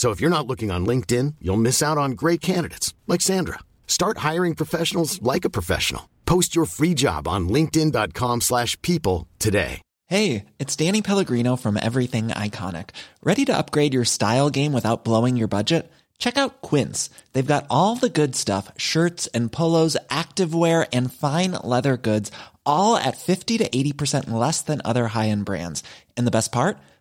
So if you're not looking on LinkedIn, you'll miss out on great candidates like Sandra. Start hiring professionals like a professional. Post your free job on linkedin.com/people today. Hey, it's Danny Pellegrino from Everything Iconic. Ready to upgrade your style game without blowing your budget? Check out Quince. They've got all the good stuff shirts and polos, activewear, and fine leather goods, all at 50 to 80% less than other high end brands. And the best part?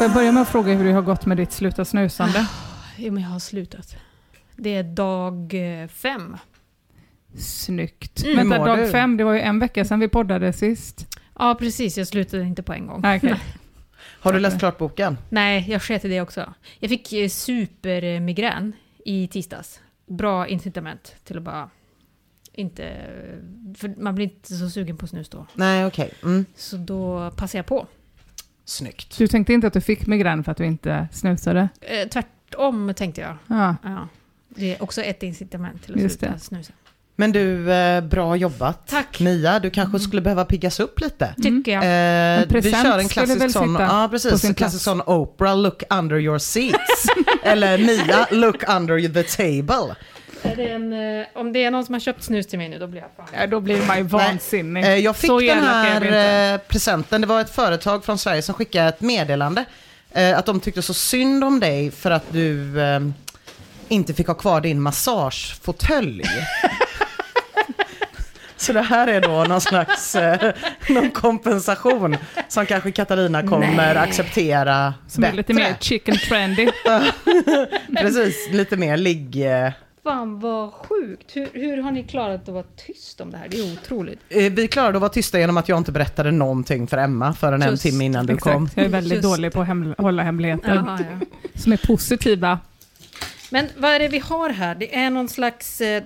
Får jag börja med att fråga hur det har gått med ditt sluta snusande? Jo, men jag har slutat. Det är dag eh, fem. Snyggt. Mm. Vänta, dag du? fem, det var ju en vecka sedan vi poddade sist. Ja, precis. Jag slutade inte på en gång. Ah, okej. Har du läst klart boken? Nej, jag sket i det också. Jag fick eh, supermigrän i tisdags. Bra incitament till att bara inte... För man blir inte så sugen på snus då. Nej, okej. Mm. Så då passade jag på. Snyggt. Du tänkte inte att du fick migrän för att du inte snusade? Eh, tvärtom tänkte jag. Ja. Ja. Det är också ett incitament till att Just sluta det. snusa. Men du, eh, bra jobbat. Tack. Mia, du kanske skulle behöva piggas upp lite. Tycker jag. Eh, vi kör en klassisk sån, ja på precis, en klassisk sån Oprah, look under your seats. Eller Mia, look under the table. Är det en, eh, om det är någon som har köpt snus till mig nu, då blir jag fan... Ja, då blir man ju vansinnig. Eh, Jag fick Så den är här eh, presenten, det var ett företag från Sverige som skickade ett meddelande. Att de tyckte så synd om dig för att du inte fick ha kvar din massagefåtölj. Så det här är då någon slags eh, någon kompensation som kanske Katarina kommer Nej. acceptera Som är bättre. lite mer chicken trendy. Precis, lite mer ligg... Fan vad sjukt. Hur, hur har ni klarat att vara tyst om det här? Det är otroligt. eh, Vi klarade att vara tysta genom att jag inte berättade någonting för Emma förrän en Just, timme innan du kom. Exakt, jag är väldigt Just. dålig på att hem- hålla hemligheter. Jaha, ja. Som är positiva. Men vad är det vi har här? Det är någon slags... eh,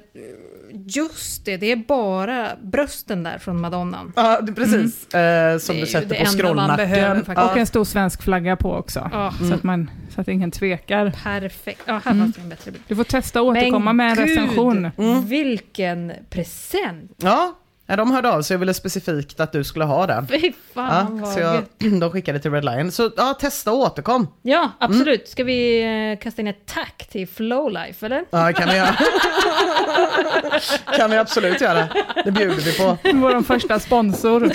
Just det, det är bara brösten där från Madonnan. Ja, det- precis. Eh, som du sätter på man behöver. Och en stor svensk flagga på också. Ja, Så, att man, så att ingen tvekar. perfekt. Ja, här det en bättre bild. Du får testa att återkomma med en recension. Mm. vilken present! Ja, ja, de hörde av sig och ville specifikt att du skulle ha den. Fy fan Ja, vad så jag, de skickade till Red Lion. Så ja, testa och återkom. Ja, absolut. Ska vi eh, kasta in ett tack till Flowlife, eller? Ja, kan vi göra. kan vi absolut göra. Det bjuder vi på. Vår första sponsor i.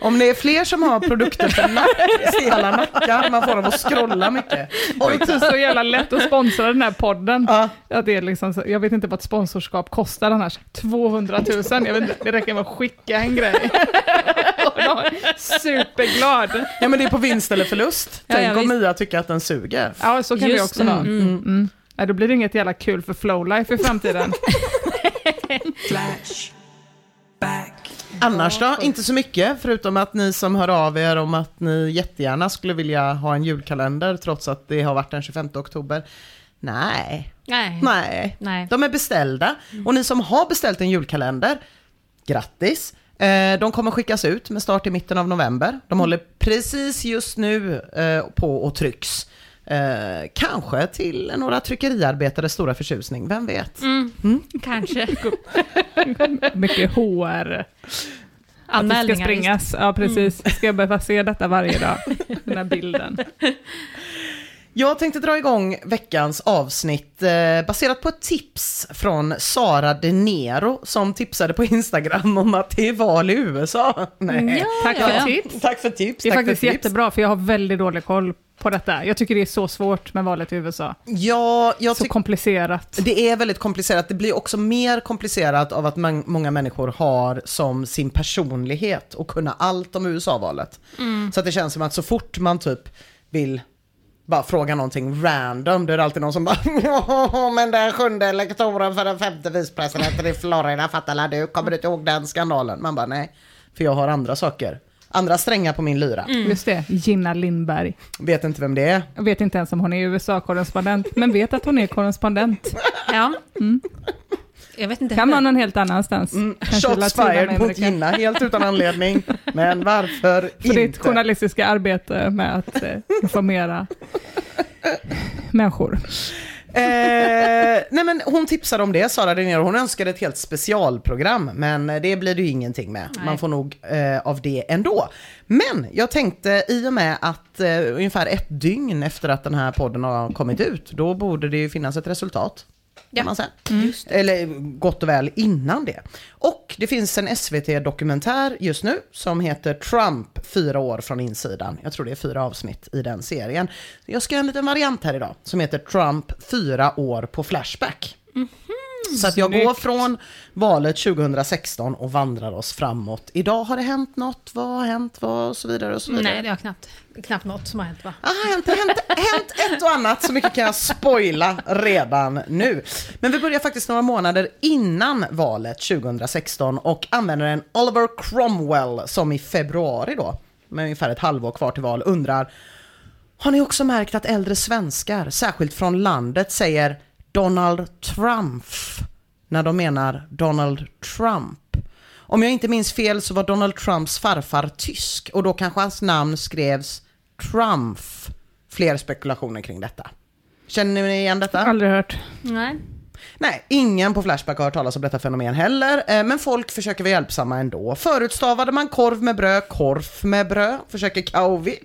Om det är fler som har produkter för nack, stela nackar, man får dem att scrolla mycket. Det är så jävla lätt att sponsra den här podden. Ja. Att det är liksom, jag vet inte vad ett sponsorskap kostar annars. 200 000, jag vet inte, det räcker med att skicka en grej. Superglad. Ja, men det är på vinst eller förlust. Ja, Tänk ja, om visst. Mia tycker att den suger. Ja, så kan det Just också det. vara. Mm. Mm. Mm. Ja, då blir det inget jävla kul för Flowlife i framtiden. Annars då? Inte så mycket, förutom att ni som hör av er om att ni jättegärna skulle vilja ha en julkalender trots att det har varit den 25 oktober. Nej, Nej. nej. Nej. De är beställda. Och ni som har beställt en julkalender, grattis. Eh, De kommer skickas ut med start i mitten av november. De håller precis just nu eh, på och trycks. Eh, kanske till några tryckeriarbetares stora förtjusning, vem vet? Mm. Kanske. Mycket HR. Att det ska Anmälningar. springas. Ja, precis. Ska jag behöva se detta varje dag? Den här bilden. Jag tänkte dra igång veckans avsnitt eh, baserat på ett tips från Sara De Nero som tipsade på Instagram om att det är val i USA. Nej. Ja, Tack ja, för ja. tips. Tack för tips. Det är tack faktiskt för tips. jättebra, för jag har väldigt dålig koll på detta. Jag tycker det är så svårt med valet i USA. Ja, jag Så komplicerat. det är väldigt komplicerat. Det blir också mer komplicerat av att man, många människor har som sin personlighet och kunna allt om USA-valet. Så att det känns som att så fort man typ vill bara fråga någonting random, då är det alltid någon som bara "Ja, men den sjunde elektoren för den femte vicepresidenten i Florida, fattar la du? Kommer du inte ihåg den skandalen? Man bara nej, för jag har andra saker. Andra strängar på min lyra. Just det, Gina Lindberg. Vet inte vem det är. Jag vet inte ens om hon är USA-korrespondent, men vet att hon är korrespondent. Ja. Jag vet inte Kan vara någon helt annanstans. Kanske Shots fired mot. Gina, helt utan anledning. Men varför För inte? ditt journalistiska arbete med att eh, informera människor. Eh, nej men hon tipsade om det, Sara Denero. Hon önskade ett helt specialprogram, men det blir det ju ingenting med. Nej. Man får nog eh, av det ändå. Men jag tänkte i och med att eh, ungefär ett dygn efter att den här podden har kommit ut, då borde det ju finnas ett resultat. Ja. Man säga. Eller gott och väl innan det. Och det finns en SVT-dokumentär just nu som heter Trump, fyra år från insidan. Jag tror det är fyra avsnitt i den serien. Jag ska göra en liten variant här idag som heter Trump, fyra år på Flashback. Så att jag går från valet 2016 och vandrar oss framåt. Idag har det hänt något, vad har hänt, vad och så vidare och så vidare. Nej, det har knappt, knappt något som har hänt va? Ah, hänt, hänt, hänt ett och annat, så mycket kan jag spoila redan nu. Men vi börjar faktiskt några månader innan valet 2016 och använder en Oliver Cromwell som i februari då, med ungefär ett halvår kvar till val, undrar Har ni också märkt att äldre svenskar, särskilt från landet, säger Donald Trump när de menar Donald Trump? Om jag inte minns fel så var Donald Trumps farfar tysk och då kanske hans namn skrevs Trump. Fler spekulationer kring detta. Känner ni igen detta? Aldrig hört. Nej. Nej, ingen på Flashback har hört talas om detta fenomen heller, eh, men folk försöker vara hjälpsamma ändå. Förutstavade man korv med bröd, korv med bröd, försöker Kauvi.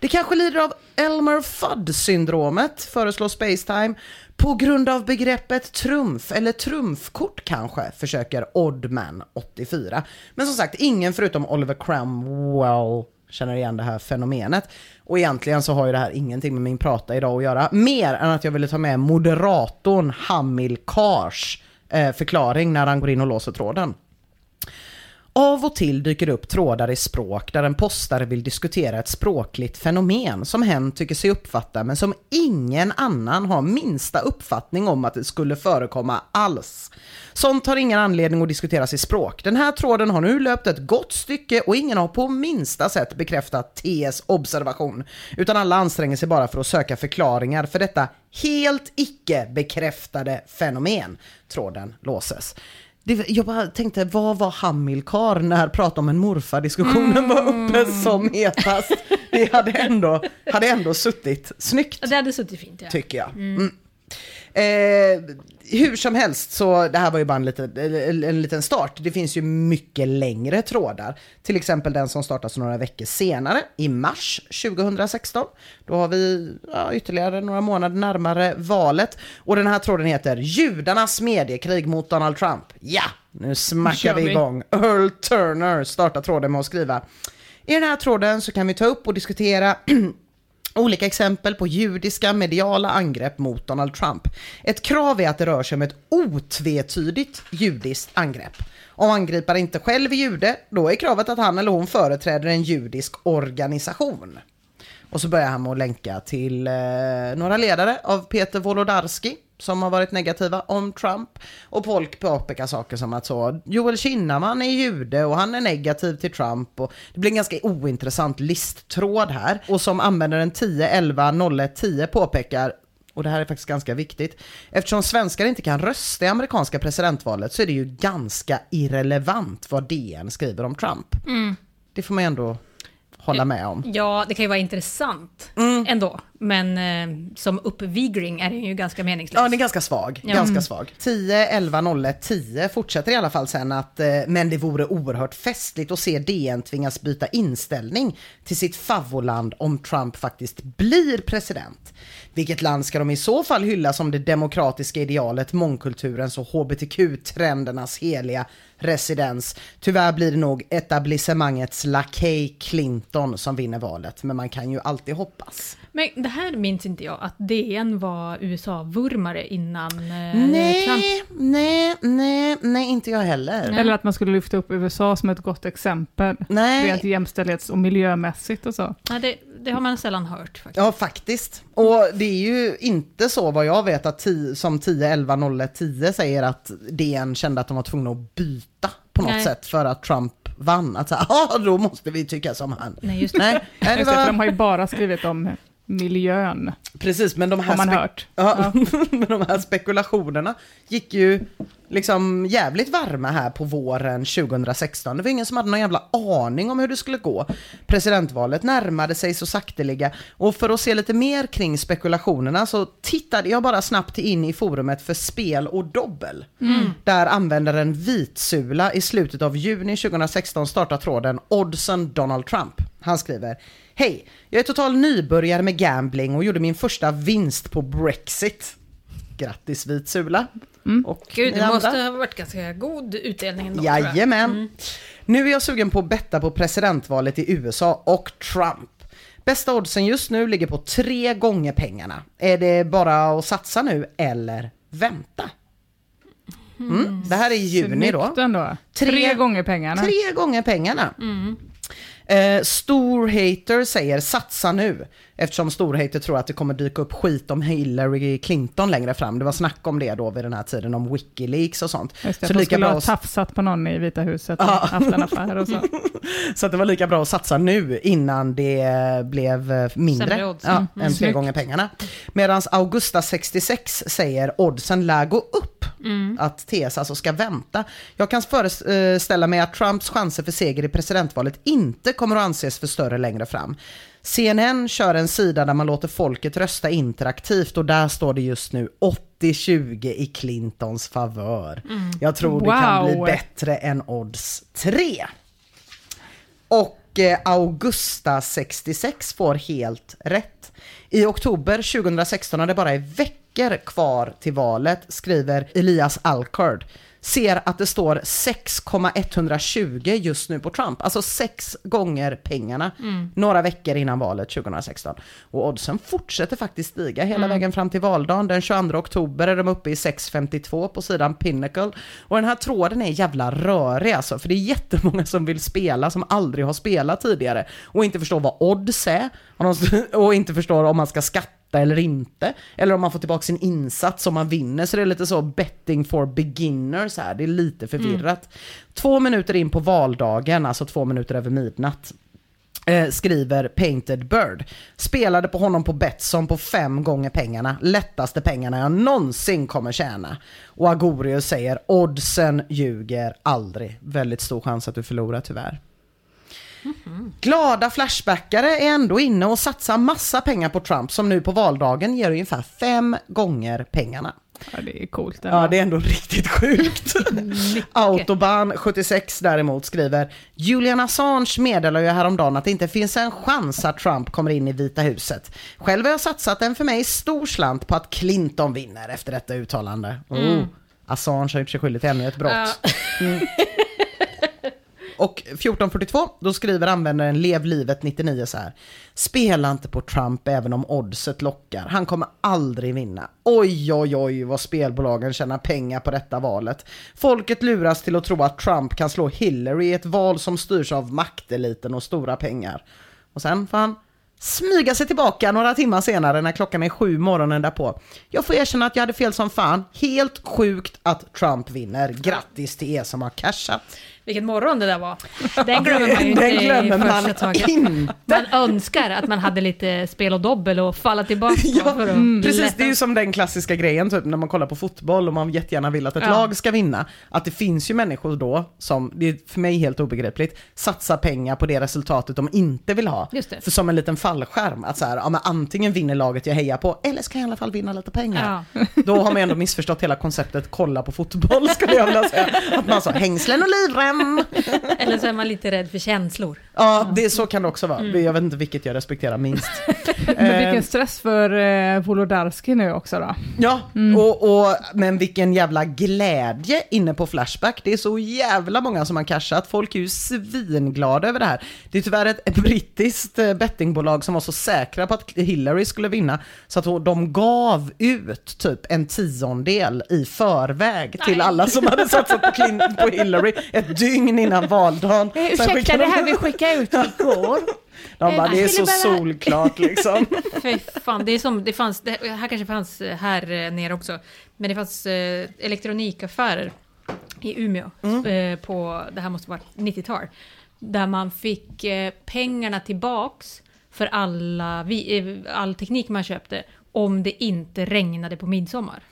Det kanske lider av Elmer Fudd-syndromet, föreslår Spacetime. På grund av begreppet trumf, eller trumfkort kanske, försöker Oddman84. Men som sagt, ingen förutom Oliver Cromwell känner igen det här fenomenet. Och egentligen så har ju det här ingenting med min prata idag att göra, mer än att jag ville ta med moderatorn Hamil Kars eh, förklaring när han går in och låser tråden. Av och till dyker det upp trådar i språk där en postare vill diskutera ett språkligt fenomen som hen tycker sig uppfatta men som ingen annan har minsta uppfattning om att det skulle förekomma alls. Sånt har ingen anledning att diskuteras i språk. Den här tråden har nu löpt ett gott stycke och ingen har på minsta sätt bekräftat TS observation. Utan alla anstränger sig bara för att söka förklaringar för detta helt icke bekräftade fenomen. Tråden låses. Det, jag bara tänkte, vad var Hamilkar när prata om en morfar-diskussionen var uppe som hetast? Det hade ändå, hade ändå suttit snyggt Det hade suttit fint ja. tycker jag. Mm. Eh, hur som helst, så det här var ju bara en liten, en, en liten start. Det finns ju mycket längre trådar. Till exempel den som startas några veckor senare, i mars 2016. Då har vi ja, ytterligare några månader närmare valet. Och den här tråden heter Judarnas mediekrig mot Donald Trump. Ja, nu smackar vi. igång. Earl Turner startar tråden med att skriva. I den här tråden så kan vi ta upp och diskutera Olika exempel på judiska mediala angrepp mot Donald Trump. Ett krav är att det rör sig om ett otvetydigt judiskt angrepp. Om angriparen inte själv är jude, då är kravet att han eller hon företräder en judisk organisation. Och så börjar han med att länka till eh, några ledare av Peter Wolodarski som har varit negativa om Trump. Och folk påpekar saker som att så, Joel Kinnaman är jude och han är negativ till Trump. Och det blir en ganska ointressant listtråd här. Och som användaren 10 11 01 10 påpekar och det här är faktiskt ganska viktigt, eftersom svenskar inte kan rösta i amerikanska presidentvalet så är det ju ganska irrelevant vad DN skriver om Trump. Det får man ändå hålla med om. Ja, det kan ju vara intressant Mm. ändå. Men eh, som uppvigling är den ju ganska meningslös. Ja, den är ganska svag. Ja. Ganska Mm. svag. 10, 11, 01, 10 fortsätter i alla fall sen att, eh, men det vore oerhört festligt att se DN tvingas byta inställning till sitt favoland om Trump faktiskt blir president. Vilket land ska de i så fall hylla som det demokratiska idealet, mångkulturens och hbtq-trendernas heliga residens? Tyvärr blir det nog etablissemangets lakej Clinton som vinner valet, men man kan ju alltid hoppas. Men det här minns inte jag, att DN var USA-vurmare innan eh, Nej, Trump. nej, nej, nej, inte jag heller. Eller att man skulle lyfta upp USA som ett gott exempel. Nej. Rent jämställdhets och miljömässigt och så. Nej, det, det har man sällan hört faktiskt. Ja, faktiskt. Och det är ju inte så vad jag vet att 10, som 10, 11, 01, 10 säger att DN kände att de var tvungna att byta på något Nej. sätt för att Trump vann. Att säga, ja då måste vi tycka som han. Nej, just det. Nej, nej det för de var, har ju bara skrivit om miljön, precis, men de här, man hört. Ja, men de här spekulationerna gick ju liksom jävligt varma här på våren 2016. Det var ingen som hade någon jävla aning om hur det skulle gå. Presidentvalet närmade sig så sakteliga och för att se lite mer kring spekulationerna så tittade jag bara snabbt in i forumet för spel och dobbel. Där användaren Vitsula i slutet av juni 2016 startar tråden Oddsen Donald Trump. Han skriver Hej, jag är total nybörjare med gambling och gjorde min första vinst på Brexit. Grattis Vitsula. Och Gud, det måste ha varit ganska god utdelning ändå. Jajamän. Nu är jag sugen på att betta på presidentvalet i USA och Trump. Bästa oddsen just nu ligger på tre gånger pengarna. Är det bara att satsa nu eller vänta? Mm. Det här är i juni då. Tre- Tre, gånger pengarna. Tre gånger pengarna. Eh, Storhater säger satsa nu. Eftersom Storhater tror att det kommer dyka upp skit om Hillary Clinton längre fram. Det var snack om det då vid den här tiden om Wikileaks och sånt. Just det, Så lika skulle bra ha tafsat på någon i Vita huset och haft en affär och så. Så att det var lika bra att satsa nu innan det blev mindre odds. ja, Mm. än tre Snyggt. gånger pengarna. Medan Augusta66 säger oddsen lär gå upp. Att TS alltså ska vänta. Jag kan föreställa mig att Trumps chanser för seger i presidentvalet inte kommer att anses för större längre fram. CNN kör en sida där man låter folket rösta interaktivt och där står det just nu 80-20 i Clintons favör. Jag tror det kan bli Wow. bättre än odds 3. Och eh, Augusta 66 får helt rätt. I oktober 2016 när det bara är veckor kvar till valet skriver Elias Alcard ser att det står 6,120 just nu på Trump. Alltså sex gånger pengarna några veckor innan valet 2016. Och oddsen fortsätter faktiskt stiga hela vägen fram till valdagen. Den 22 oktober är de uppe i 6,52 på sidan Pinnacle. Och den här tråden är jävla rörig alltså, för det är jättemånga som vill spela som aldrig har spelat tidigare och inte förstår vad odds är och inte förstår om man ska skatta eller inte. Eller om man får tillbaka sin insats om man vinner. Så det är lite så betting for beginners här. Det är lite förvirrat. Två minuter in på valdagen, alltså två minuter över midnatt, eh, skriver Painted Bird. Spelade på honom på Betsson på fem gånger pengarna. Lättaste pengarna jag någonsin kommer tjäna. Och Agorius säger oddsen ljuger aldrig. Väldigt stor chans att du förlorar tyvärr. Glada Flashbackare är ändå inne och satsar massa pengar på Trump som nu på valdagen ger ungefär fem gånger pengarna. Ja, det är coolt. ändå. Ja, det är ändå riktigt sjukt. Autobahn 76 däremot skriver Julian Assange meddelar ju häromdagen att det inte finns en chans att Trump kommer in i Vita huset. Själv har jag satsat en för mig stor slant på att Clinton vinner efter detta uttalande. Oh, Assange har gjort sig skyldig till ännu ett brott. Mm. Och 1442, då skriver användaren LevLivet99 så här. Spela inte på Trump även om oddset lockar. Han kommer aldrig vinna. Oj, oj, oj vad spelbolagen tjänar pengar på detta valet. Folket luras till att tro att Trump kan slå Hillary i ett val som styrs av makteliten och stora pengar. Och sen får han smyga sig tillbaka några timmar senare när klockan är sju morgonen därpå. Jag får erkänna att jag hade fel som fan. Helt sjukt att Trump vinner. Grattis till er som har cashat. Vilken morgon det där var. Den glömmer man ju inte Den glömmer i man första taget. inte. Man önskar att man hade lite spel och dobbel och falla tillbaka Ja, för att mm. Precis, det är ju som den klassiska grejen typ när man kollar på fotboll och man jättegärna vill att ett Ja. lag ska vinna. Att det finns ju människor då som, det är för mig helt obegripligt, satsar pengar på det resultatet de inte vill ha. Just det. För som en liten fallskärm, att så här, ja, men antingen vinner laget jag hejar på, eller ska jag i alla fall vinna lite pengar. Då har man ändå missförstått hela konceptet kolla på fotboll skulle jag vilja säga. Att man sa hängslen och livrem. Eller så är man lite rädd för känslor. Ja, det, så kan det också vara. Mm. Jag vet inte vilket jag respekterar minst. Men Eh, vilken stress för eh, Wolodarski nu också då. Ja, och, och, men vilken jävla glädje inne på Flashback. Det är så jävla många som har cashat. Folk är ju svinglada över det här. Det är tyvärr ett brittiskt eh, bettingbolag som var så säkra på att Hillary skulle vinna så att de gav ut typ en tiondel i förväg till Nej. alla som hade satsat på, Clin- på Hillary ett dygn innan valdagen. Ursäkta, det de- här vi skickade ut igår. De bara, Eh, det är så bara- solklart liksom. Fy fan, det är som, det fanns, det här kanske fanns eh, här eh, nere också, men det fanns eh, elektronikaffärer i Umeå eh, på, det här måste vara 90-tal, där man fick eh, pengarna tillbaks för alla, vi, all teknik man köpte om det inte regnade på midsommar.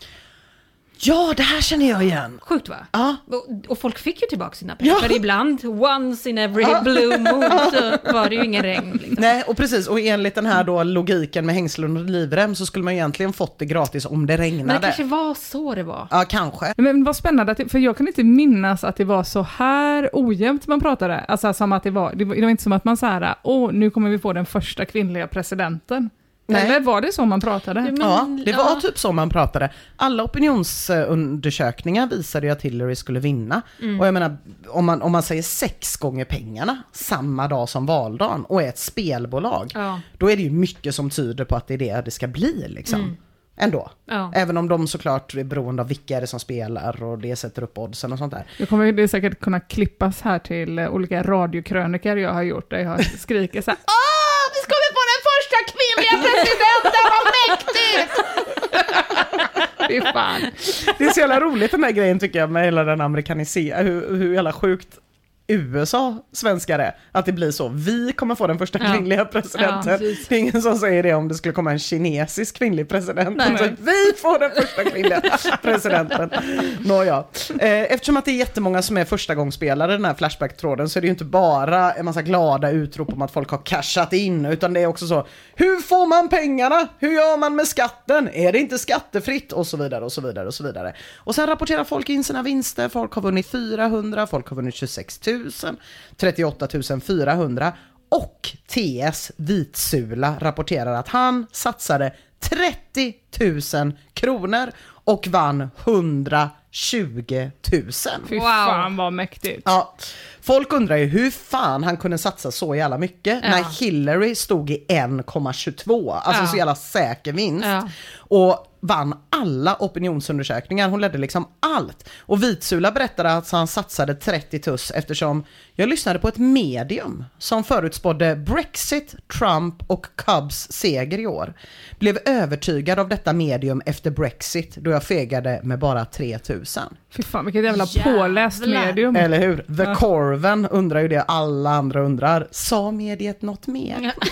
Ja, det här känner jag igen. Sjukt va? Ja. Och, och folk fick ju tillbaka sina pengar, Ja. för ibland, once in every blue moon, så var det ju ingen regn. Liksom. Nej, och precis, och enligt den här då logiken med hängslen och livrem så skulle man egentligen fått det gratis om det regnade. Men det kanske var så det var. Ja, kanske. Men vad spännande, för jag kan inte minnas att det var så här ojämnt man pratade. Alltså som att det var, det var, det var inte som att man så här, åh nu kommer vi få den första kvinnliga presidenten. Nej. Eller var det så man pratade? Men- Ja, det var ja. typ så man pratade. Alla opinionsundersökningar visade ju att Hillary skulle vinna. Mm. Och jag menar, om man, om man säger sex gånger pengarna samma dag som valdagen och är ett spelbolag, Ja. då är det ju mycket som tyder på att det är det det ska bli liksom. Ändå. Mm. Ja. Även om de såklart är beroende av vilka är det som spelar och det sätter upp oddsen och sånt där. Det kommer det säkert kunna klippas här till olika radiokrönikor jag har gjort där jag skriker så här Åh, vi ska vi få den första kvinnliga presidenten, vad mäktigt! Fy fan. Det är så jävla roligt den här grejen tycker jag med hela den amerikaniseringen, hur, hur jävla sjukt USA svenskar är. Att det blir så, vi kommer få den första Ja. kvinnliga Ja, presidenten. precis. det är ingen som säger det om det skulle komma en kinesisk kvinnlig president. Nej. Så, vi får den första kvinnliga presidenten. Nåja. Eh, eftersom att det är jättemånga som är förstagångsspelare i den här Flashback-tråden så är det ju inte bara en massa glada utrop om att folk har cashat in, utan det är också så, hur får man pengarna? Hur gör man med skatten? Är det inte skattefritt? Och så vidare och så vidare och så vidare. Och sen rapporterar folk in sina vinster, folk har vunnit 400, folk har vunnit 26 000, 38 400 och TS Vitsula rapporterar att han satsade 30 000 kronor och vann 100 120 000. Fy Wow. fan vad mäktigt. Ja, folk undrar ju hur fan han kunde satsa så jävla mycket Ja. när Hillary stod i 1,22, alltså Ja. så jävla säker vinst. Ja. Och vann alla opinionsundersökningar, hon ledde liksom allt. Och Vitsula berättade att han satsade 30 tuss eftersom jag lyssnade på ett medium som förutspådde Brexit, Trump och Cubs seger i år. Blev övertygad av detta medium efter Brexit då jag fegade med bara 3000. Fy fan vilket jävla Jävlar. påläst medium. Eller hur? The Corven undrar ju det alla andra undrar. Sa mediet något mer?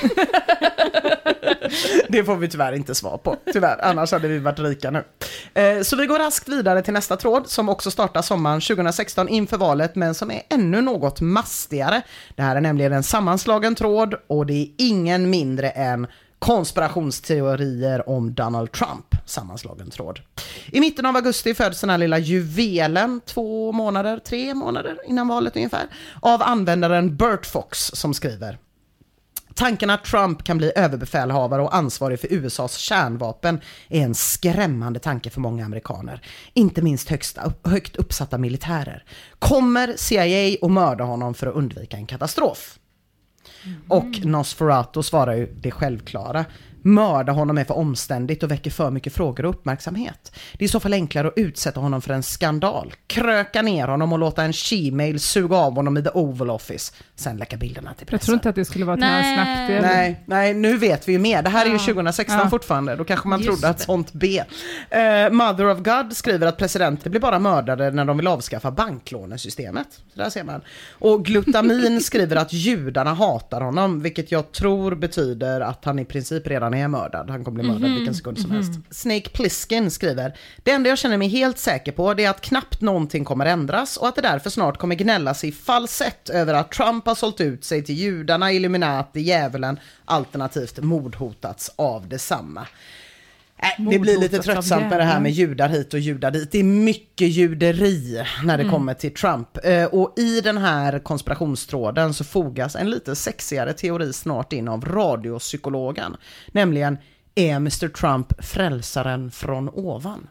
Det får vi tyvärr inte svar på, tyvärr. Annars hade vi varit rika nu. Eh, Så vi går raskt vidare till nästa tråd som också startar sommaren 2016 inför valet men som är ännu något mastigare. Det här är nämligen en sammanslagen tråd och det är ingen mindre än konspirationsteorier om Donald Trump, sammanslagen tråd. I mitten av augusti föds den här lilla juvelen, två månader, tre månader innan valet ungefär, av användaren Bert Fox som skriver Tanken att Trump kan bli överbefälhavare och ansvarig för USAs kärnvapen är en skrämmande tanke för många amerikaner. Inte minst högsta, högt uppsatta militärer. Kommer CIA att mörda honom för att undvika en katastrof? Och Nosferatu svarar ju det självklara. Mörda honom är för omständigt och väcker för mycket frågor och uppmärksamhet. Det är i så fall enklare att utsätta honom för en skandal, kröka ner honom och låta en she-mail suga av honom i the Oval Office, sen läcka bilderna till Jag tror pressen. inte att det skulle vara till Nej. hans nackdel. Nej, nej, nu vet vi ju mer. Det här är ju Ja. 2016 Ja. fortfarande. Då kanske man Just trodde att sånt B. Eh, Mother of God skriver att presidenter blir bara mördade när de vill avskaffa banklånesystemet. Så där ser man. Och Glutamin skriver att judarna hatar honom, vilket jag tror betyder att han i princip redan är mördad. Han kommer bli mördad vilken sekund som helst. Snake Plissken skriver, det enda jag känner mig helt säker på det är att knappt någonting kommer ändras och att det därför snart kommer gnällas i falsett över att Trump har sålt ut sig till judarna, Illuminati, djävulen, alternativt mordhotats av detsamma. Äh, det blir lite tröttsamt med det här med judar hit och judar dit. Det är mycket juderi när det kommer till Trump. Eh, och i den här konspirationstråden så fogas en lite sexigare teori snart in av radiopsykologen. Nämligen, är Mr Trump frälsaren från ovan?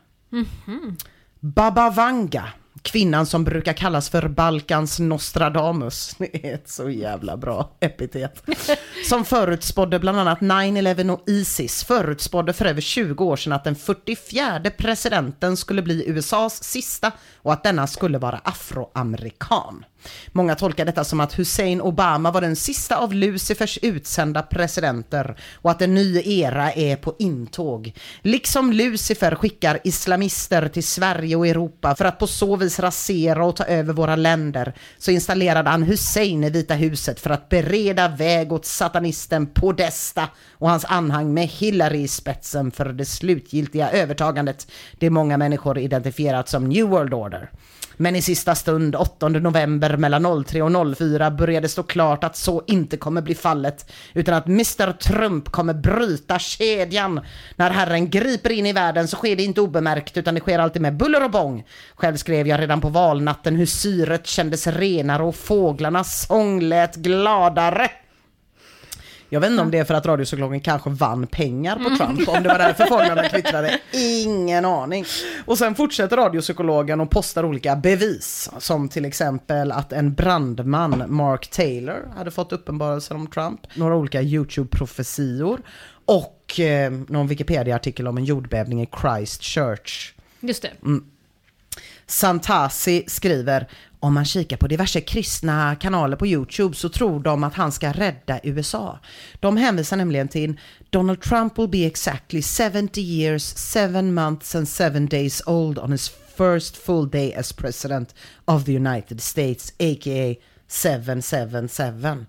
Baba Vanga, kvinnan som brukar kallas för Balkans Nostradamus. Det är ett så jävla bra epitet. Som förutspådde bland annat 9-11 och Isis, förutspådde för över 20 år sedan att den 44 presidenten skulle bli USAs sista och att denna skulle vara afroamerikan. Många tolkar detta som att Hussein Obama var den sista av Lucifers utsända presidenter och att en ny era är på intåg. Liksom Lucifer skickar islamister till Sverige och Europa för att på så vis rasera och ta över våra länder så installerade han Hussein i Vita huset för att bereda väg åt satanisten Podesta och hans anhang med Hillary i spetsen för det slutgiltiga övertagandet det många människor identifierat som New World Order. Men i sista stund, 8 november mellan 03 och 04 började stå klart att så inte kommer bli fallet, utan att Mr Trump kommer bryta kedjan. När Herren griper in i världen så sker det inte obemärkt, utan det sker alltid med buller och bång. Själv skrev jag redan på valnatten hur syret kändes renare och fåglarnas sång lät gladare. Jag vet inte om det är för att radiopsykologen kanske vann pengar på Trump, om det var därför fåglarna kvittrade. Ingen aning. Och sen fortsätter radiopsykologen och postar olika bevis, som till exempel att en brandman, Mark Taylor, hade fått uppenbarelser om Trump, några olika YouTube-profetior och eh, någon Wikipedia-artikel om en jordbävning i Christchurch. Just det. Santasi skriver om man kikar på diverse kristna kanaler på Youtube så tror de att han ska rädda USA. De hänvisar nämligen till Donald Trump will be exactly 70 years, 7 months and 7 days old on his first full day as president of the United States, a.k.a. 777.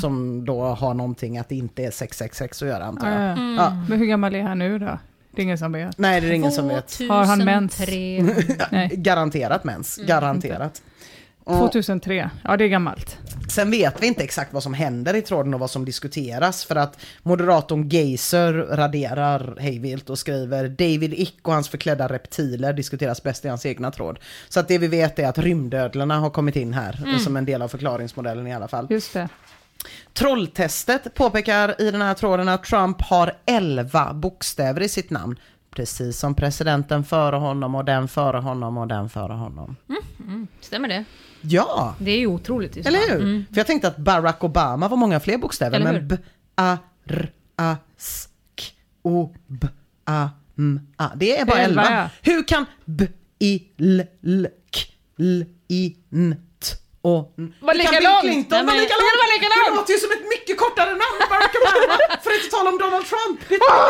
Som då har någonting att det inte är 666 att göra antar jag. Ja, ja. Men hur gammal är han nu då? Det är ingen som vet. Nej, det är ingen som vet. Har han mens? 2300. Nej. Garanterat mens, garanterat. Och- 2003. Ja, det är gammalt. Sen vet vi inte exakt vad som händer i tråden och vad som diskuteras för att moderatorn Geiser raderar hejvilt och skriver David Ick och hans förklädda reptiler diskuteras bäst i hans egna tråd. Så att det vi vet är att rymdödlorna har kommit in här som en del av förklaringsmodellen i alla fall. Just det. Trolltestet påpekar i den här tråden att Trump har 11 bokstäver i sitt namn. Precis som presidenten före honom och den före honom och den före honom. Stämmer det? Ja! Det är ju otroligt. så Eller hur? Mm. För jag tänkte att Barack Obama var många fler bokstäver, men? B, A, R, A, S, K, O, B, A, M, A. Det är bara elva. Hur kan B, I, L, L, K, L, I, N, och. Var Hur kan lika Bill långt? Clinton var lika långt? Det låter ju som ett mycket kortare namn, Barack Obama, för att inte tala om Donald Trump. Det namn.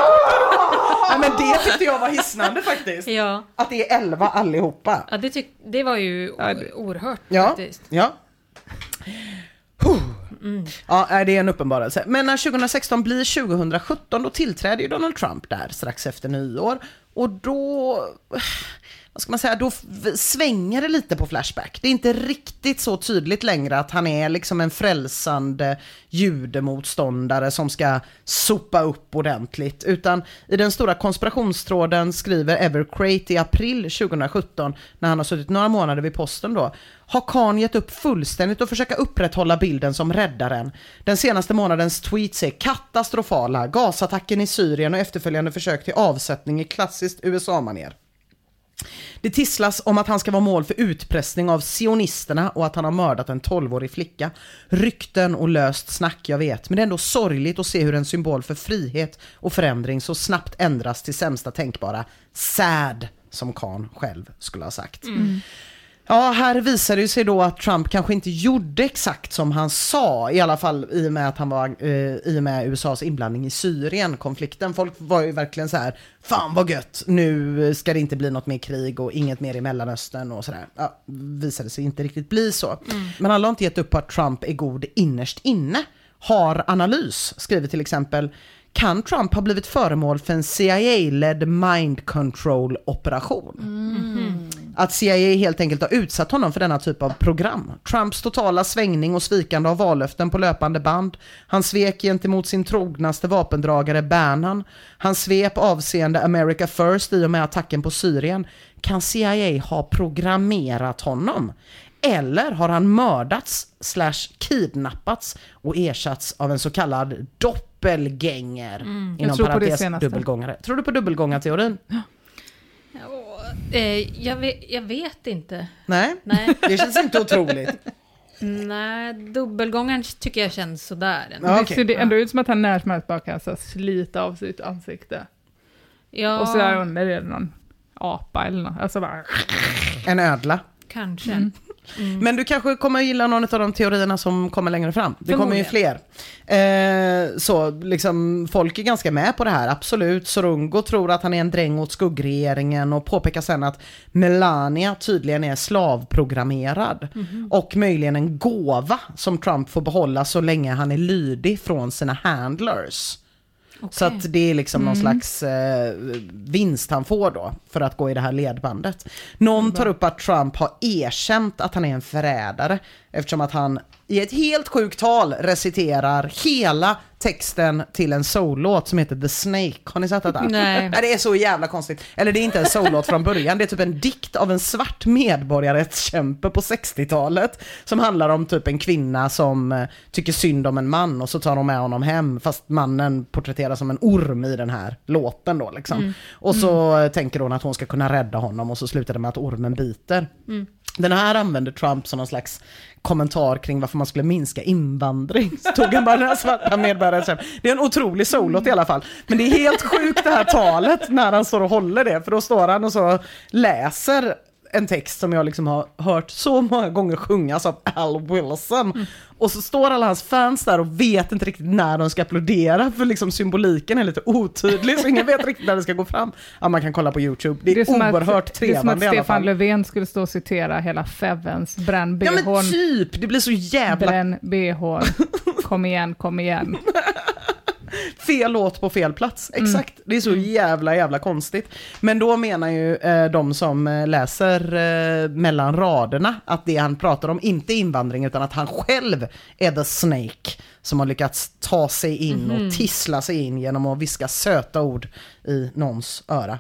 Nej, men det tyckte jag var hisnande faktiskt. Ja, Att det är elva allihopa. ja det, tyck, det var ju oerhört Ja, faktiskt. ja. Huh. Ja, det är en uppenbarelse. Men när 2016 blir 2017, då tillträder ju Donald Trump där strax efter nyår. Och då, vad ska man säga, då svänger det lite på Flashback. Det är inte riktigt så tydligt längre att han är liksom en frälsande judemotståndare som ska sopa upp ordentligt. Utan i den stora konspirationstråden skriver Evercrate i april 2017, när han har suttit några månader vid posten då, har Khan gett upp fullständigt och försöka upprätthålla bilden som räddaren. Den senaste månadens tweets är katastrofala, gasattacken i Syrien och efterföljande försök till avsättning i klassiskt USA-manér. Det tisslas om att han ska vara mål för utpressning av sionisterna och att han har mördat en 12-årig flicka. Rykten och löst snack, jag vet, men det är ändå sorgligt att se hur en symbol för frihet och förändring så snabbt ändras till sämsta tänkbara sad, som Khan själv skulle ha sagt. Mm. Ja, här visar det sig då att Trump kanske inte gjorde exakt som han sa, i alla fall i och med att han var eh, i och med USAs inblandning i Syrien-konflikten. Folk var ju verkligen så här, fan vad gött, nu ska det inte bli något mer krig och inget mer i Mellanöstern och sådär. Ja, visade sig inte riktigt bli så. Men alla har inte gett upp på att Trump är god innerst inne. Har analys, skriver till exempel kan Trump ha blivit föremål för en CIA-ledd mind control operation? Att CIA helt enkelt har utsatt honom för denna typ av program. Trumps totala svängning och svikande av vallöften på löpande band. Han svek gentemot sin trognaste vapendragare Bannon. Hans svep avseende America First i och med attacken på Syrien. Kan CIA ha programmerat honom? Eller har han mördats slash kidnappats och ersatts av en så kallad doppelgänger? Mm. Det senaste. dubbelgångare. Tror du på dubbelgångarteorin? Eh, jag, vet, jag vet inte. Nej, Nej. det känns inte otroligt. Nej, dubbelgångaren tycker jag känns sådär. ändå. Ja, Det ser det ändå ut som att han när som helst bara kan så slita av sitt ansikte. Ja, Och så där under är det någon apa eller något. Alltså bara... En ödla. kanske. Mm. Men du kanske kommer gilla någon av de teorierna som kommer längre fram. Det kommer ju fler. Eh, så liksom, folk är ganska med på det här, absolut. Sorungo tror att han är en dräng åt skuggregeringen och påpekar sen att Melania tydligen är slavprogrammerad. Och möjligen en gåva som Trump får behålla så länge han är lydig från sina handlers. Så att det är liksom någon slags eh, vinst han får då för att gå i det här ledbandet. Någon tar upp att Trump har erkänt att han är en förrädare eftersom att han i ett helt sjukt tal reciterar hela texten till en soul-låt som heter The Snake. Har ni sett detta? Nej. Det är så jävla konstigt. Eller det är inte en soul-låt från början, det är typ en dikt av en svart medborgarrättskämpe på 60-talet som handlar om typ en kvinna som eh, tycker synd om en man och så tar de med honom hem fast mannen porträtteras som en orm i den här låten då liksom. Och så eh, tänker hon att hon ska kunna rädda honom och så slutar det med att ormen biter. Den här använder Trump som någon slags kommentar kring varför man skulle minska invandring. Så tog han bara den här svarta medborgaren. Det är en otrolig solot i alla fall. Men det är helt sjukt det här talet när han står och håller det. För då står han och så läser en text som jag liksom har hört så många gånger sjungas av Al Wilson. Och så står alla hans fans där och vet inte riktigt när de ska applådera för liksom symboliken är lite otydlig så ingen vet riktigt när det ska gå fram. Ja, man kan kolla på YouTube. Det är, som att- oerhört Det är som att trevande i alla Stefan fall. Löfven skulle stå och citera hela Fevens bränn Ja men typ, det blir så jävla Bränn bhn. Kom igen, kom igen. fel låt på fel plats. Exakt, det är så jävla jävla konstigt. Men då menar ju eh, de som eh, läser eh, mellan raderna att det han pratar om inte är invandring utan att han själv är the snake som har lyckats ta sig in och tissla sig in genom att viska söta ord i någons öra.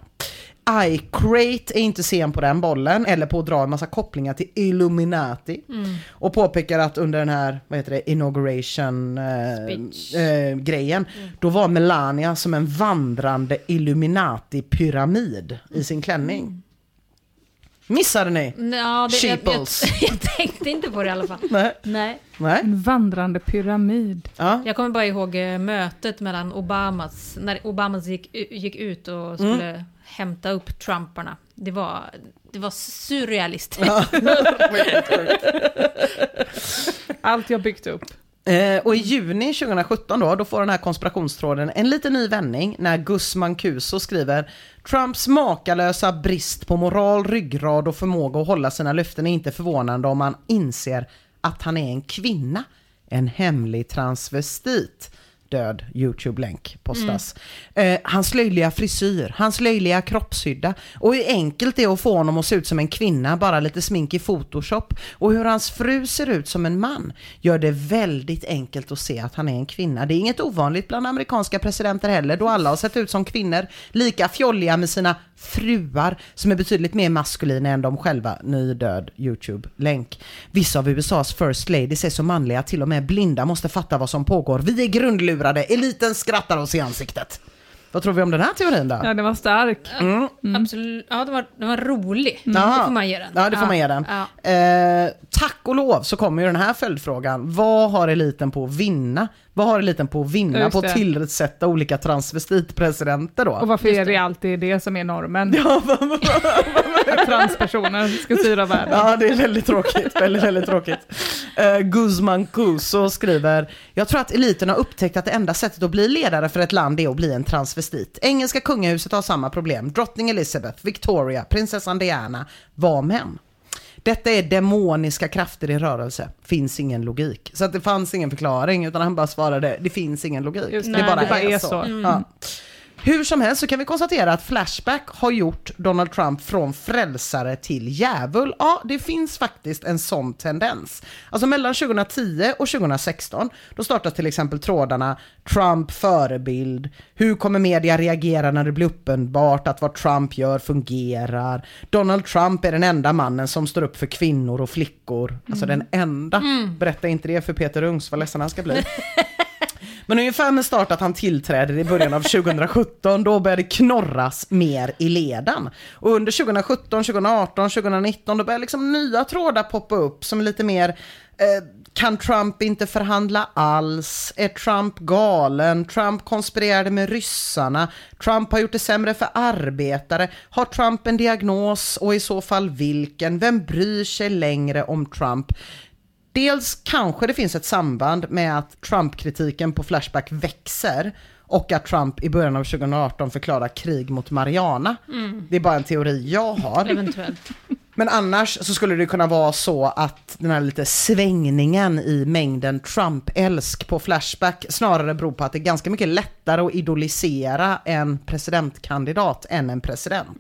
iCrate är inte sen på den bollen eller på att dra en massa kopplingar till Illuminati. Och påpekar att under den här, vad heter det, inauguration eh, eh, grejen, då var Melania som en vandrande Illuminati-pyramid i sin klänning. Missade ni? Ja, det, jag, jag, jag tänkte inte på det i alla fall. Nej. Nej. Nej? En vandrande pyramid. Ja. Jag kommer bara ihåg eh, mötet mellan Obamas, när Obamas gick, gick ut och skulle hämta upp Trumparna. Det var, det var surrealistiskt. Allt jag byggt upp. Eh, och i juni 2017 då, då får den här konspirationstråden en liten ny vändning när Gus Mancuso skriver Trumps makalösa brist på moral, ryggrad och förmåga att hålla sina löften är inte förvånande om man inser att han är en kvinna, en hemlig transvestit. Död YouTube-länk postas. Eh, hans löjliga frisyr, hans löjliga kroppshydda och hur enkelt det är att få honom att se ut som en kvinna, bara lite smink i Photoshop. Och hur hans fru ser ut som en man gör det väldigt enkelt att se att han är en kvinna. Det är inget ovanligt bland amerikanska presidenter heller, då alla har sett ut som kvinnor, lika fjolliga med sina fruar som är betydligt mer maskulina än de själva. Ny död YouTube-länk. Vissa av USAs first ladies är så manliga att till och med blinda måste fatta vad som pågår. Vi är grundlurade, eliten skrattar oss i ansiktet. Vad tror vi om den här teorin då? Ja, den var stark. Absolut. Ja, den var, den var rolig. Jaha. Det får man ge den. Ja, det får man ge den. Ja. Eh, tack och lov så kommer ju den här följdfrågan. Vad har eliten på att vinna? Vad har eliten på att vinna Just på att tillsätta olika transvestitpresidenter då? Och varför är det alltid det som är normen? Att transpersoner ska styra världen. Ja, det är väldigt tråkigt. väldigt, väldigt tråkigt. Uh, Guzman Cuso skriver, jag tror att eliten har upptäckt att det enda sättet att bli ledare för ett land är att bli en transvestit. Engelska kungahuset har samma problem. Drottning Elizabeth, Victoria, prinsessan Diana var män. Detta är demoniska krafter i rörelse. Finns ingen logik. Så att det fanns ingen förklaring utan han bara svarade, det finns ingen logik. Det, det, bara det bara är, är så. så. Mm. Ja. Hur som helst så kan vi konstatera att Flashback har gjort Donald Trump från frälsare till djävul. Ja, det finns faktiskt en sån tendens. Alltså mellan 2010 och 2016, då startas till exempel trådarna Trump förebild, hur kommer media reagera när det blir uppenbart att vad Trump gör fungerar, Donald Trump är den enda mannen som står upp för kvinnor och flickor, alltså den enda. Berätta inte det för Peter Ungs, vad ledsen han ska bli. Men ungefär med start att han tillträder i början av 2017, då började det knorras mer i leden. Och under 2017, 2018, 2019, då började liksom nya trådar poppa upp som är lite mer eh, kan Trump inte förhandla alls? Är Trump galen? Trump konspirerade med ryssarna. Trump har gjort det sämre för arbetare. Har Trump en diagnos och i så fall vilken? Vem bryr sig längre om Trump? Dels kanske det finns ett samband med att Trump-kritiken på Flashback växer och att Trump i början av 2018 förklarar krig mot Mariana. Det är bara en teori jag har. Eventuellt. Men annars så skulle det kunna vara så att den här lite svängningen i mängden Trump-älsk på Flashback snarare beror på att det är ganska mycket lättare att idolisera en presidentkandidat än en president.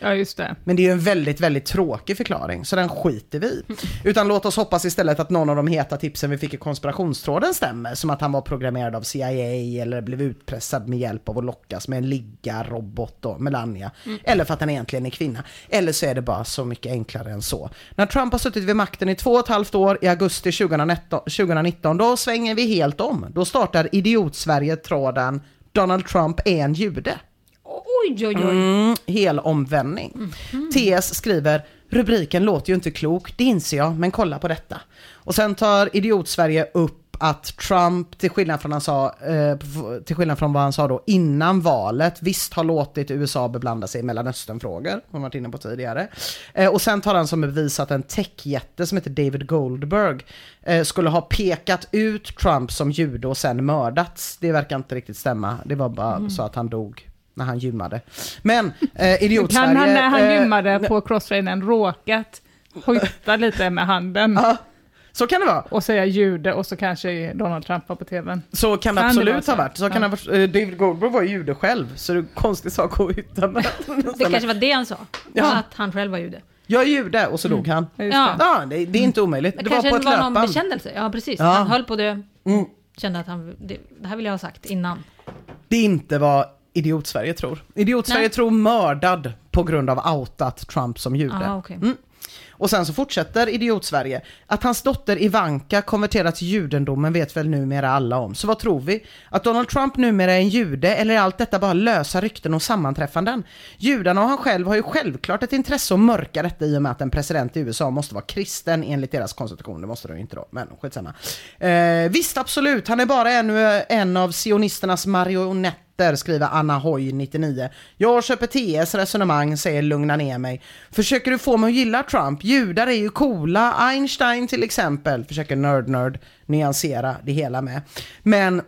Ja, just det. Men det är ju en väldigt, väldigt tråkig förklaring, så den skiter vi i. Utan låt oss hoppas istället att någon av de heta tipsen vi fick i konspirationstråden stämmer, som att han var programmerad av CIA eller blev utpressad med hjälp av att lockas med en liggarrobot då, Melania. Eller för att han egentligen är kvinna. Eller så är det bara så mycket enklare än så. När Trump har suttit vid makten i två och ett halvt år i augusti 2019, 2019 då svänger vi helt om. Då startar Idiot-Sverige-tråden Donald Trump är en jude. Oj, oj, oj. Mm, hel omvändning. TS skriver, rubriken låter ju inte klok, det inser jag, men kolla på detta. Och sen tar Idiot-Sverige upp att Trump, till skillnad, från han sa, eh, till skillnad från vad han sa då innan valet, visst har låtit USA beblanda sig i Mellanösternfrågor, som varit inne på tidigare. Eh, och sen tar han som bevis att en techjätte som heter David Goldberg eh, skulle ha pekat ut Trump som jude och sen mördats. Det verkar inte riktigt stämma, det var bara så att han dog när han gymmade. Men eh, Idiot-Sverige... Kan han när han eh, gymmade på crosstrainern råkat hojta lite med handen så kan det vara. och säga jude och så kanske Donald Trump var på tvn? Så kan det Kan det absolut vara så? ha varit. Så kan det ha varit. Eh, David Goldberg var ju jude själv, så det är en konstig sak att hitta. med. Det kanske var det han sa. Ja. Att han själv var jude. Jag är jude och så dog han. Ja, Ja. det. Ja, det, det är inte omöjligt. Det, Det var på ett var någon löpband. bekännelse. Ja, precis. Ja. Han höll på det. Mm. Kände att han, det, det här vill jag ha sagt innan. Det är inte vad Idiot-Sverige tror. Idiot-Sverige tror mördad på grund av outat Trump som jude. Ah, okej. Mm. Och sen så fortsätter Idiot-Sverige. Att hans dotter Ivanka konverterat till judendomen vet väl numera alla om. Så vad tror vi? Att Donald Trump numera är en jude eller är allt detta bara lösa rykten och sammanträffanden? Judarna och han själv har ju självklart ett intresse att mörka detta i och med att en president i USA måste vara kristen enligt deras konstitution. Det måste de ju inte då, men skitsamma. Eh, visst, absolut, han är bara ännu en av sionisternas marionetter skriver Anna Hoy 99. Jag köper TS resonemang, säger lugna ner mig. Försöker du få mig att gilla Trump? Judar är ju coola, Einstein till exempel. Försöker nörd-nörd nyansera det hela med. Men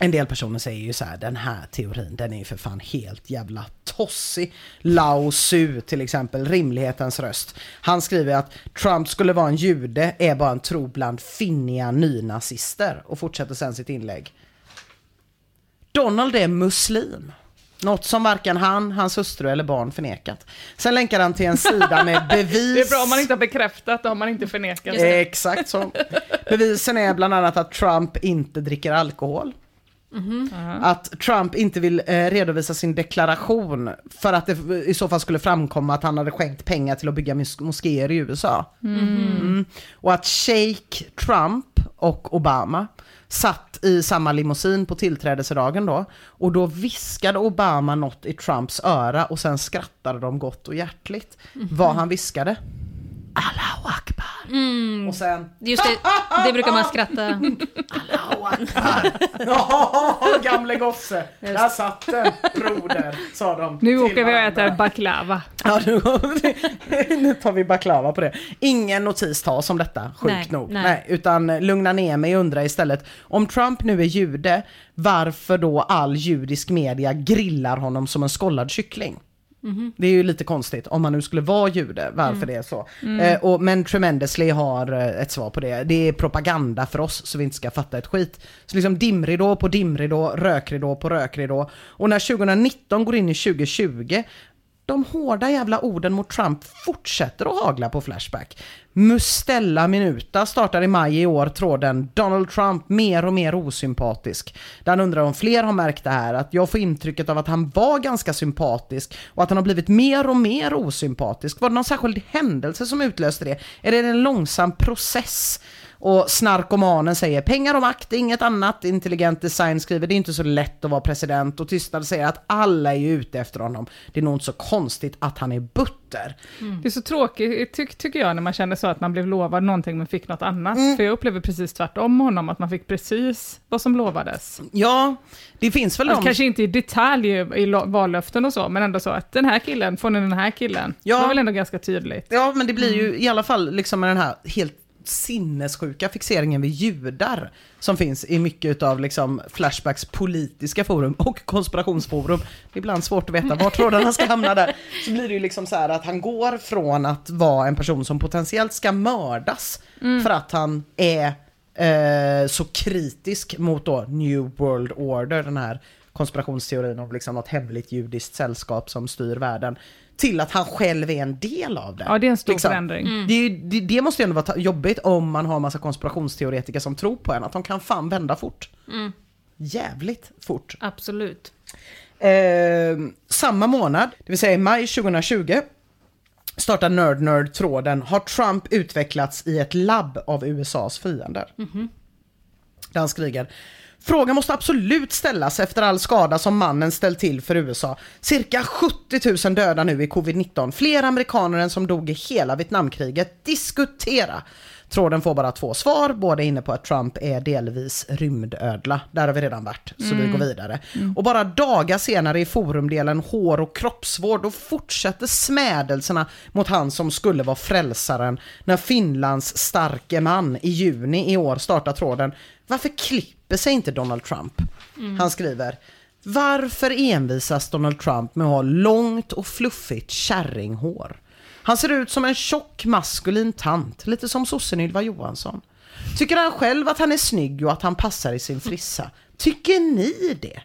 en del personer säger ju så här, den här teorin, den är ju för fan helt jävla tossig. Lao Su till exempel, rimlighetens röst. Han skriver att Trump skulle vara en jude är bara en tro bland finniga nynazister och fortsätter sen sitt inlägg. Donald är muslim. Något som varken han, hans hustru eller barn förnekat. Sen länkar han till en sida med bevis. Det är bra om man inte har bekräftat, då har man inte förnekat. Exakt så. Bevisen är bland annat att Trump inte dricker alkohol. Att Trump inte vill eh, redovisa sin deklaration för att det i så fall skulle framkomma att han hade skänkt pengar till att bygga mos- moskéer i USA. Mm. Och att Sheikh Trump och Obama satt i samma limousin på tillträdesdagen då. Och då viskade Obama något i Trumps öra och sen skrattade de gott och hjärtligt. Vad han viskade? Allahu akbar. Och sen... Just det, det brukar man skratta. Allahu akbar. Ja, gamle gosse. Där satt den, broder, sa de. Nu åker vi och äter baklava. Ja, nu, nu tar vi baklava på det. Ingen notis tas om detta, sjukt Nej, nog. nej. Nej. utan lugna ner mig och undra istället, om Trump nu är jude, varför då all judisk media grillar honom som en skållad kyckling? Mhm. Det är ju lite konstigt om man nu skulle vara jude, varför Mm. det är så. Eh, och, men Tremendously har eh, ett svar på det. Det är propaganda för oss så vi inte ska fatta ett skit. Så liksom dimridå på dimridå, rökridå på rökridå. Och när 2019 går in i 2020 de hårda jävla orden mot Trump fortsätter att hagla på Flashback. Mustella Minuta startar i maj i år tråden Donald Trump mer och mer osympatisk. Där han undrar om fler har märkt det här, att jag får intrycket av att han var ganska sympatisk och att han har blivit mer och mer osympatisk. Var det någon särskild händelse som utlöste det? Är det en långsam process? Och snarkomanen säger pengar och makt, inget annat. Intelligent design skriver det är inte så lätt att vara president och Tystnad säger att alla är ju ute efter honom. Det är nog inte så konstigt att han är butter. Det är så tråkigt, ty tycker jag, när man känner så att man blev lovad någonting men fick något annat. Mm. För jag upplever precis tvärtom med honom, att man fick precis vad som lovades. Ja, det finns väl Alltså, de... kanske inte i detalj i vallöften och så, men ändå så att den här killen får ni den här killen. Ja. Det var väl ändå ganska tydligt. Ja, men det blir ju i alla fall liksom med den här helt sinnessjuka fixeringen vid judar som finns i mycket av liksom Flashbacks politiska forum och konspirationsforum. Det är ibland svårt att veta var trådarna ska hamna där. Så blir det ju liksom så här att han går från att vara en person som potentiellt ska mördas för att han är eh, så kritisk mot då New World Order, den här konspirationsteorin om liksom något hemligt judiskt sällskap som styr världen, till att han själv är en del av det. Ja, det är en stor Liksom. förändring. Det, är ju, det, det måste ju ändå vara jobbigt om man har massa konspirationsteoretiker som tror på en, att de kan fan vända fort. Jävligt fort. Absolut. Eh, samma månad, det vill säga i maj 2020, startar Nerd Nerd-tråden Har Trump utvecklats i ett labb av USAs fiender? Där han skriver Frågan måste absolut ställas efter all skada som mannen ställt till för USA. Cirka 70 000 döda nu i covid-19. Fler amerikaner än som dog i hela Vietnamkriget. Diskutera! Tråden får bara två svar, båda inne på att Trump är delvis rymdödla. Där har vi redan varit, så vi går vidare. Och bara dagar senare i forumdelen hår och kroppsvård, då fortsätter smädelserna mot han som skulle vara frälsaren när Finlands starke man i juni i år startar tråden Varför klipper sig inte Donald Trump? Han skriver Varför envisas Donald Trump med att ha långt och fluffigt kärringhår? Han ser ut som en tjock maskulin tant, lite som sossen Ylva Johansson. Tycker han själv att han är snygg och att han passar i sin frissa? Tycker ni det?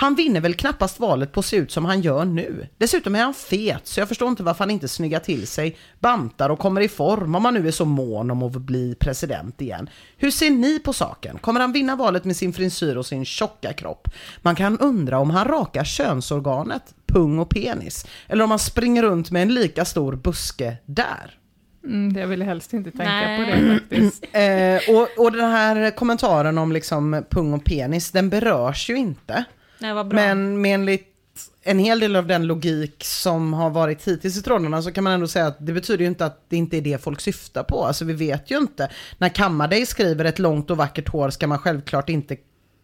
Han vinner väl knappast valet på att se ut som han gör nu. Dessutom är han fet, så jag förstår inte varför han inte snyggar till sig, bantar och kommer i form om han nu är så mån om att bli president igen. Hur ser ni på saken? Kommer han vinna valet med sin frisyr och sin tjocka kropp? Man kan undra om han rakar könsorganet, pung och penis, eller om han springer runt med en lika stor buske där. Mm, jag ville helst inte tänka Nej. på det faktiskt. Eh, och, och den här kommentaren om liksom pung och penis, den berörs ju inte. Nej, vad bra. Men med enligt en hel del av den logik som har varit hittills i trådarna så kan man ändå säga att det betyder ju inte att det inte är det folk syftar på. Alltså vi vet ju inte. När Kammarday skriver ett långt och vackert hår ska man självklart inte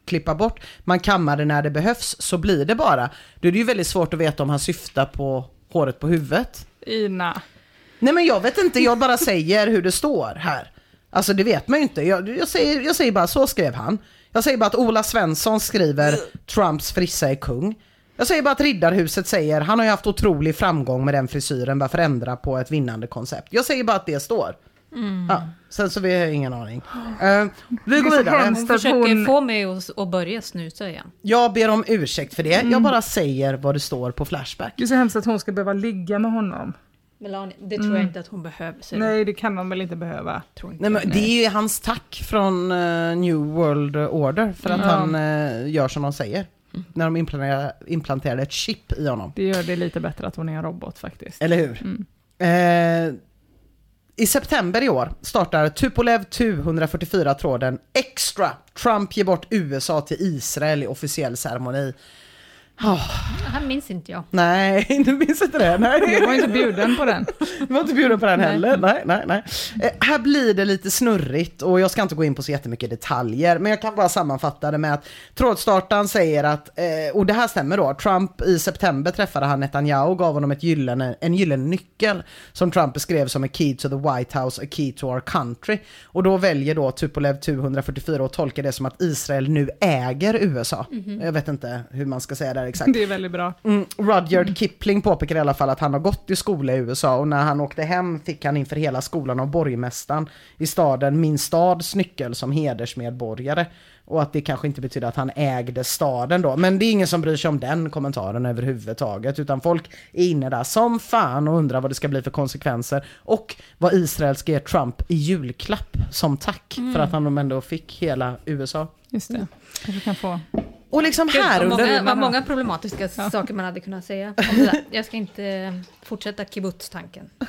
klippa bort. Man kammar det när det behövs, så blir det bara. Då är det ju väldigt svårt att veta om han syftar på håret på huvudet. Ina. Nej men jag vet inte, jag bara säger hur det står här. Alltså det vet man ju inte. Jag, jag, säger, jag säger bara, så skrev han. Jag säger bara att Ola Svensson skriver Trumps frissa är kung. Jag säger bara att Riddarhuset säger han har ju haft otrolig framgång med den frisyren, varför ändra på ett vinnande koncept? Jag säger bara att det står. Ja, sen så vi har ingen aning. Eh, vi går vidare. Hon försöker hon- få mig att, börja snusa igen. Jag ber om ursäkt för det, jag bara säger vad det står på Flashback. Det är så hemskt att hon ska behöva ligga med honom. Melania, det tror jag inte att hon behöver. säger du. Nej, det kan hon väl inte behöva. tror inte Nej, men det är ju hans tack från eh, New World Order för att Ja. han eh, gör som de säger. När de implanterar, implanterade ett chip i honom. Det gör det lite bättre att hon är en robot faktiskt. Eller hur? Eh, I september i år startar Tupolev 244-tråden Extra. Trump ger bort USA till Israel i officiell ceremoni. Han minns inte jag. Nej, du minns inte det? Nej. Jag var inte bjuden på den. Du var inte bjuden på den heller. Nej, nej, nej. Eh, här blir det lite snurrigt och jag ska inte gå in på så jättemycket detaljer, men jag kan bara sammanfatta det med att trådstartaren säger att, eh, och det här stämmer då, Trump i september träffade han Netanyahu och gav honom ett gyllene, en gyllene nyckel som Trump beskrev som a key to the White House, a key to our country. Och då väljer då Tupolev 244 att tolka det som att Israel nu äger USA. Jag vet inte hur man ska säga det exakt. Det är väldigt bra. Mm, Rudyard Kipling påpekar i alla fall att han har gått i skola i USA och när han åkte hem fick han inför hela skolan av borgmästaren i staden Min stads nyckel som hedersmedborgare. Och att det kanske inte betyder att han ägde staden då. Men det är ingen som bryr sig om den kommentaren överhuvudtaget. Utan folk är inne där som fan och undrar vad det ska bli för konsekvenser. Och vad Israel ska ge Trump i julklapp som tack för att han ändå fick hela USA. Just det. Kanske kan få... Och liksom här under... många, vad många problematiska saker man hade kunnat säga om det där. Jag ska inte fortsätta kibbutz-tanken.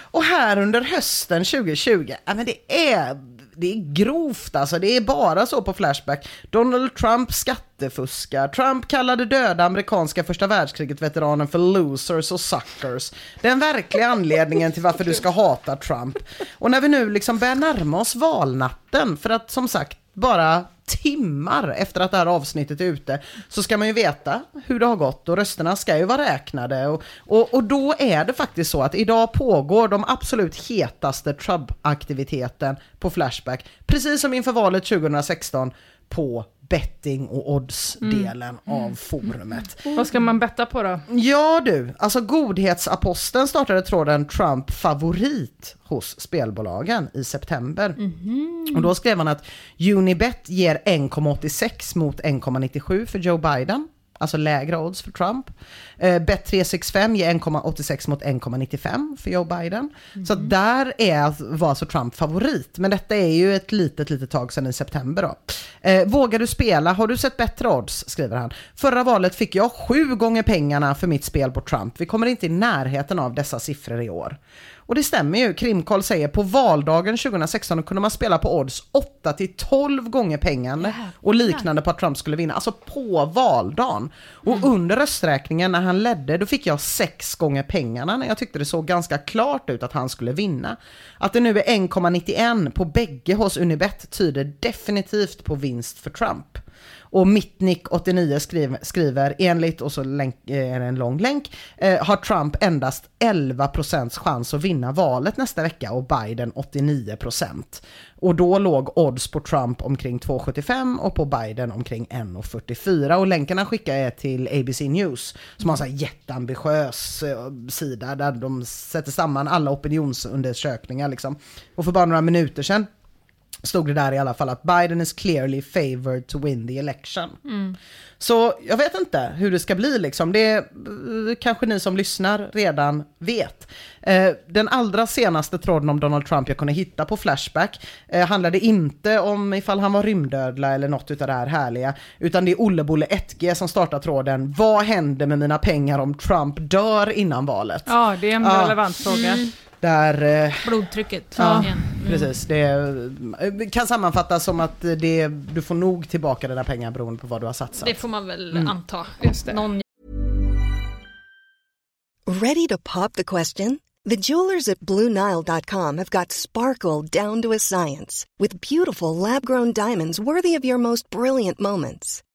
Och här under hösten 2020, ja men det är, det är grovt alltså, det är bara så på Flashback. Donald Trump skattefuskar, Trump kallade döda amerikanska första världskriget-veteranen för losers och suckers. Den verkliga anledningen till varför du ska hata Trump. Och när vi nu liksom börjar närma oss valnatten, för att som sagt, bara timmar efter att det här avsnittet är ute så ska man ju veta hur det har gått och rösterna ska ju vara räknade. Och, och, och då är det faktiskt så att idag pågår de absolut hetaste Trump-aktiviteten på Flashback precis som inför valet 2016 på betting och odds-delen av forumet. Vad ska man betta på då? Ja du, alltså godhetsaposteln startade tråden Trump favorit hos spelbolagen i september. Och då skrev han att Unibet ger 1,86 mot 1,97 för Joe Biden. Alltså lägre odds för Trump. Eh, Bet365 ger 1,86 mot 1,95 för Joe Biden. Så att där är, var alltså Trump favorit. Men detta är ju ett litet, litet tag sedan i september då. Eh, vågar du spela? Har du sett bättre odds? skriver han. Förra valet fick jag sju gånger pengarna för mitt spel på Trump. Vi kommer inte i närheten av dessa siffror i år. Och det stämmer ju. Krimkoll säger på valdagen 2016 kunde man spela på odds 8 till 12 gånger pengarna och liknande på att Trump skulle vinna. Alltså på valdagen. Och under rösträkningen när han ledde, då fick jag sex gånger pengarna när jag tyckte det såg ganska klart ut att han skulle vinna. Att det nu är 1,91 på bägge hos Unibet tyder definitivt på vinst för Trump. Och Mittnick89 skriver, skriver enligt, och så länk, är det en lång länk, eh, har Trump endast 11% chans att vinna valet nästa vecka och Biden 89%. Och då låg odds på Trump omkring 2,75 och på Biden omkring 1,44. Och länken han skickar är till ABC News som har en jätteambitiös eh, sida där de sätter samman alla opinionsundersökningar liksom. Och för bara några minuter sedan stod det där i alla fall att Biden is clearly favored to win the election. Så jag vet inte hur det ska bli liksom. Det kanske ni som lyssnar redan vet. Eh, den allra senaste tråden om Donald Trump jag kunde hitta på Flashback eh, handlade inte om ifall han var rymdödla eller något utav det här härliga, utan det är Olle-Bolle 1G som startar tråden Vad händer med mina pengar om Trump dör innan valet? Ja, det är en Ja. relevant fråga. Där eh, Blodtrycket. Ja, igen. precis. Det eh, kan sammanfattas som att det, du får nog tillbaka dina pengar beroende på vad du har satsat. Det får man väl Mm. anta. Just det. Någon Ready to pop the question? The jewelers at BlueNile.com have got sparkle down to a science with beautiful lab grown diamonds worthy of your most brilliant moments.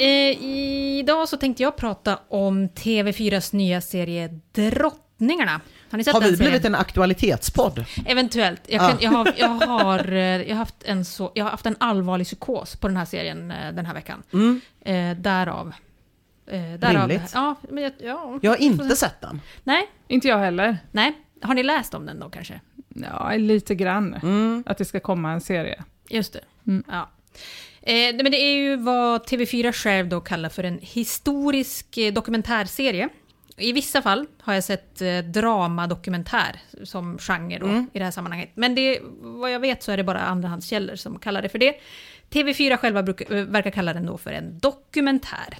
Eh, idag så tänkte jag prata om TV4s nya serie Drottningarna. Har ni sett Har den vi serien? blivit en aktualitetspodd? Eventuellt. Jag, kan, jag, har, jag, har, eh, jag, har haft en så, jag har haft en allvarlig psykos på den här serien eh, den här veckan. Mm. Eh, därav. Eh, därav Rimligt. Ja, men jag, ja. Jag har inte sett den. Nej, Inte jag heller. nej. Har ni läst om den då kanske? Ja, lite grann. Mm. Att det ska komma en serie. Just det. Mm. Ja. Eh, men det är ju vad TV4 själv då kallar för en historisk eh, dokumentärserie. I vissa fall har jag sett eh, dramadokumentär som genre då, Mm. i det här sammanhanget. Men det, vad jag vet så är det bara andrahandskällor som kallar det för det. TV4 själva brukar, eh, verkar kalla den då för en dokumentär.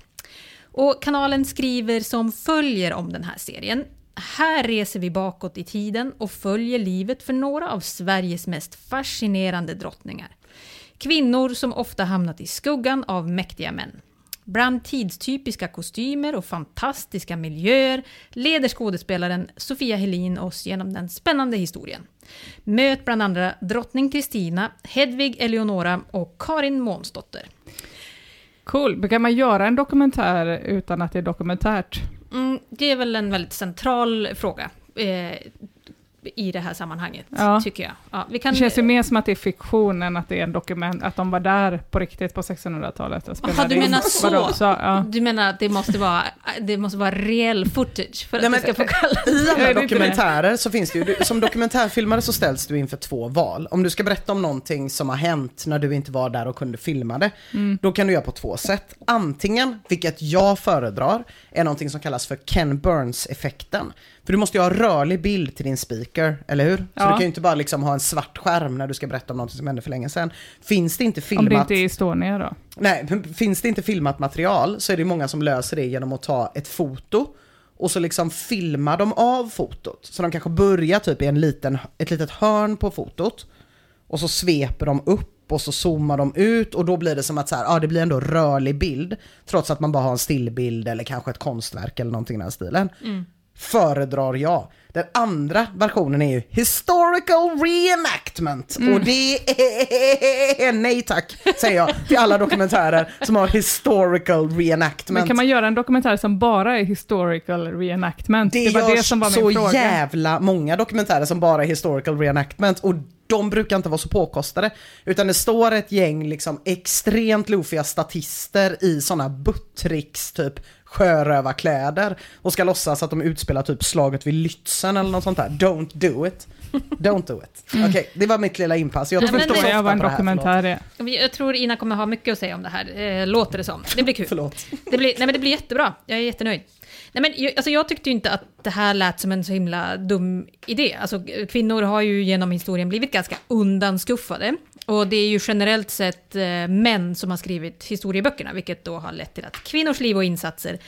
Och kanalen skriver som följer om den här serien. Här reser vi bakåt i tiden och följer livet för några av Sveriges mest fascinerande drottningar. Kvinnor som ofta hamnat i skuggan av mäktiga män. Bland tidstypiska kostymer och fantastiska miljöer leder skådespelaren Sofia Helin oss genom den spännande historien. Möt bland andra drottning Kristina, Hedvig Eleonora och Karin Månsdotter. Cool. Kan man göra en dokumentär utan att det är dokumentärt? Mm, det är väl en väldigt central fråga eh, i det här sammanhanget, Ja. tycker jag. Ja, vi kan, Det känns ju mer som att det är fiktion än att det är en dokument, att de var där på riktigt på 1600-talet och spelade Jaha, du in menar de så? sa, ja. Du menar att det måste vara, det måste vara reell footage för att Nej, det men- ska få kallas... I det alla dokumentärer så finns det ju, du- som dokumentärfilmare så ställs du inför två val. Om du ska berätta om någonting som har hänt när du inte var där och kunde filma det, då kan du göra på två sätt. Antingen, vilket jag föredrar, är någonting som kallas för Ken Burns-effekten. För du måste ju ha rörlig bild till din speaker, eller hur? Så Ja. du kan ju inte bara liksom ha en svart skärm när du ska berätta om någonting som hände för länge sedan. Finns det inte Om filmat... det inte är Estonia då? Nej, finns det inte filmat material så är det många som löser det genom att ta ett foto och så liksom filmar de av fotot. Så de kanske börjar typ i en liten, ett litet hörn på fotot och så sveper de upp och så zoomar de ut och då blir det som att så här, ja, det blir ändå rörlig bild trots att man bara har en stillbild eller kanske ett konstverk eller någonting i den stilen. Föredrar jag. Den andra versionen är ju historical reenactment och det är nej tack säger jag till alla dokumentärer som har historical reenactment. Men kan man göra en dokumentär som bara är historical reenactment? Det, var görs det som var så min fråga. jävla många dokumentärer som bara är historical reenactment och de brukar inte vara så påkostade. Utan det står ett gäng liksom extremt loofiga statister i sådana buttricks typ sjörövarkläder och ska låtsas att de utspelar typ slaget vid Lützen eller något sånt där. Don't do it. Don't do it. Okej, det var mitt lilla inpass. Jag tror inte så jag vad en dokumentär är. Jag tror Ina kommer ha mycket att säga om det här, eh, låter det som. Det blir kul. Förlåt. Det blir, nej men det blir jättebra, jag är jättenöjd. Nej men jag, alltså jag tyckte ju inte att det här lät som en så himla dum idé. Alltså kvinnor har ju genom historien blivit ganska undanskuffade. Och det är ju generellt sett eh, män som har skrivit historieböckerna, vilket då har lett till att kvinnors liv och insatser,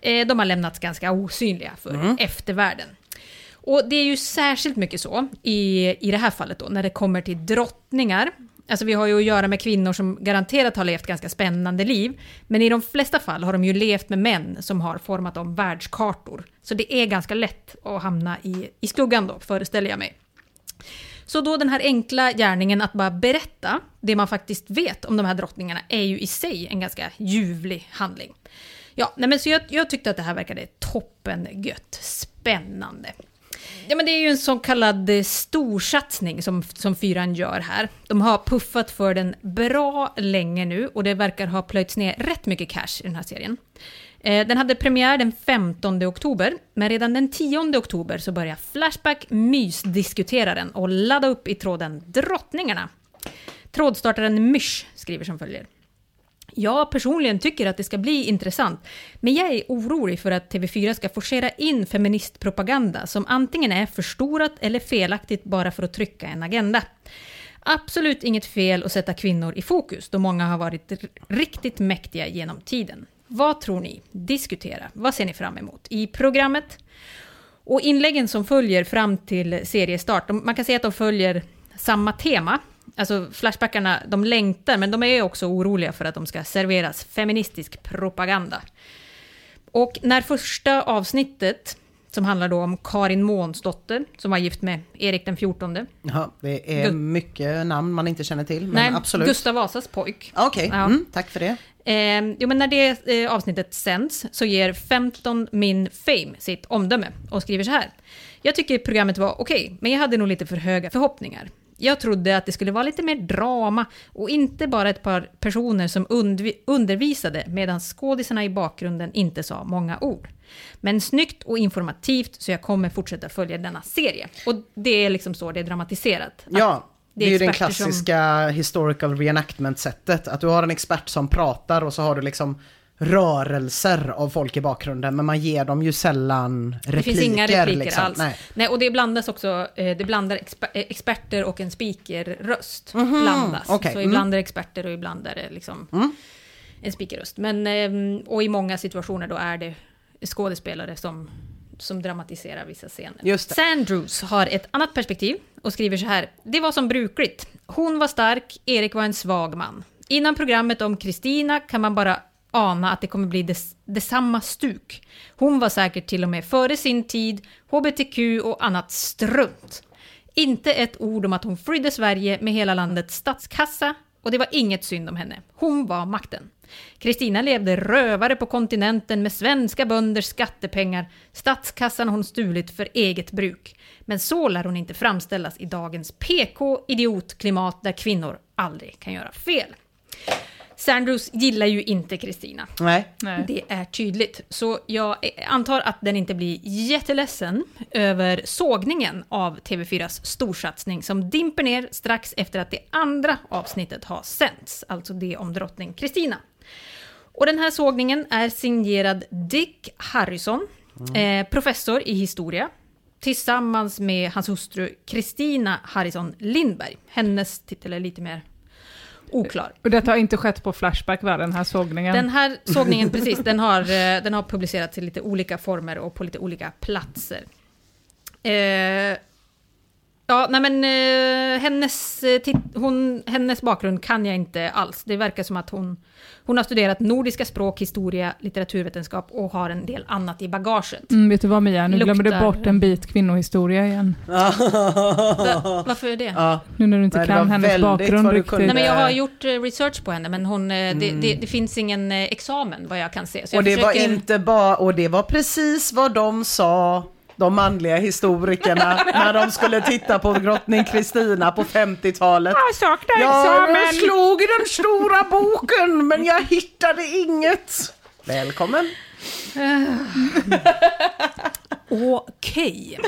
eh, de har lämnats ganska osynliga för eftervärlden. Och det är ju särskilt mycket så i, i det här fallet då, när det kommer till drottningar. Alltså vi har ju att göra med kvinnor som garanterat har levt ganska spännande liv. Men i de flesta fall har de ju levt med män som har format om världskartor. Så det är ganska lätt att hamna i, i skuggan då, föreställer jag mig. Så då den här enkla gärningen att bara berätta det man faktiskt vet om de här drottningarna är ju i sig en ganska ljuvlig handling. Ja, nej men så jag, jag tyckte att det här verkade toppen gött, spännande. Ja, men det är ju en så kallad eh, storsatsning som, som Fyran gör här. De har puffat för den bra länge nu och det verkar ha plöjts ner rätt mycket cash i den här serien. Eh, den hade premiär den 15 oktober, men redan den 10 oktober så börjar Flashback mysdiskutera den och ladda upp i tråden Drottningarna. Trådstartaren Mysh skriver som följer. Jag personligen tycker att det ska bli intressant, men jag är orolig för att TV4 ska forcera in feministpropaganda som antingen är förstorat eller felaktigt bara för att trycka en agenda. Absolut inget fel att sätta kvinnor i fokus, då många har varit riktigt mäktiga genom tiden. Vad tror ni? Diskutera. Vad ser ni fram emot i programmet? Och inläggen som följer fram till seriestart, de, man kan säga att de följer samma tema. Alltså Flashbackarna, de längtar, men de är också oroliga för att de ska serveras feministisk propaganda. Och när första avsnittet, som handlar då om Karin Månsdotter, som var gift med Erik den 14. Ja, det är Gu- mycket namn man inte känner till, men Nej, absolut. Gustav Vasas pojk. Okej, Ja. mm, tack för det. Eh, jo, men när det eh, avsnittet sänds så ger 15 min Fame sitt omdöme och skriver så här. Jag tycker programmet var okej, men jag hade nog lite för höga förhoppningar. Jag trodde att det skulle vara lite mer drama och inte bara ett par personer som undervisade medan skådisarna i bakgrunden inte sa många ord. Men snyggt och informativt så jag kommer fortsätta följa denna serie. Och det är liksom så det är dramatiserat. Ja, det är ju det experter som- klassiska historical reenactment-sättet. Att du har en expert som pratar och så har du liksom rörelser av folk i bakgrunden, men man ger dem ju sällan repliker. Det finns inga repliker liksom. alls. Nej. Nej. och det blandas också, eh, det blandar exper eh, experter och en speakerröst Mhm, blandas. okej, Så mm. ibland är det experter och ibland är det liksom Mm. en speakerröst. Men, ehm, och i många situationer då är det skådespelare som, som dramatiserar vissa scener. Sandrews har ett annat perspektiv och skriver så här. Det var som brukligt. Hon var stark, Erik var en svag man. Innan programmet om Kristina kan man bara ana att det kommer bli des, detsamma stuk. Hon var säkert till och med före sin tid, hbtq och annat strunt. Inte ett ord om att hon flydde Sverige med hela landets statskassa och det var inget synd om henne. Hon var makten. Kristina levde rövare på kontinenten med svenska bönders skattepengar. Statskassan hon stulit för eget bruk. Men så lär hon inte framställas i dagens PK-idiotklimat där kvinnor aldrig kan göra fel. Sandrews gillar ju inte Kristina. Nej. Det är tydligt. Så jag antar att den inte blir jätteledsen över sågningen av TV4s storsatsning som dimper ner strax efter att det andra avsnittet har sänts, alltså det om drottning Kristina. Och den här sågningen är signerad Dick Harrison, eh, professor i historia, tillsammans med hans hustru Kristina Harrison Lindberg. Hennes titel är lite mer oklar. Och detta har inte skett på Flashback, va, den här sågningen? Den här sågningen, precis, den har, eh, den har publicerats i lite olika former och på lite olika platser. Eh, ja, nej men eh, hennes, eh, hon, hennes bakgrund kan jag inte alls. Det verkar som att hon, hon har studerat nordiska språk, historia, litteraturvetenskap och har en del annat i bagaget. Mm, vet du vad Mia, nu glömmer du Luktar- bort en bit kvinnohistoria igen. Va, varför är det? Ja. Nu när du inte Nej, det kan var hennes bakgrund riktigt. Nej, men jag har gjort eh, research på henne, men hon, eh, det, Mm. det, det finns ingen examen vad jag kan se. Så jag Och det var försöker- inte bara, och det var precis vad de sa, de manliga historikerna, när de skulle titta på drottning Kristina på 50-talet. Jag saknar Jag slog i den stora boken, men jag hittade inget. Välkommen. Okej.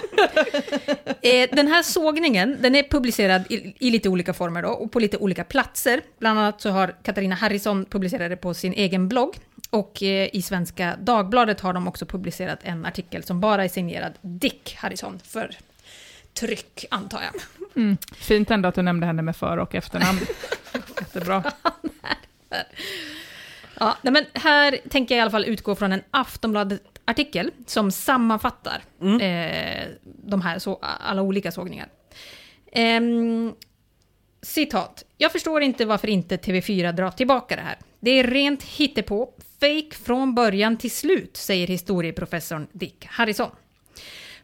eh, den här sågningen den är publicerad i, i lite olika former då, och på lite olika platser. Bland annat så har Katarina Harrison publicerat det på sin egen blogg. Och eh, i Svenska Dagbladet har de också publicerat en artikel som bara är signerad Dick Harrison för tryck, antar jag. Mm. Fint ändå att du nämnde henne med för och efternamn. Jättebra. Ja, nej, men här tänker jag i alla fall utgå från en Aftonbladet-artikel som sammanfattar eh, de här så, alla olika sågningar. Ehm, citat. Jag förstår inte varför inte TV4 drar tillbaka det här. Det är rent hittepå, fake från början till slut, säger historieprofessorn Dick Harrison.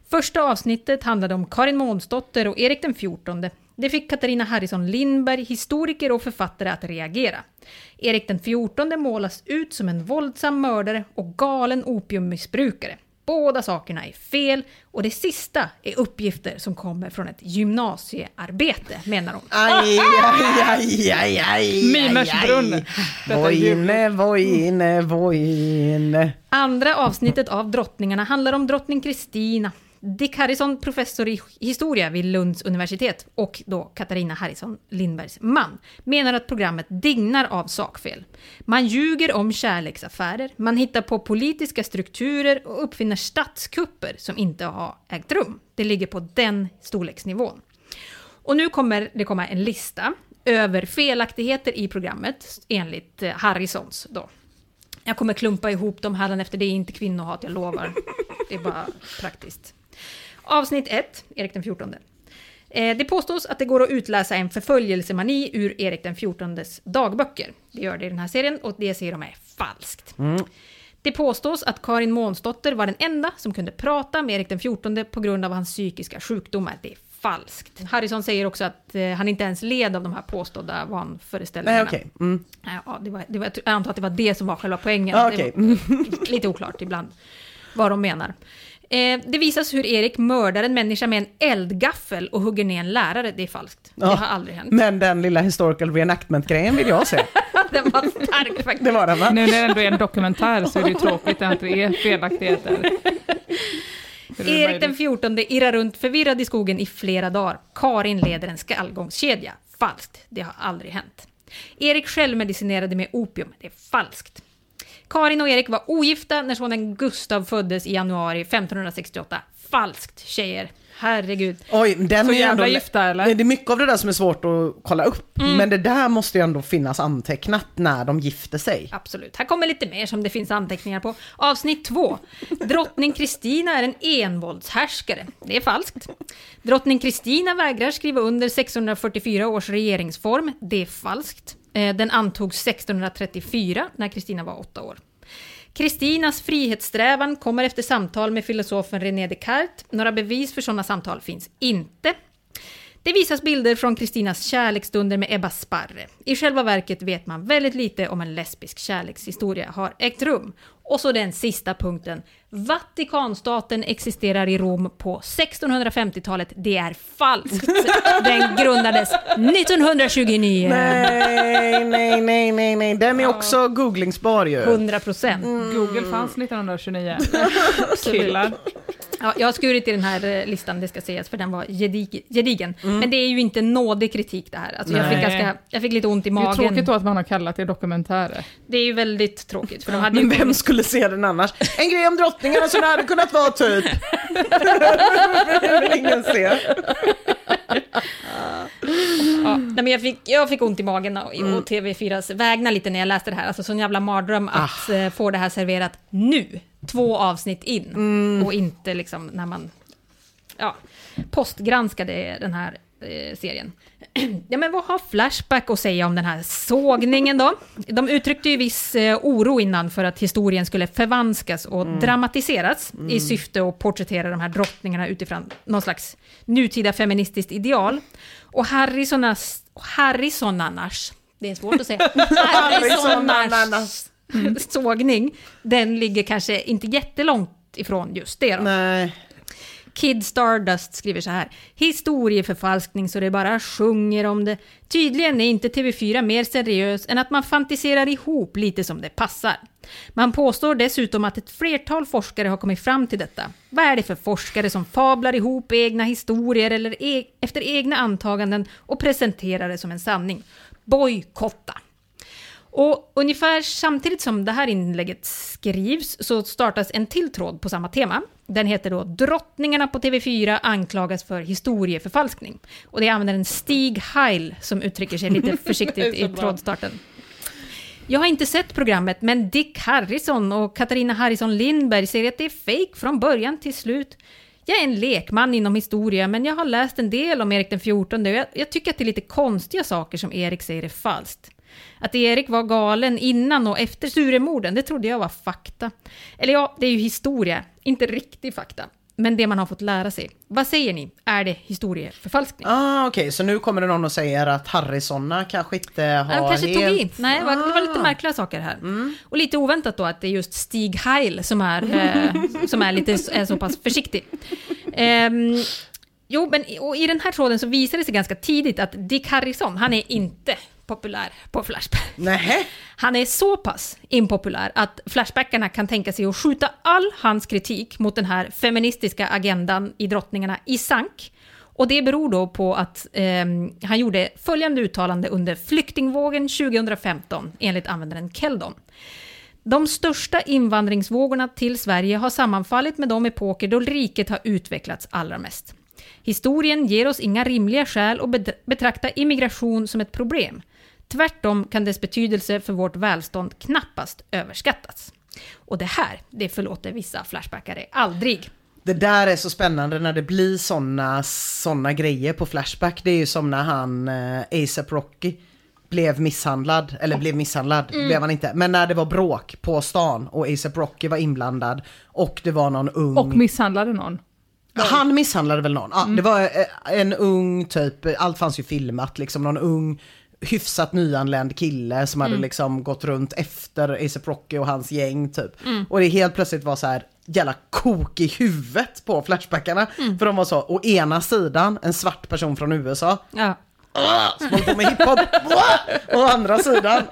Första avsnittet handlade om Karin Månsdotter och Erik den XIV. Det fick Katarina Harrison Lindberg, historiker och författare, att reagera. Erik den XIV målas ut som en våldsam mördare och galen opiummissbrukare. Båda sakerna är fel och det sista är uppgifter som kommer från ett gymnasiearbete, menar hon. Aj, aj, aj, aj, aj. Mimers aj, brunn. aj. Detta är ljuvligt. Vojne, vojne, vojne. Andra avsnittet av Drottningarna handlar om drottning Kristina. Dick Harrison, professor i historia vid Lunds universitet och då Katarina Harrison, Lindbergs man, menar att programmet dignar av sakfel. Man ljuger om kärleksaffärer, man hittar på politiska strukturer och uppfinner statskupper som inte har ägt rum. Det ligger på den storleksnivån. Och nu kommer det komma en lista över felaktigheter i programmet enligt eh, Harrisons då. Jag kommer klumpa ihop dem här efter det är inte kvinnohat, jag lovar. Det är bara praktiskt. Avsnitt 1, Erik den 14. Eh, Det påstås att det går att utläsa en förföljelsemani ur Erik den 14 dagböcker. Det gör det i den här serien och det säger de är falskt. Det påstås att Karin Månsdotter var den enda som kunde prata med Erik den 14 på grund av hans psykiska sjukdomar. Det är falskt. Harrison säger också att eh, han inte ens led av de här påstådda vanföreställningarna. Nej, okej. Mm. Ja, det var, det var, jag antar att det var det som var själva poängen. Det okej. var lite oklart ibland vad de menar. Eh, det visas hur Erik mördar en människa med en eldgaffel och hugger ner en lärare. Det är falskt. Det Ja. har aldrig hänt. Men den lilla historical reenactment-grejen vill jag se. Den var stark faktiskt. Det var den va? Nu när det ändå är en dokumentär så är det ju tråkigt att det är felaktigheter. Det Erik den 14 irrar runt förvirrad i skogen i flera dagar. Karin leder en skallgångskedja. Falskt. Det har aldrig hänt. Erik självmedicinerade med opium. Det är falskt. Karin och Erik var ogifta när sonen Gustav föddes i januari 1568. Falskt, tjejer. Herregud. Oj, den Så är jävla ändå... gifta, eller? Det är mycket av det där som är svårt att kolla upp. Mm. Men det där måste ju ändå finnas antecknat när de gifter sig. Absolut. Här kommer lite mer som det finns anteckningar på. Avsnitt 2. Drottning Kristina är en envåldshärskare. Det är falskt. Drottning Kristina vägrar skriva under 1644 års regeringsform. Det är falskt. Eh, den antogs 1634 när Kristina var åtta år. Kristinas frihetssträvan kommer efter samtal med filosofen René Descartes. Några bevis för sådana samtal finns inte. Det visas bilder från Kristinas kärleksstunder med Ebba Sparre. I själva verket vet man väldigt lite om en lesbisk kärlekshistoria har ägt rum. Och så den sista punkten. Vatikanstaten existerar i Rom på 1650-talet. Det är falskt. Den grundades 1929. Nej, nej, nej, nej, nej. Den är också googlingsbar ju. 100 procent. Google fanns 1929. Killar. Ja, jag har skurit i den här eh, listan, det ska sägas, för den var gedig, gedigen. Men det är ju inte nådig kritik det här. Alltså, jag, fick ganska, jag fick lite ont i Det är magen. tråkigt då att man har kallat det dokumentärer. Det är ju väldigt tråkigt, för de hade ju Men vem skulle se den annars? En grej om drottningarna som det hade kunnat vara typ. Vill ingen se. Ja, nej, men jag, fick, jag fick ont i magen och, och TV4s vägnar lite när jag läste det här. Alltså sån jävla mardröm att eh, få det här serverat nu, två avsnitt in. Och inte liksom när man ja, postgranskade den här eh, serien. Ja, men vad har Flashback att säga om den här sågningen då? De uttryckte ju viss eh, oro innan för att historien skulle förvanskas och dramatiseras i syfte att porträttera de här drottningarna utifrån någon slags nutida feministiskt ideal. Och Harrisonars, Harrisonarnas, det är svårt att säga, Harrisonarnas sågning, den ligger kanske inte jättelångt ifrån just det då. Nej. Kid Stardust skriver så här. Historieförfalskning så det bara sjunger om det. Tydligen är inte TV4 mer seriös än att man fantiserar ihop lite som det passar. Man påstår dessutom att ett flertal forskare har kommit fram till detta. Vad är det för forskare som fablar ihop egna historier eller e efter egna antaganden och presenterar det som en sanning? Bojkotta! Och ungefär samtidigt som det här inlägget skrivs så startas en till tråd på samma tema. Den heter då “Drottningarna på TV4 anklagas för historieförfalskning”. Och det är användaren Stig Heil som uttrycker sig lite försiktigt i trådstarten. Jag har inte sett programmet, men Dick Harrison och Katarina Harrison Lindberg säger att det är fake från början till slut. Jag är en lekman inom historia, men jag har läst en del om Erik den 14 och jag, jag tycker att det är lite konstiga saker som Erik säger är falskt. Att Erik var galen innan och efter Sturemorden, det trodde jag var fakta. Eller ja, det är ju historia, inte riktig fakta. Men det man har fått lära sig. Vad säger ni? Är det historieförfalskning? Ah, Okej, så nu kommer det någon och säger att Harrisonna kanske inte har Han kanske tog helt... i. Nej, det var, det var lite Ah. märkliga saker här. Och lite oväntat då att det är just Stig Heil som är, eh, som är lite är så pass försiktig. Ehm, jo, men i- och i den här tråden så visar det sig ganska tidigt att Dick Harrison, han är inte populär på Flashback. Nej. Han är så pass impopulär att Flashbackarna kan tänka sig att skjuta all hans kritik mot den här feministiska agendan i Drottningarna i sank. Och det beror då på att eh, han gjorde följande uttalande under flyktingvågen 2015 enligt användaren Keldon. De största invandringsvågorna till Sverige har sammanfallit med de epoker då riket har utvecklats allra mest. Historien ger oss inga rimliga skäl att betrakta immigration som ett problem. Tvärtom kan dess betydelse för vårt välstånd knappast överskattas. Och det här, det förlåter vissa Flashbackare aldrig. Det där är så spännande när det blir såna, såna grejer på Flashback. Det är ju som när han, eh, ASAP Rocky, blev misshandlad. Eller blev misshandlad, Mm. blev han inte. Men när det var bråk på stan och ASAP Rocky var inblandad och det var någon ung... Och misshandlade någon. Han misshandlade väl någon? Ja, Mm. det var eh, en ung typ, allt fanns ju filmat, liksom någon ung hyfsat nyanländ kille som hade Mm. liksom gått runt efter ASAP Rocky och hans gäng typ. Mm. Och det helt plötsligt var så här jävla kok i huvudet på Flashbackarna. Mm. För de var så, å ena sidan en svart person från USA Ja. som håller på med hiphop. Å andra sidan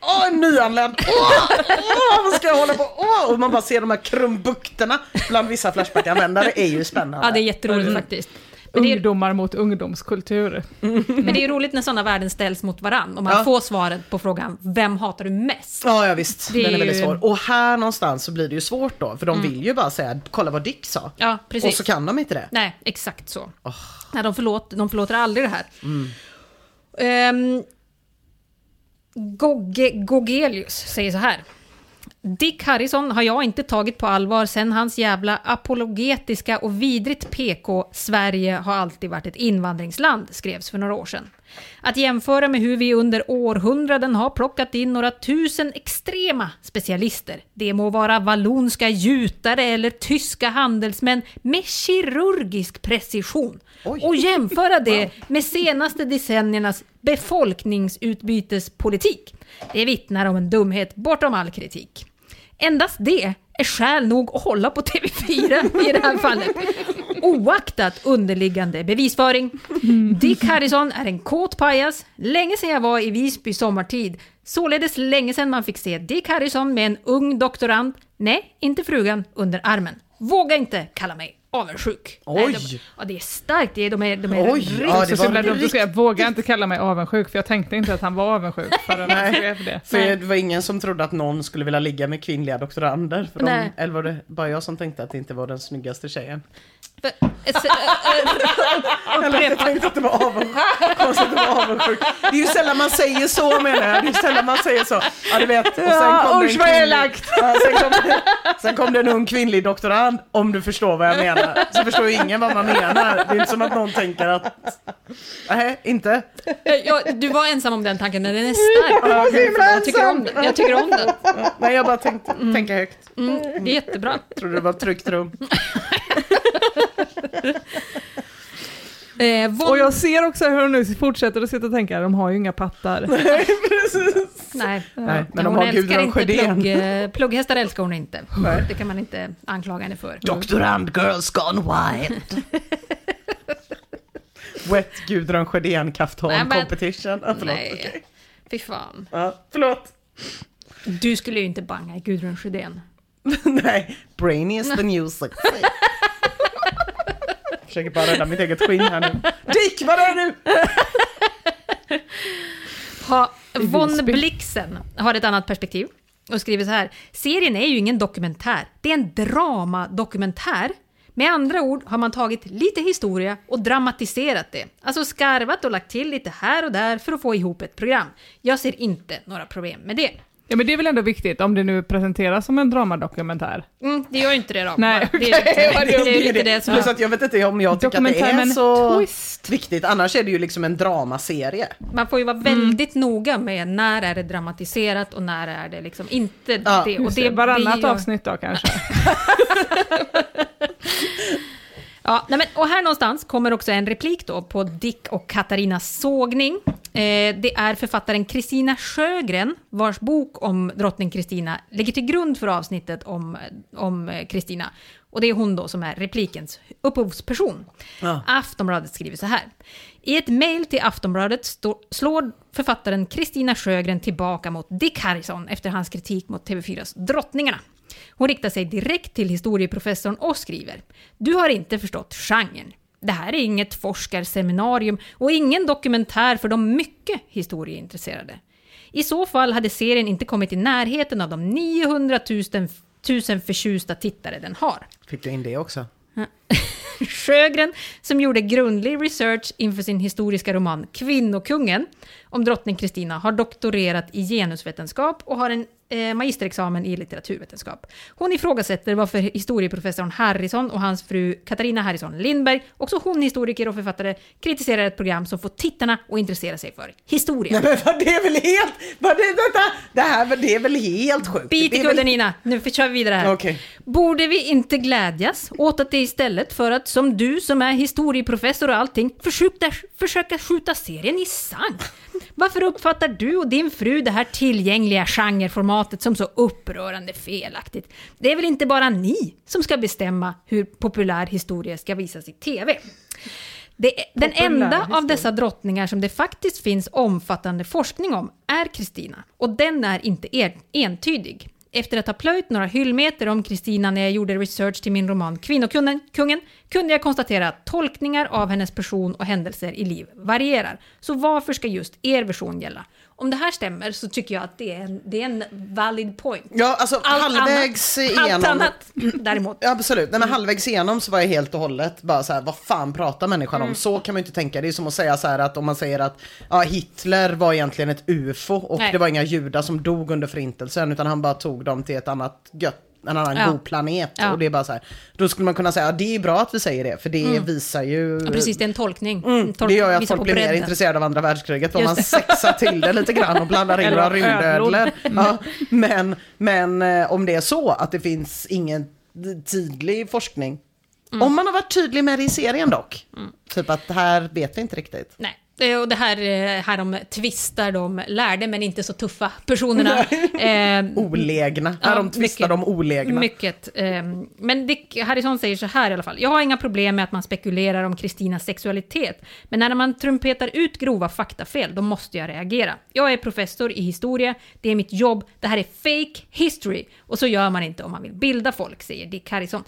Åh, en nyanländ! Åh, åh, vad ska jag hålla på? Åh, och man bara ser de här krumbukterna bland vissa Flashback-användare är ju spännande. Ja, det är jätteroligt Mm. faktiskt. Men det, är, Ungdomar mot ungdomskultur. men det är roligt när sådana värden ställs mot varann och man Ja. får svaret på frågan vem hatar du mest? Ja, ja visst. Det Den är är väldigt ju- svår. Och här någonstans så blir det ju svårt då, för de Mm. vill ju bara säga kolla vad Dick sa. Ja, precis. Och så kan de inte det. Nej, exakt så. Nej, de, förlåt, de förlåter aldrig det här. Mm. Um, Gogge, Gogelius säger så här. Dick Harrison har jag inte tagit på allvar sen hans jävla apologetiska och vidrigt PK “Sverige har alltid varit ett invandringsland” skrevs för några år sedan. Att jämföra med hur vi under århundraden har plockat in några tusen extrema specialister, det må vara vallonska gjutare eller tyska handelsmän med kirurgisk precision, och jämföra det med senaste decenniernas befolkningsutbytespolitik. Det vittnar om en dumhet bortom all kritik. Endast det är skäl nog att hålla på TV4 i det här fallet. Oaktat underliggande bevisföring. Dick Harrison är en kåt pajas. Länge sedan jag var i Visby sommartid. Således länge sedan man fick se Dick Harrison med en ung doktorand, nej, inte frugan, under armen. Våga inte kalla mig avundsjuk. Nej, de, Oj. ja, det är starkt. Det är, de är, de är Oj, riktigt- ja, det så himla dumt att säga, våga inte kalla mig avundsjuk, för jag tänkte inte att han var avundsjuk förrän han skrev det. För det var ingen som trodde att någon skulle vilja ligga med kvinnliga doktorander. För de, eller var det bara jag som tänkte att det inte var den snyggaste tjejen? Eller att jag tänkte att det var avundsjuk. Konstigt att det var avundsjuk. Det är ju sällan man säger så menar jag. Det är ju sällan man säger så. Ja du vet. Och sen kom usch, vad elakt. Sen, kom det, sen kom det en ung kvinnlig doktorand, om du förstår vad jag menar. Så förstår ju ingen vad man menar. Det är inte som att någon tänker att, nej, inte. Ja, du var ensam om den tanken, men den är stark. Ja, så himla jag, tycker om den. jag tycker om den. Ja, Nej, jag bara tänkte tänka högt. Mm, det är jättebra. Trodde det var ett tryggt rum. Eh, Von... Och jag ser också hur hon nu fortsätter att sitta och tänka, de har ju inga pattar. Nej, precis. Nej, Nej, men de hon har älskar inte Sjödén. plugg, eh, plugghästar älskar hon inte. Nej. Det kan man inte anklaga henne för. Doktorand girls gone wild. Wet Gudrun Sjödén kaftan Nej, men- competition. Ja, förlåt. Nej, okej. fy fan. Ja, förlåt. Du skulle ju inte banga i Gudrun Sjödén. Nej, brainy is the new sexy. Försöker bara rädda mitt eget skinn här nu. Dick, vad är du? Ha, Von. Blixen har ett annat perspektiv och skriver så här. Serien är ju ingen dokumentär, det är en dramadokumentär. Med andra ord har man tagit lite historia och dramatiserat det. Alltså skarvat och lagt till lite här och där för att få ihop ett program. Jag ser inte några problem med det. Ja men det är väl ändå viktigt om det nu presenteras som en dramadokumentär. Mm, det gör inte det då. Nej, det, är lite, vad det är dumt. lite det som... Plus att jag vet inte om jag tycker att det är en så twist. viktigt. Annars är det ju liksom en dramaserie. Man får ju vara väldigt noga med när är det dramatiserat och när är det liksom inte Ja, det. Och det det, varannat gör- avsnitt då kanske. Ja, nej men, och här någonstans kommer också en replik då på Dick och Katarinas sågning. Eh, det är författaren Kristina Sjögren vars bok om drottning Kristina ligger till grund för avsnittet om om, eh, Kristina. Och det är hon då som är replikens upphovsperson. Ja. Aftonbladet skriver så här. I ett mejl till Aftonbladet stå, slår författaren Kristina Sjögren tillbaka mot Dick Harrison efter hans kritik mot TV4s Drottningarna. Hon riktar sig direkt till historieprofessorn och skriver Du har inte förstått genren. Det här är inget forskarseminarium och ingen dokumentär för de mycket historieintresserade. I så fall hade serien inte kommit i närheten av de 900 000, 000 förtjusta tittare den har. Fick du in det också? Sjögren, som gjorde grundlig research inför sin historiska roman Kvinnokungen om drottning Kristina, har doktorerat i genusvetenskap och har en eh, magisterexamen i litteraturvetenskap. Hon ifrågasätter varför historieprofessorn Harrison och hans fru Katarina Harrison Lindberg, också hon historiker och författare, kritiserar ett program som får tittarna att intressera sig för historia. Nej, men vad, det är väl helt... Vad det, detta, det här det är väl helt sjukt? Bit i är väl- kudden Nina, nu kör vi vidare här. Okej. Borde vi inte glädjas åt att det istället för att som du som är historieprofessor och allting försöka, försöka skjuta serien i sank? Varför uppfattar du och din fru det här tillgängliga genreformatet som så upprörande felaktigt? Det är väl inte bara ni som ska bestämma hur populär historia ska visas i TV? Det den enda av historia. dessa drottningar som det faktiskt finns omfattande forskning om är Kristina. Och den är inte er, entydig. Efter att ha plöjt några hyllmeter om Kristina när jag gjorde research till min roman Kvinnokungen kungen, kunde jag konstatera att tolkningar av hennes person och händelser i liv varierar. Så varför ska just er version gälla? Om det här stämmer så tycker jag att det är en, det är en valid point. Ja, alltså Allt halvvägs annat, igenom... Allt annat däremot. Absolut. Nej, men halvvägs igenom så var jag helt och hållet bara så här, vad fan pratar människan om? Så kan man ju inte tänka. Det är som att säga så här att om man säger att ja, Hitler var egentligen ett UFO och Nej. det var inga judar som dog under förintelsen utan han bara tog dem till ett annat gött en annan Ja. god planet. Ja. Och det är bara så här. Då skulle man kunna säga, ja, det är bra att vi säger det, för det visar ju... Ja, precis, det är en tolkning. Mm, det gör ju att folk blir mer intresserade av andra världskriget, Just man sexar till det lite grann och blandar in några rymdödlor. Mm. Ja, men men eh, om det är så att det finns ingen tydlig forskning, Mm. om man har varit tydlig med det i serien dock, typ att det här vet vi inte riktigt. Nej. Eh, Och det här, eh, här de tvistar de lärde men inte så tuffa personerna. Eh, Olägna, Ja, när de tvistar de olägna. Mycket. Eh, men Dick Harrison säger så här i alla fall. Jag har inga problem med att man spekulerar om Kristinas sexualitet. Men när man trumpetar ut grova faktafel, då måste jag reagera. Jag är professor i historia, det är mitt jobb, det här är fake history. Och så gör man inte om man vill bilda folk, säger Dick Harrison.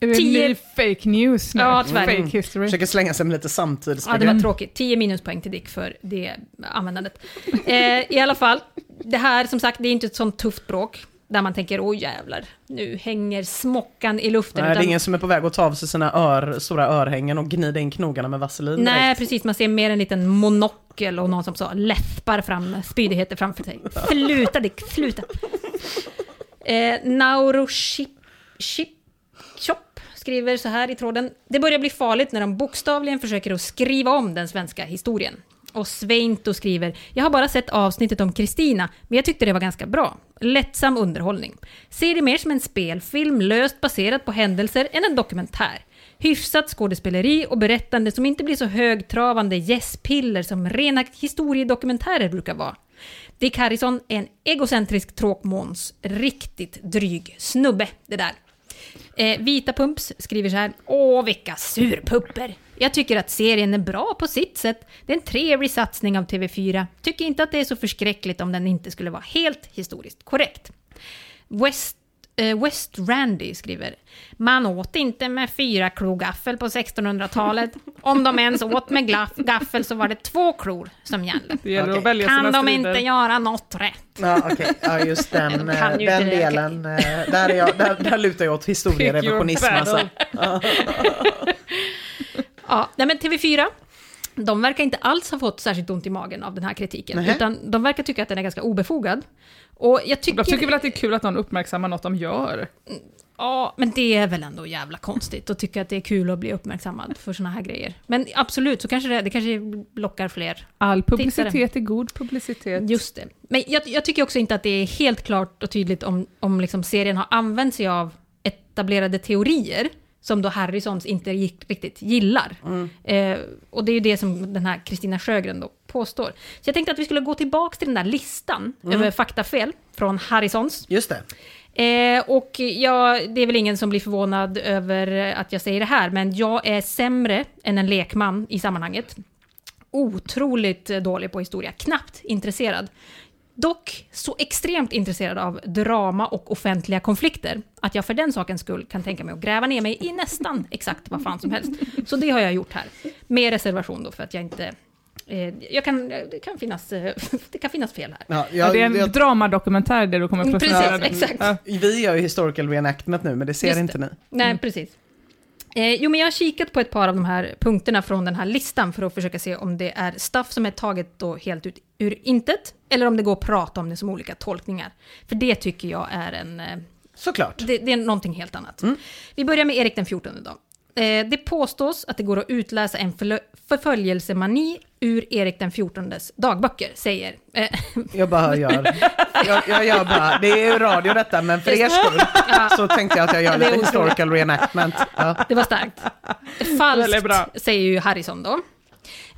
Är det Tio- ny fake news nu? Ja, tyvärr. Fake history. Försöker slänga sig med lite Ja, samtidsbegrepp. det var tråkigt. 10 minuspoäng till Dick för det användandet. Eh, I alla fall, det här som sagt, det är inte ett sånt tufft bråk. Där man tänker, åh jävlar, nu hänger smockan i luften. Nej, det är utan- ingen som är på väg att ta av sig sina ör, stora örhängen och gnida in knogarna med vaselin Nej, direkt. precis. Man ser mer en liten monokel och någon som så läppar fram spydigheter framför sig. Sluta Dick, sluta. Eh, Nauro Chip, Chip, Chop skriver så här i tråden. Det börjar bli farligt när de bokstavligen försöker att skriva om den svenska historien. Och Sveinto skriver, jag har bara sett avsnittet om Kristina, men jag tyckte det var ganska bra. Lättsam underhållning. Ser det mer som en spelfilm löst baserat på händelser än en dokumentär. Hyfsat skådespeleri och berättande som inte blir så högtravande gäspiller som rena historiedokumentärer brukar vara. Dick Harrison är en egocentrisk tråkmåns, riktigt dryg snubbe det där. Eh, Vita Pumps skriver så här. Åh, vilka surpupper! Jag tycker att serien är bra på sitt sätt. Det är en trevlig satsning av TV4. Tycker inte att det är så förskräckligt om den inte skulle vara helt historiskt korrekt. West, West Randy skriver. Man åt inte med fyra klo gaffel på 1600-talet. Om de ens åt med glaff, gaffel så var det två klor som gällde. Det gäller Okej. att välja Kan de strider. inte göra något rätt? Ja, okej. Ja, just den, De eh, den delen. eh, Där, är jag, där, där lutar jag åt historierevisionism. Alltså. Ja, nej men TV4, de verkar inte alls ha fått särskilt ont i magen av den här kritiken. Nähä. Utan de verkar tycka att den är ganska obefogad. Och jag tycker... De tycker väl att det är kul att någon uppmärksammar något de gör? Ja, men det är väl ändå jävla konstigt att tycka att det är kul att bli uppmärksammad för såna här grejer. Men absolut, så kanske det, det kanske lockar fler. All publicitet är god publicitet. Just det. Men jag, jag tycker också inte att det är helt klart och tydligt om, om liksom serien har använt sig av etablerade teorier som då Harrisons inte gick, riktigt gillar. Eh, och det är ju det som den här Kristina Sjögren då påstår. Så jag tänkte att vi skulle gå tillbaka till den där listan över faktafel från Harrisons. Just det. Eh, och ja, det är väl ingen som blir förvånad över att jag säger det här, men jag är sämre än en lekman i sammanhanget. Otroligt dålig på historia, knappt intresserad. Dock så extremt intresserad av drama och offentliga konflikter att jag för den sakens skull kan tänka mig att gräva ner mig i nästan exakt vad fan som helst. Så det har jag gjort här. Med reservation då för att jag inte... Eh, jag kan, det, kan finnas, eh, det kan finnas fel här. Ja, Ja, jag, det är en jag, dramadokumentär där du kommer Mm, presentera precis, det. exakt. Ja. vi gör ju historical reenactment nu, men det ser Just det. inte ni. Nej, precis. Eh, jo, men jag har kikat på ett par av de här punkterna från den här listan för att försöka se om det är stuff som är taget då helt ut ur intet, eller om det går att prata om det som olika tolkningar. För det tycker jag är en... Eh, Såklart. det, det är någonting helt annat. Vi börjar med Erik den 14 då. Eh, det påstås att det går att utläsa en förföljelsemani ur Erik den 14 dagböcker, säger... Eh, Jag bara gör, jag, jag gör bara, det är ju radio detta, men för er skull så tänkte jag att jag gör Det är lite historical reenactment. Ja. Det var starkt. Falskt, bra. säger ju Harrison då.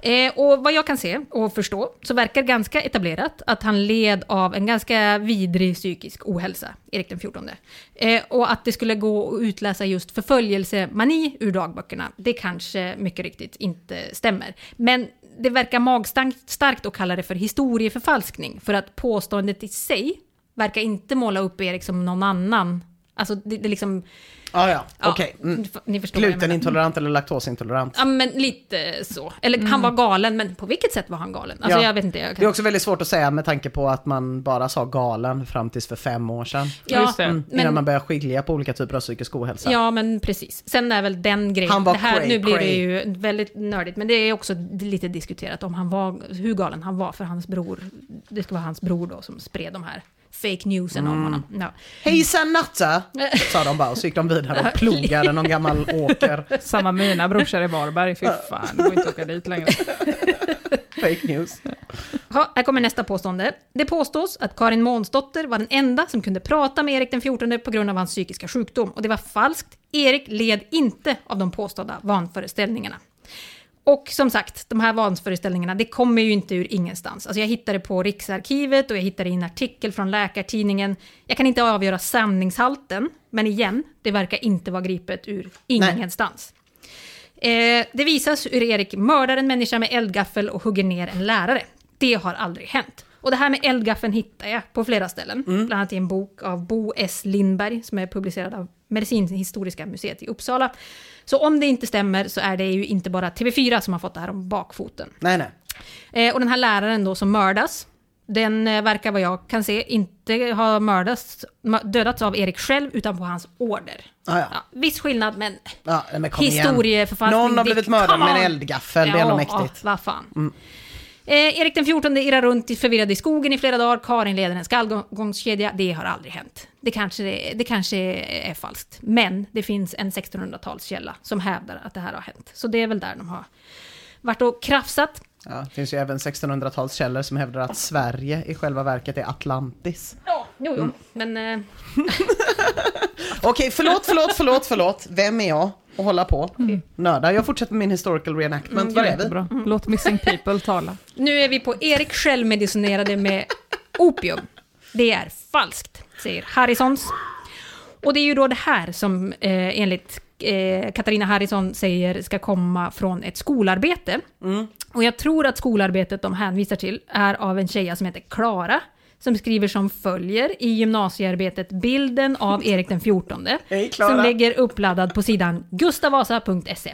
Eh, och vad jag kan se och förstå så verkar ganska etablerat att han led av en ganska vidrig psykisk ohälsa, Erik den 14. Eh, och att det skulle gå att utläsa just förföljelsemani ur dagböckerna, det kanske mycket riktigt inte stämmer. Men det verkar magstarkt att kalla det för historieförfalskning, för att påståendet i sig verkar inte måla upp Erik som någon annan. Alltså, det, det liksom... Ah, ja, Ja, okej. Mm. Ni förstår vad jag menar. Glutenintolerant eller laktosintolerant. Ja, men lite så. Eller han var galen, men på vilket sätt var han galen? Alltså Ja. jag vet inte. Jag Det är kan... också väldigt svårt att säga med tanke på att man bara sa galen fram tills för fem år sedan. Ja, Just det. Mm, men- Innan man började skilja på olika typer av psykisk ohälsa. Ja, men precis. Sen är väl den grejen... Han var det här, cray, nu blir det cray. ju väldigt nördigt, men det är också lite diskuterat om han var, hur galen han var för hans bror. Det ska vara hans bror då som spred de här fake newsen Mm. om honom. Ja. Hejsan Natta! Sa de bara och så gick de vidare och plogade någon gammal åker. Samma mina brorsor i Varberg, fy fan, det går inte att åka dit längre. Fake news. Ja, här kommer nästa påstående. Det påstås att Karin Månsdotter var den enda som kunde prata med Erik den 14 på grund av hans psykiska sjukdom. Och det var falskt. Erik led inte av de påstådda vanföreställningarna. Och som sagt, de här vanföreställningarna, det kommer ju inte ur ingenstans. Alltså jag hittade på Riksarkivet och jag hittade i en artikel från Läkartidningen. Jag kan inte avgöra sanningshalten, men igen, det verkar inte vara gripet ur ingenstans. Eh, det visas hur Erik mördar en människa med eldgaffel och hugger ner en lärare. Det har aldrig hänt. Och det här med eldgaffeln hittar jag på flera ställen. Bland annat i en bok av Bo S. Lindberg som är publicerad av Medicinhistoriska museet i Uppsala. Så om det inte stämmer så är det ju inte bara TV4 som har fått det här om bakfoten. Nej, nej. Eh, och den här läraren då som mördas, den eh, verkar vad jag kan se inte ha mördats, mö- dödats av Erik själv utan på hans order. Ah, ja. Ja, viss skillnad men Ja, men historieförfalskning. Någon har blivit mördad med en eldgaffel, det är ändå mäktigt. Mm. Ja, vad fan. Eh, Erik den 14 irrar runt i- förvirrad i skogen i flera dagar. Karin leder en skallgångskedja. Det har aldrig hänt. Det kanske, det kanske är falskt. Men det finns en 1600-talskälla som hävdar att det här har hänt. Så det är väl där de har varit och krafsat. Ja, det finns ju även 1600-talskällor som hävdar att Sverige i själva verket är Atlantis. Ja, jo, Mm. jo. Men... Eh, Okej, förlåt, förlåt, förlåt, förlåt. Vem är jag att hålla på? Nörda. Jag fortsätter med min historical reenactment. Var är vi? Jättebra. Låt missing people tala. Nu är vi på Erik självmedicinerade med opium. Det är falskt, säger Harrisons. Och det är ju då det här som eh, enligt eh, Katarina Harrison säger ska komma från ett skolarbete. Och jag tror att skolarbetet de hänvisar till är av en tjeja som heter Klara som skriver som följer i gymnasiearbetet bilden av Erik den 14 Hej, Klara. som ligger uppladdad på sidan gustavasa.se.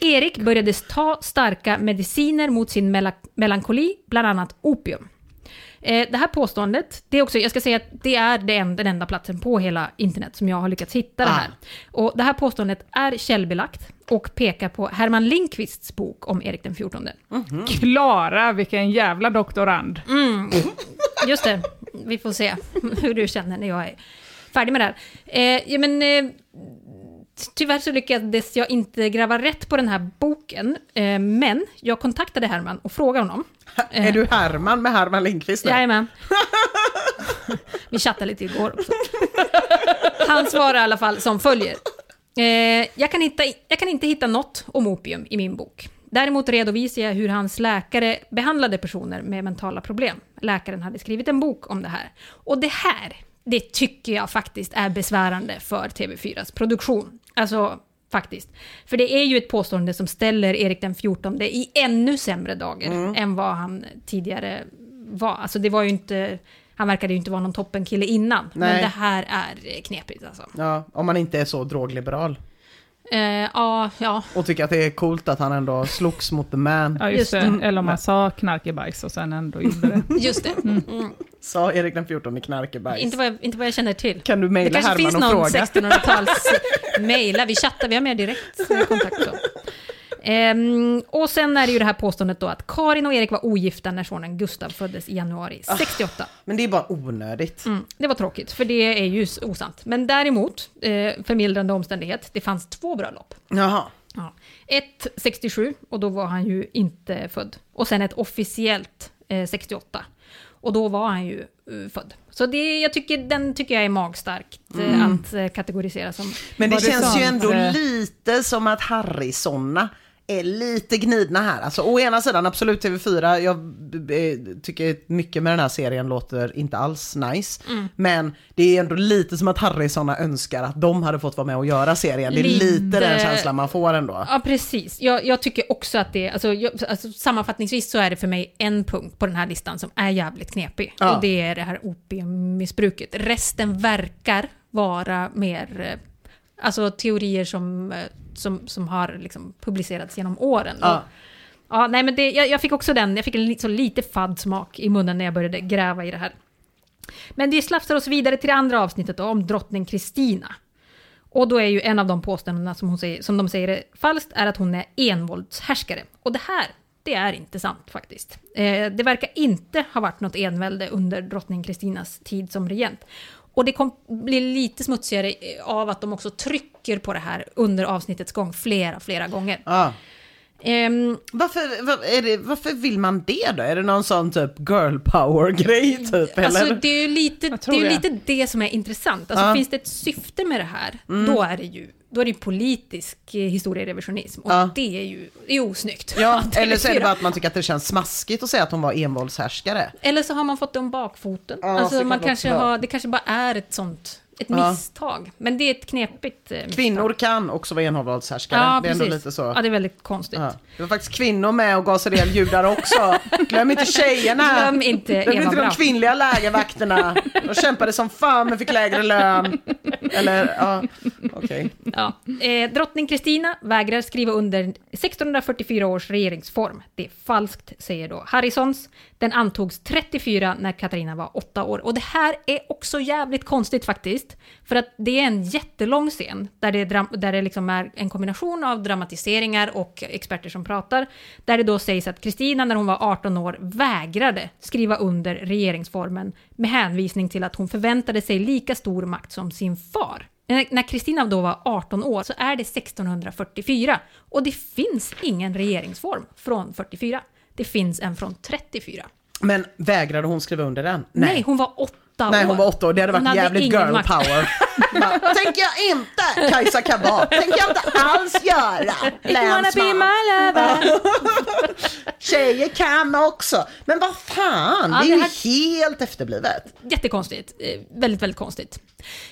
Erik började ta starka mediciner mot sin mela- melankoli, bland annat opium. Eh, det här påståendet, det är också, jag ska säga att det är det en, den enda platsen på hela internet som jag har lyckats hitta det här. Och det här påståendet är källbelagt och pekar på Herman Lindqvists bok om Erik den 14. Klara, vilken jävla doktorand. Just det, vi får se hur du känner när jag är färdig med det här. Eh, ja, men, eh, tyvärr så lyckades jag inte gräva rätt på den här boken, eh, men jag kontaktade Herman och frågade honom. Är du Herman med Herman Lindqvist nu? Jajamän. Vi chattade lite igår också. Han svarar i alla fall som följer. Eh, jag, kan hitta, jag kan inte hitta något om opium i min bok. Däremot redovisar jag hur hans läkare behandlade personer med mentala problem. Läkaren hade skrivit en bok om det här. Och det här, det tycker jag faktiskt är besvärande för TV4s produktion. Alltså, faktiskt. För det är ju ett påstående som ställer Erik den XIV i ännu sämre dagar Mm. än vad han tidigare var. Alltså det var ju inte... Han verkade ju inte vara någon toppenkille innan. Men Nej. det här är knepigt alltså. Ja, om man inte är så drogliberal. Eh, ja, ja. Och tycker att det är coolt att han ändå slogs mot the man. Ja, just Just det. det. Eller om man sa knarkebajs och sen ändå gjorde det. Just det. Mm. Sa Erik den 14 i knarkebajs. Inte, vad jag, inte vad jag känner till. Kan du Det mejla kanske Herman finns och någon fråga? 1600-tals mejla. Vi chattar, vi har mer direkt kontakt. Ehm, och sen är det ju det här påståendet då att Karin och Erik var ogifta när sonen Gustav föddes i januari 68. Men det är bara onödigt. Mm, det var tråkigt, för det är ju osant. Men däremot, eh, förmildrande omständighet, det fanns två bröllop. Jaha. Ja. Ett 67, och då var han ju inte född. Och sen ett officiellt eh, 68. Och då var han ju eh, född. Så det, jag tycker, den tycker jag är magstarkt eh, Mm. att eh, kategorisera som... Men det känns ju ändå lite som att Harrysonna är lite gnidna här. Alltså å ena sidan absolut TV4, jag eh, tycker mycket med den här serien låter inte alls nice. Mm. Men det är ändå lite som att Harrysonna önskar att de hade fått vara med och göra serien. Det är lite, Lite- den känslan man får ändå. Ja, precis. Jag, jag tycker också att det... Alltså, jag, alltså, sammanfattningsvis så är det för mig en punkt på den här listan som är jävligt knepig. Ja. Och det är det här opiummissbruket. Resten verkar vara mer... Alltså teorier som, eh, som, som har liksom publicerats genom åren. Ja. Ja, nej, men det, jag, jag fick också den, jag fick en så lite fadd smak i munnen när jag började gräva i det här. Men det slafsar oss vidare till det andra avsnittet då, om drottning Kristina. Och då är ju en av de påståendena som, hon säger, som de säger är falskt är att hon är envåldshärskare. Och det här, det är inte sant faktiskt. Eh, det verkar inte ha varit något envälde under drottning Kristinas tid som regent. Och det kom, blir lite smutsigare av att de också trycker på det här under avsnittets gång flera, flera gånger. Ja. Ehm, Varför, var, är det, varför vill man det då? Är det någon sån typ girl power grej typ? Alltså eller? det är ju lite, det, är det. lite det som är intressant. Alltså Ja. finns det ett syfte med det här, Mm. då är det ju då är det ju politisk eh, historierevisionism. Och Ja. det är ju det är osnyggt. Ja, eller så är det TV4 bara att man tycker att det känns smaskigt att säga att hon var envåldshärskare. Eller så har man fått det om bakfoten. Ja, så alltså man kanske har, det kanske bara är ett sånt, ett Ja. misstag. Men det är ett knepigt eh, misstag. Kvinnor kan också vara envåldshärskare. Ja, det är ändå lite så. Ja, det är väldigt konstigt. Ja. Det var faktiskt kvinnor med och sig ihjäl judar också. Glöm inte tjejerna. Glöm inte Glöm Eva inte de kvinnliga lägervakterna. De kämpade som fan men fick lägre lön. Eller, ja, okej. Ja. Eh, drottning Kristina vägrar skriva under 1644 års regeringsform. Det är falskt, säger då Harrisons. Den antogs 34 när Katarina var 8 år. Och det här är också jävligt konstigt faktiskt. För att det är en jättelång scen där det, är där det liksom är en kombination av dramatiseringar och experter som pratar. Där det då sägs att Kristina när hon var 18 år vägrade skriva under regeringsformen med hänvisning till att hon förväntade sig lika stor makt som sin far. Eh, när Kristina då var 18 år så är det 1644 och det finns ingen regeringsform från 44. Det finns en från 34. Men vägrade hon skriva under den? Nej, hon var åtta Nej, år. hon var åtta år. Det hade Hon varit jävligt ingen girl makt. power. Bara, tänker jag inte, Kajsa Kabat. Tänker jag inte alls göra. Länsman. Tjejer kan också. Men vad fan, Ja, det är ju här- helt efterblivet. Jättekonstigt. Eh, väldigt, väldigt konstigt.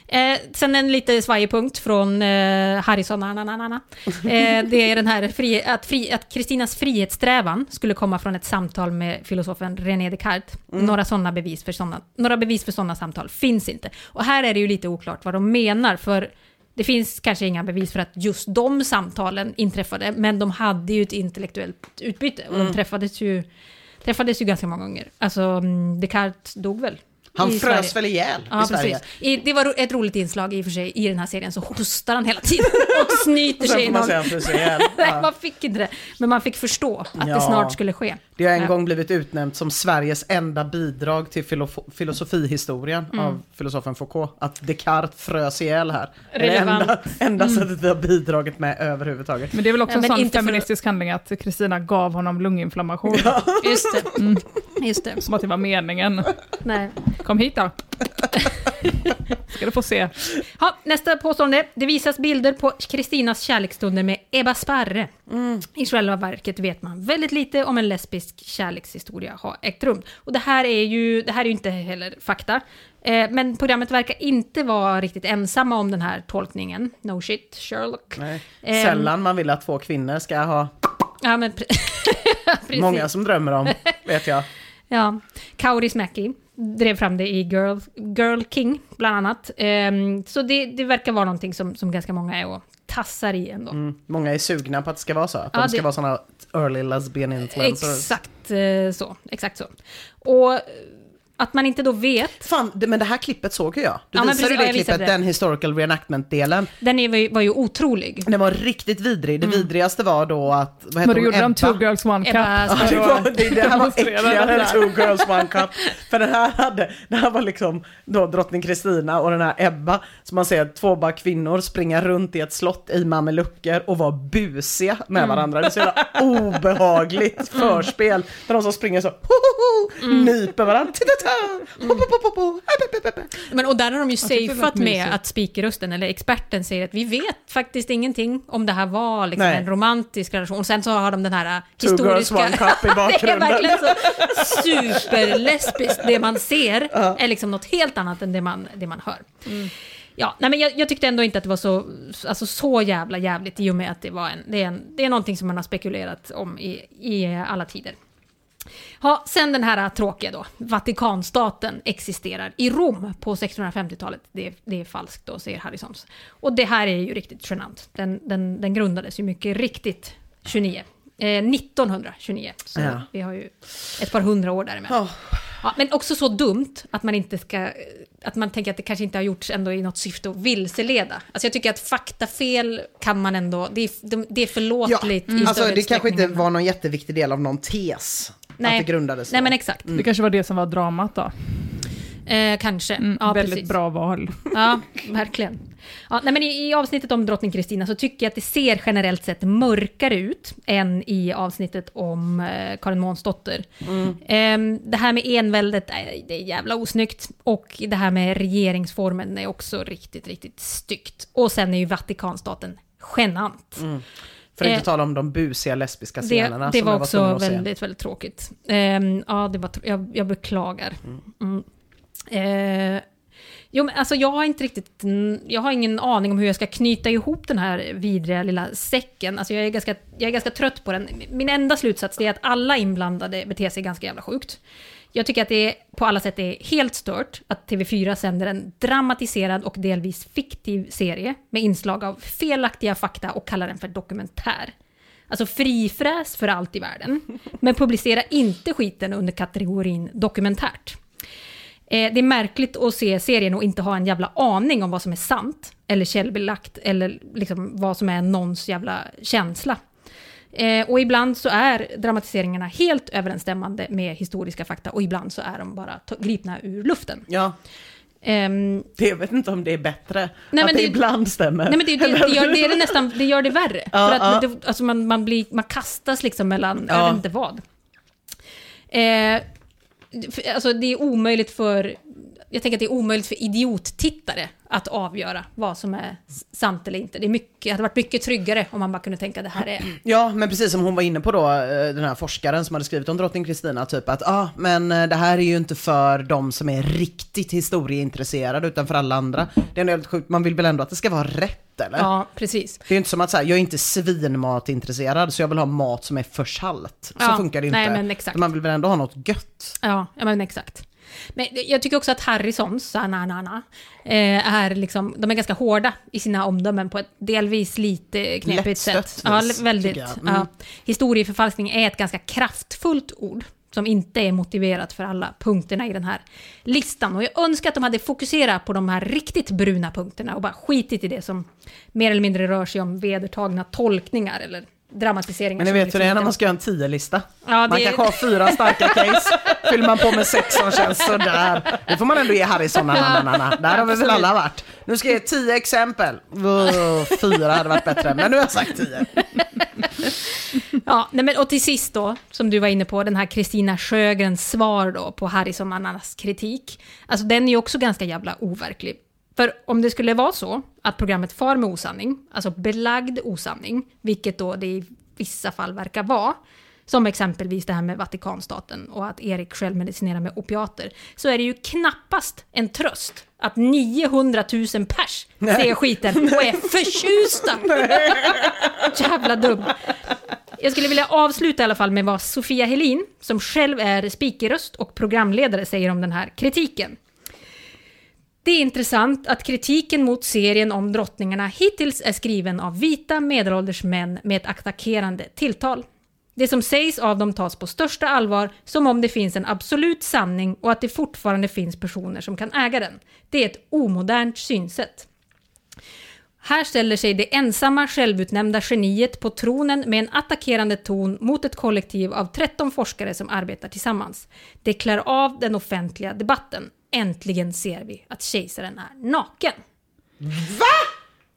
Eh, sen en lite svajig punkt från eh, Harrison. Na, na, na, na, na. Eh, det är den här fri, att, fri, att Kristinas frihetssträvan skulle komma från ett samtal med filosofen René Descartes. Mm. Några, såna bevis för såna, några bevis för sådana samtal finns inte. Och här är det ju lite oklart vad de menar, för det finns kanske inga bevis för att just de samtalen inträffade, men de hade ju ett intellektuellt utbyte och Mm. de träffades ju, träffades ju ganska många gånger. Alltså, mm, Descartes dog väl? Han i frös Sverige. väl ihjäl Ja, i Sverige. I, det var ett roligt inslag i och för sig i den här serien, så hostar han hela tiden och snyter sen sig i någon... ihjäl. Nej, Ja. man fick inte det. Men man fick förstå att Ja. det snart skulle ske. Det har en Ja. gång blivit utnämnt som Sveriges enda bidrag till filof- filosofihistorien Mm. av filosofen Foucault. Att Descartes frös ihjäl här. Det är det Relevant. enda, enda Mm. sättet vi har bidragit med överhuvudtaget. Men det är väl också Ja, en sån inte för- feministisk handling att Kristina gav honom lunginflammation. Just det. Just det. Som att det var meningen. Nej. Kom hit då. Ska du få se. Ha, nästa påstående. Det visas bilder på Kristinas kärleksstunder med Ebba Sparre. I själva verket vet man väldigt lite om en lesbisk kärlekshistoria har ägt rum. Och det här är ju, det här är ju inte heller fakta. Eh, men programmet verkar inte vara riktigt ensamma om den här tolkningen. No shit, Sherlock. Nej. Ehm. Sällan man vill att två kvinnor ska ha Ja, men många som drömmer om, vet jag. Ja, Kaurismäki drev fram det i Girl, Girl King, bland annat. Ehm, så det, det verkar vara någonting som, som ganska många är och tassar i ändå. Mm. Många är sugna på att det ska vara så. Att Ja, de ska det- vara såna early lesbian influencers. Exakt eh, så, exakt så. Och att man inte då vet, Fan, det, men det här klippet såg ju jag. Du Ja, visade precis, ju ja, det visade klippet, det. den historical reenactment-delen. den är, var, ju, var ju otrolig. Den var riktigt vidrig. Det vidrigaste var då att, vad hette Men då gjorde de two girls one cup. Ebba Ja, det, var, det, det här var äckligare det än two girls one cup. För den här hade, det här var liksom då drottning Kristina och den här Ebba, som man ser två bara kvinnor springa runt i ett slott i mamelucker och vara busiga med Mm. varandra. Det är så jävla obehagligt förspel. Där de som springer så, ho, ho, ho, Mm. nyper varandra. Titta, Men, och där har de ju det safeat med att speakerrösten, eller experten, säger att vi vet faktiskt ingenting om det här var liksom en romantisk relation. Och sen så har de den här Two girls, historiska... one cup i det är bakgrunden. verkligen så superlesbiskt. Det man ser är liksom något helt annat än det man, det man hör. Ja, nej men jag, jag tyckte ändå inte att det var så, alltså så jävla jävligt i och med att det var en, det är, en, det är någonting som man har spekulerat om i, i alla tider. Ja, sen den här tråkiga då. Vatikanstaten existerar i Rom på 1650-talet. Det, är- det är falskt då, säger Harrisons. Och det här är ju riktigt genant. Den, den, den grundades ju mycket riktigt 29. Eh, 1929. Så Ja. vi har ju ett par hundra år däremellan. Oh. Ja, men också så dumt att man inte ska... Att man tänker att det kanske inte har gjorts ändå i något syfte att vilseleda. Alltså jag tycker att faktafel kan man ändå... Det är, de- det är Ja, förlåtligt i alltså det kanske inte var någon jätteviktig del av någon tes. Nej. Att det grundades Nej men exakt. Det kanske var det som var dramat då. Eh, kanske. Mm, ja, väldigt precis. bra val. Ja, verkligen. Ja, nej, men i, I avsnittet om drottning Kristina så tycker jag att det ser generellt sett mörkare ut än i avsnittet om eh, Karin Månsdotter. Eh, det här med enväldet, eh, det är jävla osnyggt. Och det här med regeringsformen är också riktigt, riktigt styggt. Och sen är ju Vatikanstaten genant. För att Eh, inte tala om de busiga lesbiska Det, scenerna det som var var också se. väldigt, väldigt tråkigt. Ehm, ja, det var, jag, jag beklagar. Mm. Eh, jo, men alltså jag har inte riktigt, mm, jag har ingen aning om hur jag ska knyta ihop den här vidriga lilla säcken. Alltså jag är ganska, jag är ganska trött på den. Min enda slutsats är att alla inblandade beter sig ganska jävla sjukt. Jag tycker att det på alla sätt är helt stört att TV4 sänder en dramatiserad och delvis fiktiv serie med inslag av felaktiga fakta och kallar den för dokumentär. Alltså frifräs för allt i världen. Men publicera inte skiten under kategorin dokumentärt. Eh, det är märkligt att se serien och inte ha en jävla aning om vad som är sant, eller källbelagt, eller liksom vad som är någons jävla känsla. Eh, och ibland så är dramatiseringarna helt överensstämmande med historiska fakta och ibland så är de bara gripna ur luften. Ja, Ehm, det, jag vet inte om det är bättre. Nej, att det, det- ibland stämmer. Nej men det, det, det, gör, det, nästan, det gör det värre. Ja, för att ja. alltså man, man, blir, man kastas liksom mellan, Ja. jag vet inte vad. Eh, alltså det är omöjligt för, jag tänker att det är omöjligt för idiottittare att avgöra vad som är sant eller inte. Det, är mycket, det hade varit mycket tryggare om man bara kunde tänka det här är... Ja, men precis som hon var inne på då, eh, den här forskaren som hade skrivit om drottning Kristina, typ att ah, men eh, det här är ju inte för de som är riktigt historieintresserade utan för alla andra. Det är helt sjukt, man vill väl ändå att det ska vara rätt eller? Ja, precis. Det är inte som att säga, jag är inte svinmatintresserad så jag vill ha mat som är för salt. Så Ja, funkar det inte. nej, men exakt. Man vill väl ändå ha något gött. Ja, ja men exakt. Men jag tycker också att Harrisons, Sananana, eh, är liksom, de är ganska hårda i sina omdömen på ett delvis lite knepigt sätt. Ja, väldigt. Mm. Ja. Historieförfalskning är ett ganska kraftfullt ord som inte är motiverat för alla punkterna i den här listan. Och jag önskar att de hade fokuserat på de här riktigt bruna punkterna och bara skitit i det som mer eller mindre rör sig om vedertagna tolkningar eller dramatiseringar. Men ni vet hur det är när man ska göra en tio-lista. Ja, Man det- kanske har fyra starka case, fyller man på med sex som känns sådär. Det får man ändå ge Harrison, na, na, na. Där har vi väl alla varit. Nu ska jag ge tio exempel. Oh, fyra hade varit bättre, men nu har jag sagt tio. Ja, nej men, och till sist då, som du var inne på, den här Kristina Sjögrens svar då på Harrison Mannanas kritik. Alltså den är ju också ganska jävla overklig. För om det skulle vara så att programmet far med osanning, alltså belagd osanning, vilket då det i vissa fall verkar vara, som exempelvis det här med Vatikanstaten och att Erik själv medicinerar med opiater, så är det ju knappast en tröst att 900 000 pers ser skiten och är förtjusta. Jävla dum. Jag skulle vilja avsluta i alla fall med vad Sofia Helin, som själv är speakerröst och programledare, säger om den här kritiken. Det är intressant att kritiken mot serien om drottningarna hittills är skriven av vita medelålders män med ett attackerande tilltal. Det som sägs av dem tas på största allvar som om det finns en absolut sanning och att det fortfarande finns personer som kan äga den. Det är ett omodernt synsätt. Här ställer sig det ensamma självutnämnda geniet på tronen med en attackerande ton mot ett kollektiv av 13 forskare som arbetar tillsammans. Det klär av den offentliga debatten. Äntligen ser vi att kejsaren är naken. Va?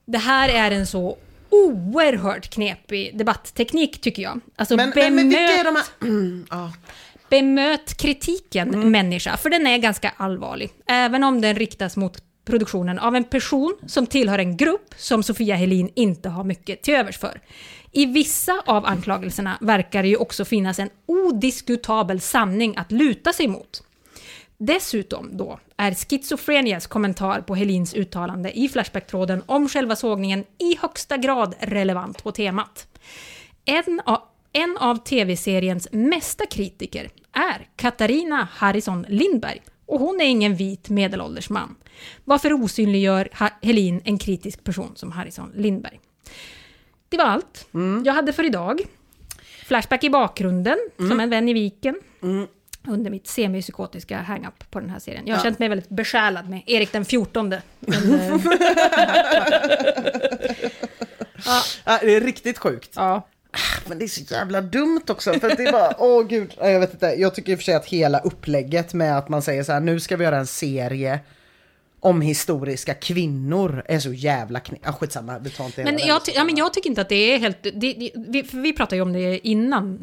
Det här är en så oerhört knepig debattteknik tycker jag. Alltså Men, men, men vilka är bemöt- de här... Mm. Bemöt kritiken människa, för den är ganska allvarlig. Även om den riktas mot produktionen av en person som tillhör en grupp som Sofia Helin inte har mycket till övers för. I vissa av anklagelserna verkar det ju också finnas en odiskutabel sanning att luta sig mot. Dessutom då är Schizofrenias kommentar på Helins uttalande i Flashback-tråden om själva sågningen i högsta grad relevant på temat. En av, en av tv-seriens mesta kritiker är Katarina Harrison Lindberg och hon är ingen vit medelålders man. Varför osynliggör Helin en kritisk person som Harrison Lindberg? Det var allt jag hade för idag. Flashback i bakgrunden, som en vän i viken. Under mitt semipsykotiska hang-up på den här serien. Jag har Ja. känt mig väldigt besjälad med Erik den 14. Under, Ja, det är riktigt sjukt. Ja. Men det är så jävla dumt också. För det är bara, åh gud, ja, jag vet inte. Jag tycker i och för sig att hela upplägget med att man säger så här, nu ska vi göra en serie om historiska kvinnor är så jävla knä... Ja, skitsamma, vi tar inte Men jag, ja, men jag tycker inte att det är helt... Det, det, vi, för vi pratade ju om det innan,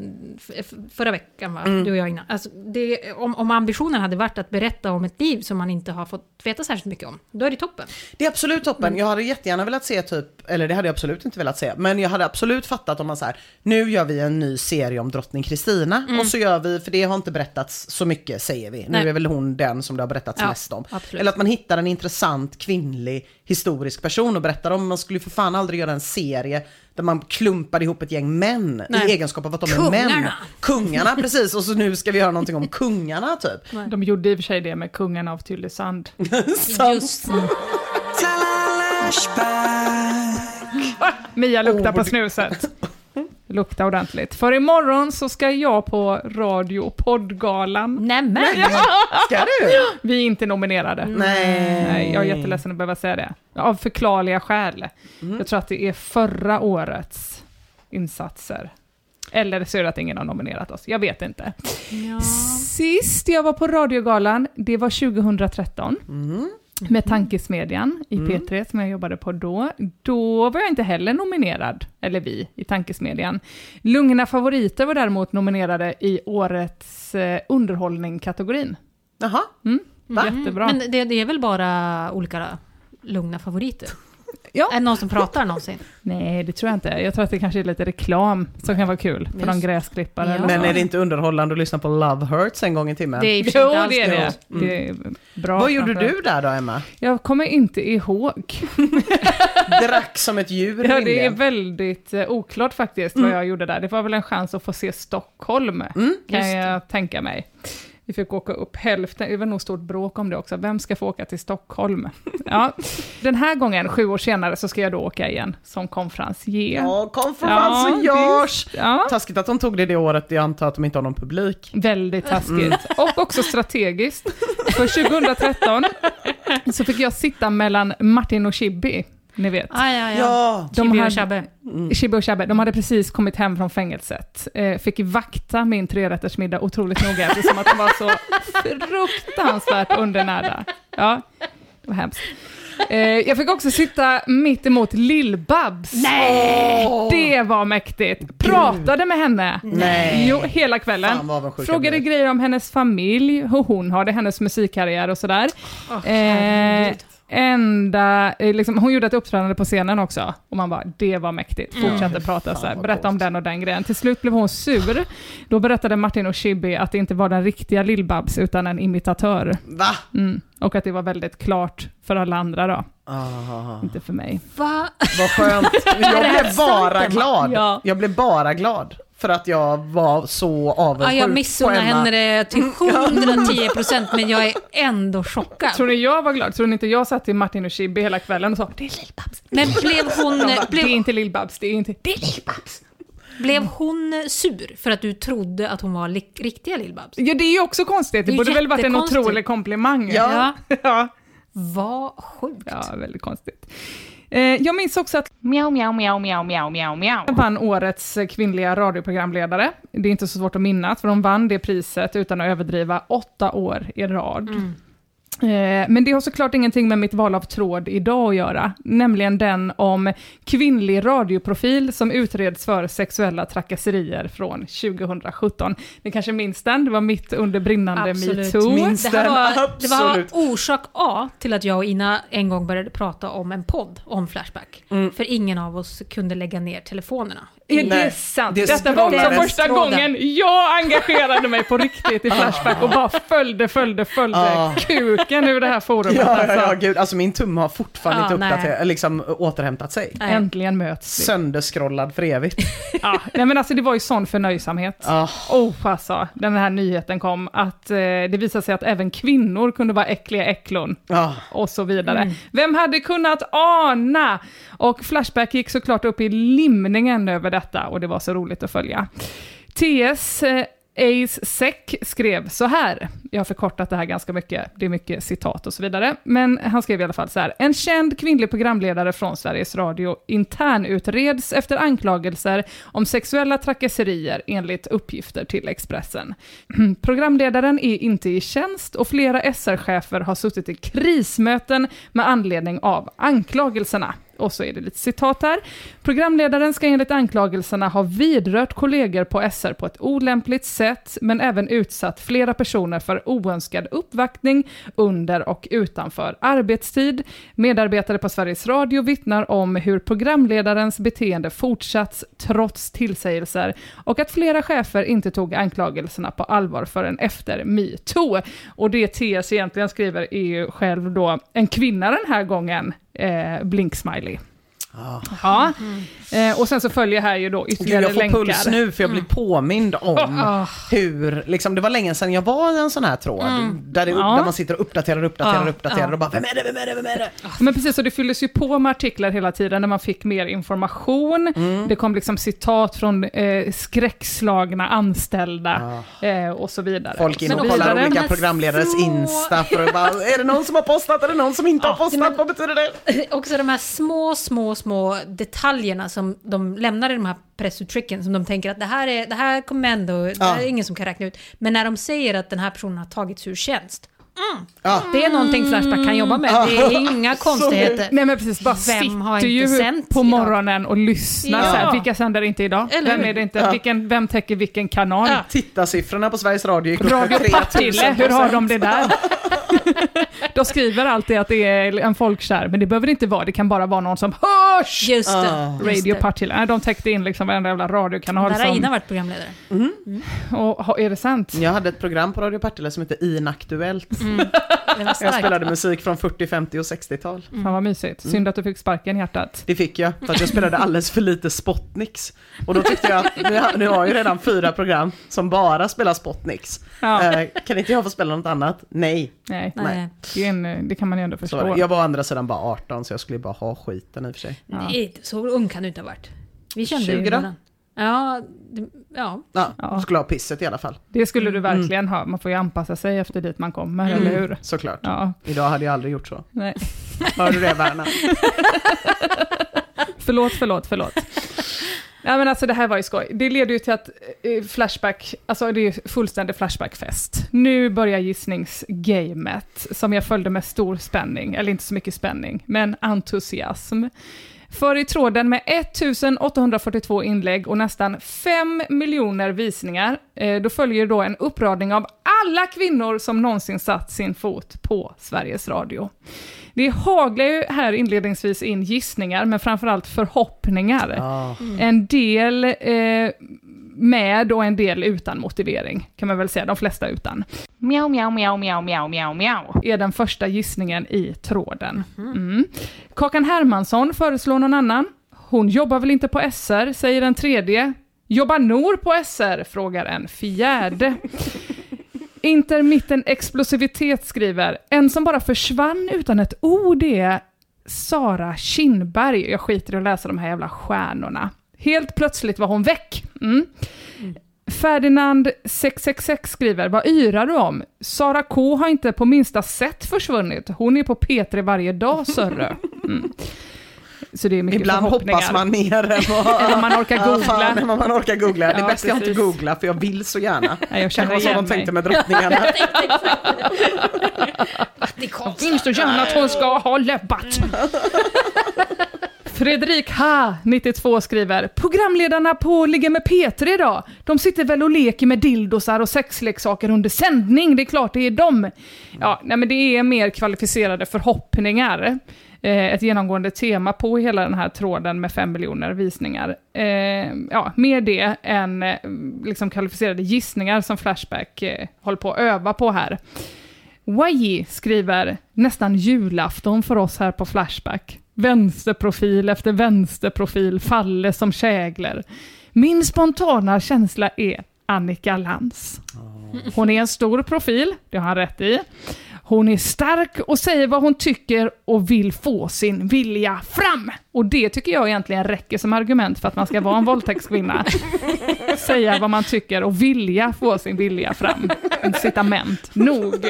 förra veckan va? Mm. Du och jag innan. Alltså, det, om, om ambitionen hade varit att berätta om ett liv som man inte har fått veta särskilt mycket om, då är det toppen. Det är absolut toppen. Jag hade jättegärna velat se typ, eller det hade jag absolut inte velat se, men jag hade absolut fattat om man så här, nu gör vi en ny serie om drottning Kristina och så gör vi, för det har inte berättats så mycket säger vi. Nu Nej. är väl hon den som det har berättats Ja, mest om. absolut. Eller att man hittar en intressant kvinnlig historisk person och berättar om. Man skulle ju för fan aldrig göra en serie där man klumpar ihop ett gäng män Nej. i egenskap av att de är män. Kungarna. Kungarna, precis. Och så nu ska vi göra någonting om kungarna typ. De gjorde i och för sig det med kungen av Tylösand. Just Mia luktar Åh, på snuset. Lukta ordentligt. För imorgon så ska jag på radio och poddgalan. Nämen! Ska du? Vi är inte nominerade. Nej. Nej, jag är jätteledsen att behöva säga det. Av förklarliga skäl. Jag tror att det är förra årets insatser. Eller så är det att ingen har nominerat oss. Jag vet inte. Sist jag var på radiogalan, det var 2013. Med Tankesmedjan i P3 som jag jobbade på då. Då var jag inte heller nominerad, eller vi, i Tankesmedjan. Lugna favoriter var däremot nominerade i årets eh, underhållning-kategorin. Jaha. Jättebra. Men det, det är väl bara olika lugna favoriter? Ja. Är det någon som pratar någonsin? Nej, det tror jag inte. Jag tror att det kanske är lite reklam som kan vara kul för någon gräsklippare. Ja. Men är det inte underhållande att lyssna på Love Hurts en gång i timmen? Det är Jo, det är det. det. det är bra Vad gjorde du där då Emma? Jag kommer inte ihåg. Drack som ett djur Ja, det är väldigt eh, oklart faktiskt vad jag gjorde där. Det var väl en chans att få se Stockholm, kan jag tänka mig. Vi fick åka upp hälften, det var nog stort bråk om det också. Vem ska få åka till Stockholm? Ja. Den här gången, sju år senare, så ska jag då åka igen som konferencier. Ja, konferenciers! visst. ja. Taskigt att de tog det det året, jag antar att de inte har någon publik. Väldigt taskigt. Och också strategiskt. För 2013 så fick jag sitta mellan Martin och Chibi. Ni vet. Ah, ja, ja. Ja! De Chibi och hade- Chabbe. Shibbe och Shabbe, de hade precis kommit hem från fängelset. Eh, fick vakta min trerättersmiddag otroligt noga eftersom att de var så fruktansvärt undernärda. Ja, det var hemskt. Eh, jag fick också sitta mitt emot Lill-Babs. Nej! Det var mäktigt. Pratade med henne. Nej. Jo, hela kvällen. Frågade grejer om hennes familj, hur hon har det, hennes musikkarriär och sådär. eh, ända, eh, liksom, hon gjorde ett uppträdande på scenen också, och man bara, det var mäktigt. Fortsatte prata så här, berätta om den och den grejen. Till slut blev hon sur. Då berättade Martin och Chibi att det inte var den riktiga Lill-Babs, utan en imitatör. Va? Mm. Och att det var väldigt klart för alla andra då, Ah, inte för mig. Va? vad skönt. Jag blev bara glad. Ja. Jag blev bara glad. För att jag var så Ja, avundsjuk jag på missunnar henne det till 110 procent, men jag är ändå chockad. Tror ni jag var glad? Tror ni inte jag satt till Martin och Chibi hela kvällen och sa det är Lill-Babs? Men blev hon, bara, det är blev, inte Lill-Babs, det är inte... Det är Lill-Babs! blev hon sur för att du trodde att hon var li- riktiga Lill-Babs? Ja, det är ju också konstigt. Det, Det är borde väl varit en otrolig komplimang? Ja. ja. Vad sjukt. Ja, väldigt konstigt. Eh, jag minns också att Miau, miau, miau, miau, miau, miau, miau. vann årets eh, kvinnliga radioprogramledare. Det är inte så svårt att minnas, för de vann det priset utan att överdriva åtta år i rad. Eh, Men det har såklart ingenting med mitt val av tråd idag att göra, nämligen den om kvinnlig radioprofil som utreds för sexuella trakasserier från 2017. Ni kanske minns den? Det var mitt under brinnande metoo. Minns Det var, det var orsak A till att jag och Ina en gång började prata om en podd om Flashback. För ingen av oss kunde lägga ner telefonerna. Är det sant? det Detta var också första gången jag engagerade mig på riktigt i Flashback och bara följde, följde, följde Ah. kuken ur det här forumet. Ja, ja, ja, alltså. gud. Alltså min tumme har fortfarande Ja, inte uppdaterat, liksom återhämtat sig. Nej. Äntligen möts vi. Sönderskrollad för evigt. Ja, nej men alltså det var ju sån förnöjsamhet. Ah. Oh, alltså, den här nyheten kom, att eh, det visade sig att även kvinnor kunde vara äckliga äcklon. Ah. och så vidare. Vem hade kunnat ana? Och Flashback gick såklart upp i limningen över detta och det var så roligt att följa. TS eh, Ace Seck skrev så här, jag har förkortat det här ganska mycket, det är mycket citat och så vidare, men han skrev i alla fall så här, en känd kvinnlig programledare från Sveriges Radio internutreds efter anklagelser om sexuella trakasserier enligt uppgifter till Expressen. Programledaren är inte i tjänst och flera SR-chefer har suttit i krismöten med anledning av anklagelserna. Och så är det lite citat här. Programledaren ska enligt anklagelserna ha vidrört kollegor på SR på ett olämpligt sätt, men även utsatt flera personer för oönskad uppvaktning under och utanför arbetstid. Medarbetare på Sveriges Radio vittnar om hur programledarens beteende fortsatts trots tillsägelser och att flera chefer inte tog anklagelserna på allvar förrän efter metoo. Och det TS egentligen skriver är ju själv då en kvinna den här gången, eh, blink-smiley. Ja, eh, och sen så följer här ju då ytterligare jag får länkar. puls nu för jag blir påmind om Ah. hur, liksom, det var länge sedan jag var i en sån här tråd, där, det, Ja. där man sitter och uppdaterar, uppdaterar, Ja, uppdaterar ja. och bara vem är det, vem är det, vem är det? Men precis, och det fylldes ju på med artiklar hela tiden när man fick mer information. Det kom liksom citat från eh, skräckslagna anställda eh, och så vidare. Folk in och och så kollar olika programledares små- Insta för att bara, är det någon som har postat, är det någon som inte har postat, vad betyder det? Också de här små, små, små detaljerna som de lämnar i de här pressuttrycken som de tänker att det här, är, det här kommer ändå, det här är ingen som kan räkna ut. Men när de säger att den här personen har tagits ur tjänst, Ja. det är någonting Flashback kan jobba med. Det är inga konstigheter. Nej men precis, bara Vem har sitter inte ju sänt på idag? morgonen och lyssnar Ja. så här, vilka sänder inte idag? Eller vem hur? är det inte? Vilken, vem täcker vilken kanal? Ja. Tittarsiffrorna på Sveriges Radio gick upp med Radio 3000 Partille, hur har de det där? de skriver alltid att det är en folkkär, men det behöver det inte vara, det kan bara vara någon som hörs! Just det. Ah. just Radio det. Partille, Nej, de täckte in liksom varenda jävla radiokanal. Där har Som, Ina varit programledare. och, ha- är det sant? Jag hade ett program på Radio Partille som hette Inaktuellt. Var Jag spelade musik från 40, 50 och 60-tal. Fan vad mysigt. Synd att du fick sparken i hjärtat. Det fick jag, för att jag spelade alldeles för lite Spotniks. Och då tyckte jag att nu, nu har ju redan fyra program som bara spelar Spotniks. Ja. Eh, kan inte jag få spela något annat? Nej. Nej, Nej. det, är en, det kan man ju ändå förstå. Jag var å andra sidan bara 18 så jag skulle bara ha skiten i och för sig. Nej, så ung kan du inte ha varit. Vi kände 20 ju då? Ja, det, ja. Ja, Ja. skulle ha pisset i alla fall. Det skulle du verkligen ha. Man får ju anpassa sig efter dit man kommer, eller hur? Såklart. Ja, Idag hade jag aldrig gjort så. nej. Hör du det Verna? Förlåt, förlåt, förlåt. Ja, men alltså det här var ju skoj. Det leder ju till att eh, Flashback, alltså det är ju fullständig Flashback-fest. Nu börjar gissningsgamet, som jag följde med stor spänning, eller inte så mycket spänning, men entusiasm. För i tråden med 1842 inlägg och nästan 5 miljoner visningar, eh, då följer då en uppradning av alla kvinnor som någonsin satt sin fot på Sveriges Radio. Det haglar ju här inledningsvis in gissningar, men framförallt förhoppningar. En del eh, med och en del utan motivering, kan man väl säga, de flesta utan. Miau, miau, miau, miau, miau, miau, miau. Är den första gissningen i tråden. Mm. Kakan Hermansson föreslår någon annan. Hon jobbar väl inte på SR, säger en tredje. Jobbar Nor på SR? frågar en fjärde. Intermitten explosivitet skriver, en som bara försvann utan ett ord är Sara Kindberg. Jag skiter i att läsa de här jävla stjärnorna. Helt plötsligt var hon väck. Mm. Ferdinand 666 skriver, vad yrar du om? Sara K har inte på minsta sätt försvunnit. Hon är på P3 varje dag, sörre. Mm. Så det är mycket Ibland hoppas man mer än vad, man orkar Ja, googla. fan, än vad man orkar googla. Det är Ja, bäst jag inte googlar för jag vill så gärna. Nej, jag känner Det var så de tänkte med drottningarna. Jag vill så gärna att hon ska ha läbbat. Fredrik Ha92 skriver, programledarna på Ligga med Peter idag, de sitter väl och leker med dildosar och sexleksaker under sändning, det är klart det är dem. Ja, nej men det är mer kvalificerade förhoppningar. Eh, ett genomgående tema på hela den här tråden med fem miljoner visningar. Eh, ja, mer det än eh, liksom kvalificerade gissningar som Flashback eh, håller på att öva på här. Waji skriver nästan julafton för oss här på Flashback. Vänsterprofil efter vänsterprofil faller som kägler. Min spontana känsla är Annika Lantz. Hon är en stor profil, det har han rätt i. Hon är stark och säger vad hon tycker och vill få sin vilja fram. Och det tycker jag egentligen räcker som argument för att man ska vara en våldtäktskvinna. Säga vad man tycker och vilja få sin vilja fram. Incitament nog.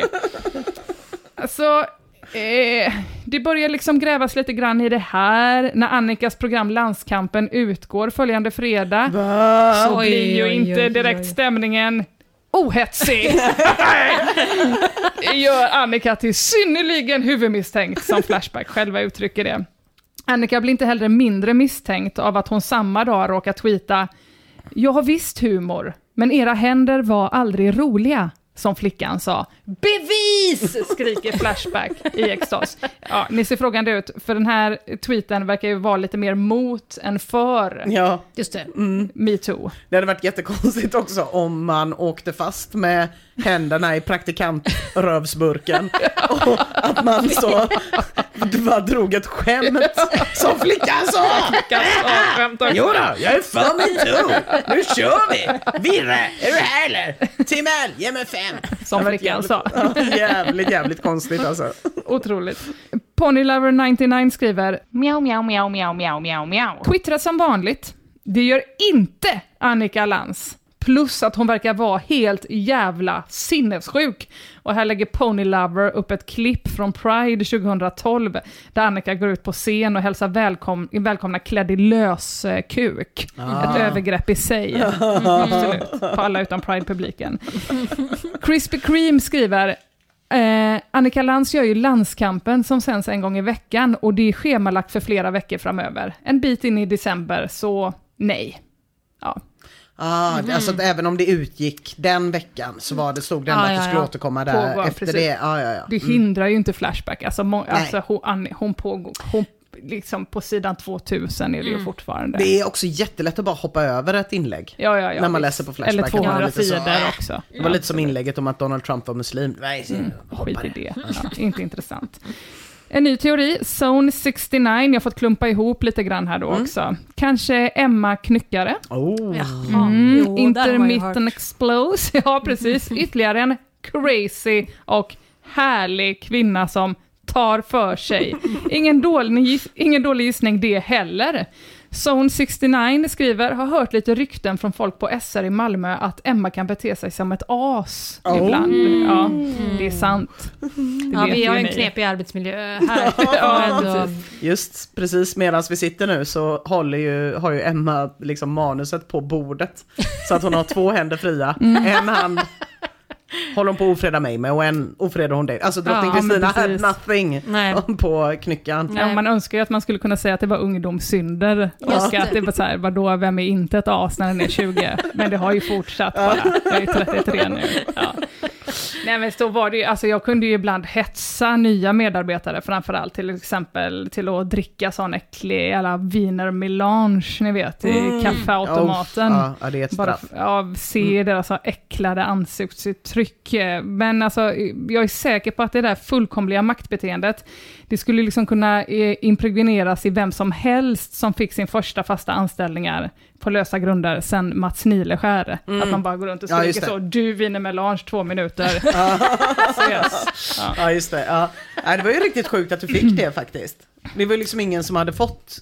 Alltså, eh, det börjar liksom grävas lite grann i det här när Annikas program Landskampen utgår följande fredag. Så Oj, blir ju oj, inte oj, direkt oj. stämningen ohetsig. Gör Annika till synnerligen huvudmisstänkt, som Flashback själva uttrycker det. Annika blir inte heller mindre misstänkt av att hon samma dag råkar tweeta “Jag har visst humor, men era händer var aldrig roliga” som flickan sa. Bevis! skriker Flashback i extas. Ja, ni ser frågande ut, för den här tweeten verkar ju vara lite mer mot än för Ja, Just det. metoo. det hade varit jättekonstigt också om man åkte fast med händerna i praktikantrövsburken och att man så bara drog ett skämt som flickan sa. Jo då, jag är för metoo. Nu kör vi! Virre, är du här eller? Timell, ge mig fem. Som flickan sa. Jävligt, jävligt konstigt alltså. Otroligt. Ponylover99 skriver Miau, miau, miau, miau, miau, miau, miau. Twittra som vanligt. Det gör inte Annika Lantz. Plus att hon verkar vara helt jävla sinnessjuk. Och här lägger Ponylover upp ett klipp från Pride 2012 där Annika går ut på scen och hälsar välkom välkomna klädd i lös eh, kuk. Ett övergrepp i sig. Absolut. På alla utom Pride-publiken. Krispy Kreme skriver Eh, Annika Lantz gör ju landskampen som sänds en gång i veckan och det är schemalagt för flera veckor framöver. En bit in i december, så nej. Ja. Ah, Alltså att även om det utgick den veckan så var det, stod det ändå Ah, att det skulle ja. återkomma där Pågår, efter precis. det. Ah, ja, ja. Det hindrar ju inte Flashback. Alltså, må, alltså hon, hon pågår, hon, liksom på sidan 2000 är det ju fortfarande. Det är också jättelätt att bara hoppa över ett inlägg. ja, ja, ja, när man visst. läser på Flashback. Eller att man är 200 lite så, sidor också. Det var lite som inlägget om att Donald Trump var muslim. Nej, Skit i det. Ja, inte intressant. En ny teori, Zone 69, jag har fått klumpa ihop lite grann här då också. Kanske Emma Knyckare? Oh. Jaha. Mm, Jo, intermittent explose. Ja, precis. Ytterligare en crazy och härlig kvinna som tar för sig. Ingen dålig, giss- ingen dålig gissning det heller. Zone 69 skriver, har hört lite rykten från folk på SR i Malmö att Emma kan bete sig som ett as Oh. ibland. Ja, det är sant. Det Ja, vi har ju en ni. knepig arbetsmiljö här. Ja, Just precis medan vi sitter nu så håller ju, har ju Emma liksom manuset på bordet. Så att hon har två händer fria. Mm. En hand håller hon på att ofreda mig med och en ofredar hon dig. Alltså drottning Ja, Kristina had precis. nothing Nej. på knyckan. Ja, man önskar ju att man skulle kunna säga att det var ungdomssynder. Just Och att det var så här, vadå, vem är inte ett as när den är 20? Men det har ju fortsatt bara. Jag är 33 nu. Ja. Nej men så var det ju, alltså jag kunde ju ibland hetsa nya medarbetare, framförallt till exempel till att dricka sån äcklig jävla viner melange, ni vet, i kaffeautomaten. Oh, ja, det är ett Bara straff. ja, se deras så äcklade ansiktsuttryck. Men alltså, jag är säker på att det där fullkomliga maktbeteendet, det skulle liksom kunna eh, impregneras i vem som helst som fick sin första fasta anställningar på lösa grunder sen Mats Nileskär. Att man bara går runt och Ja, skriker det. så, du vinner melange två minuter. Ses. Ja. Ja just det. Ja. Nej, det var ju riktigt sjukt att du fick det faktiskt. Det var ju liksom ingen som hade fått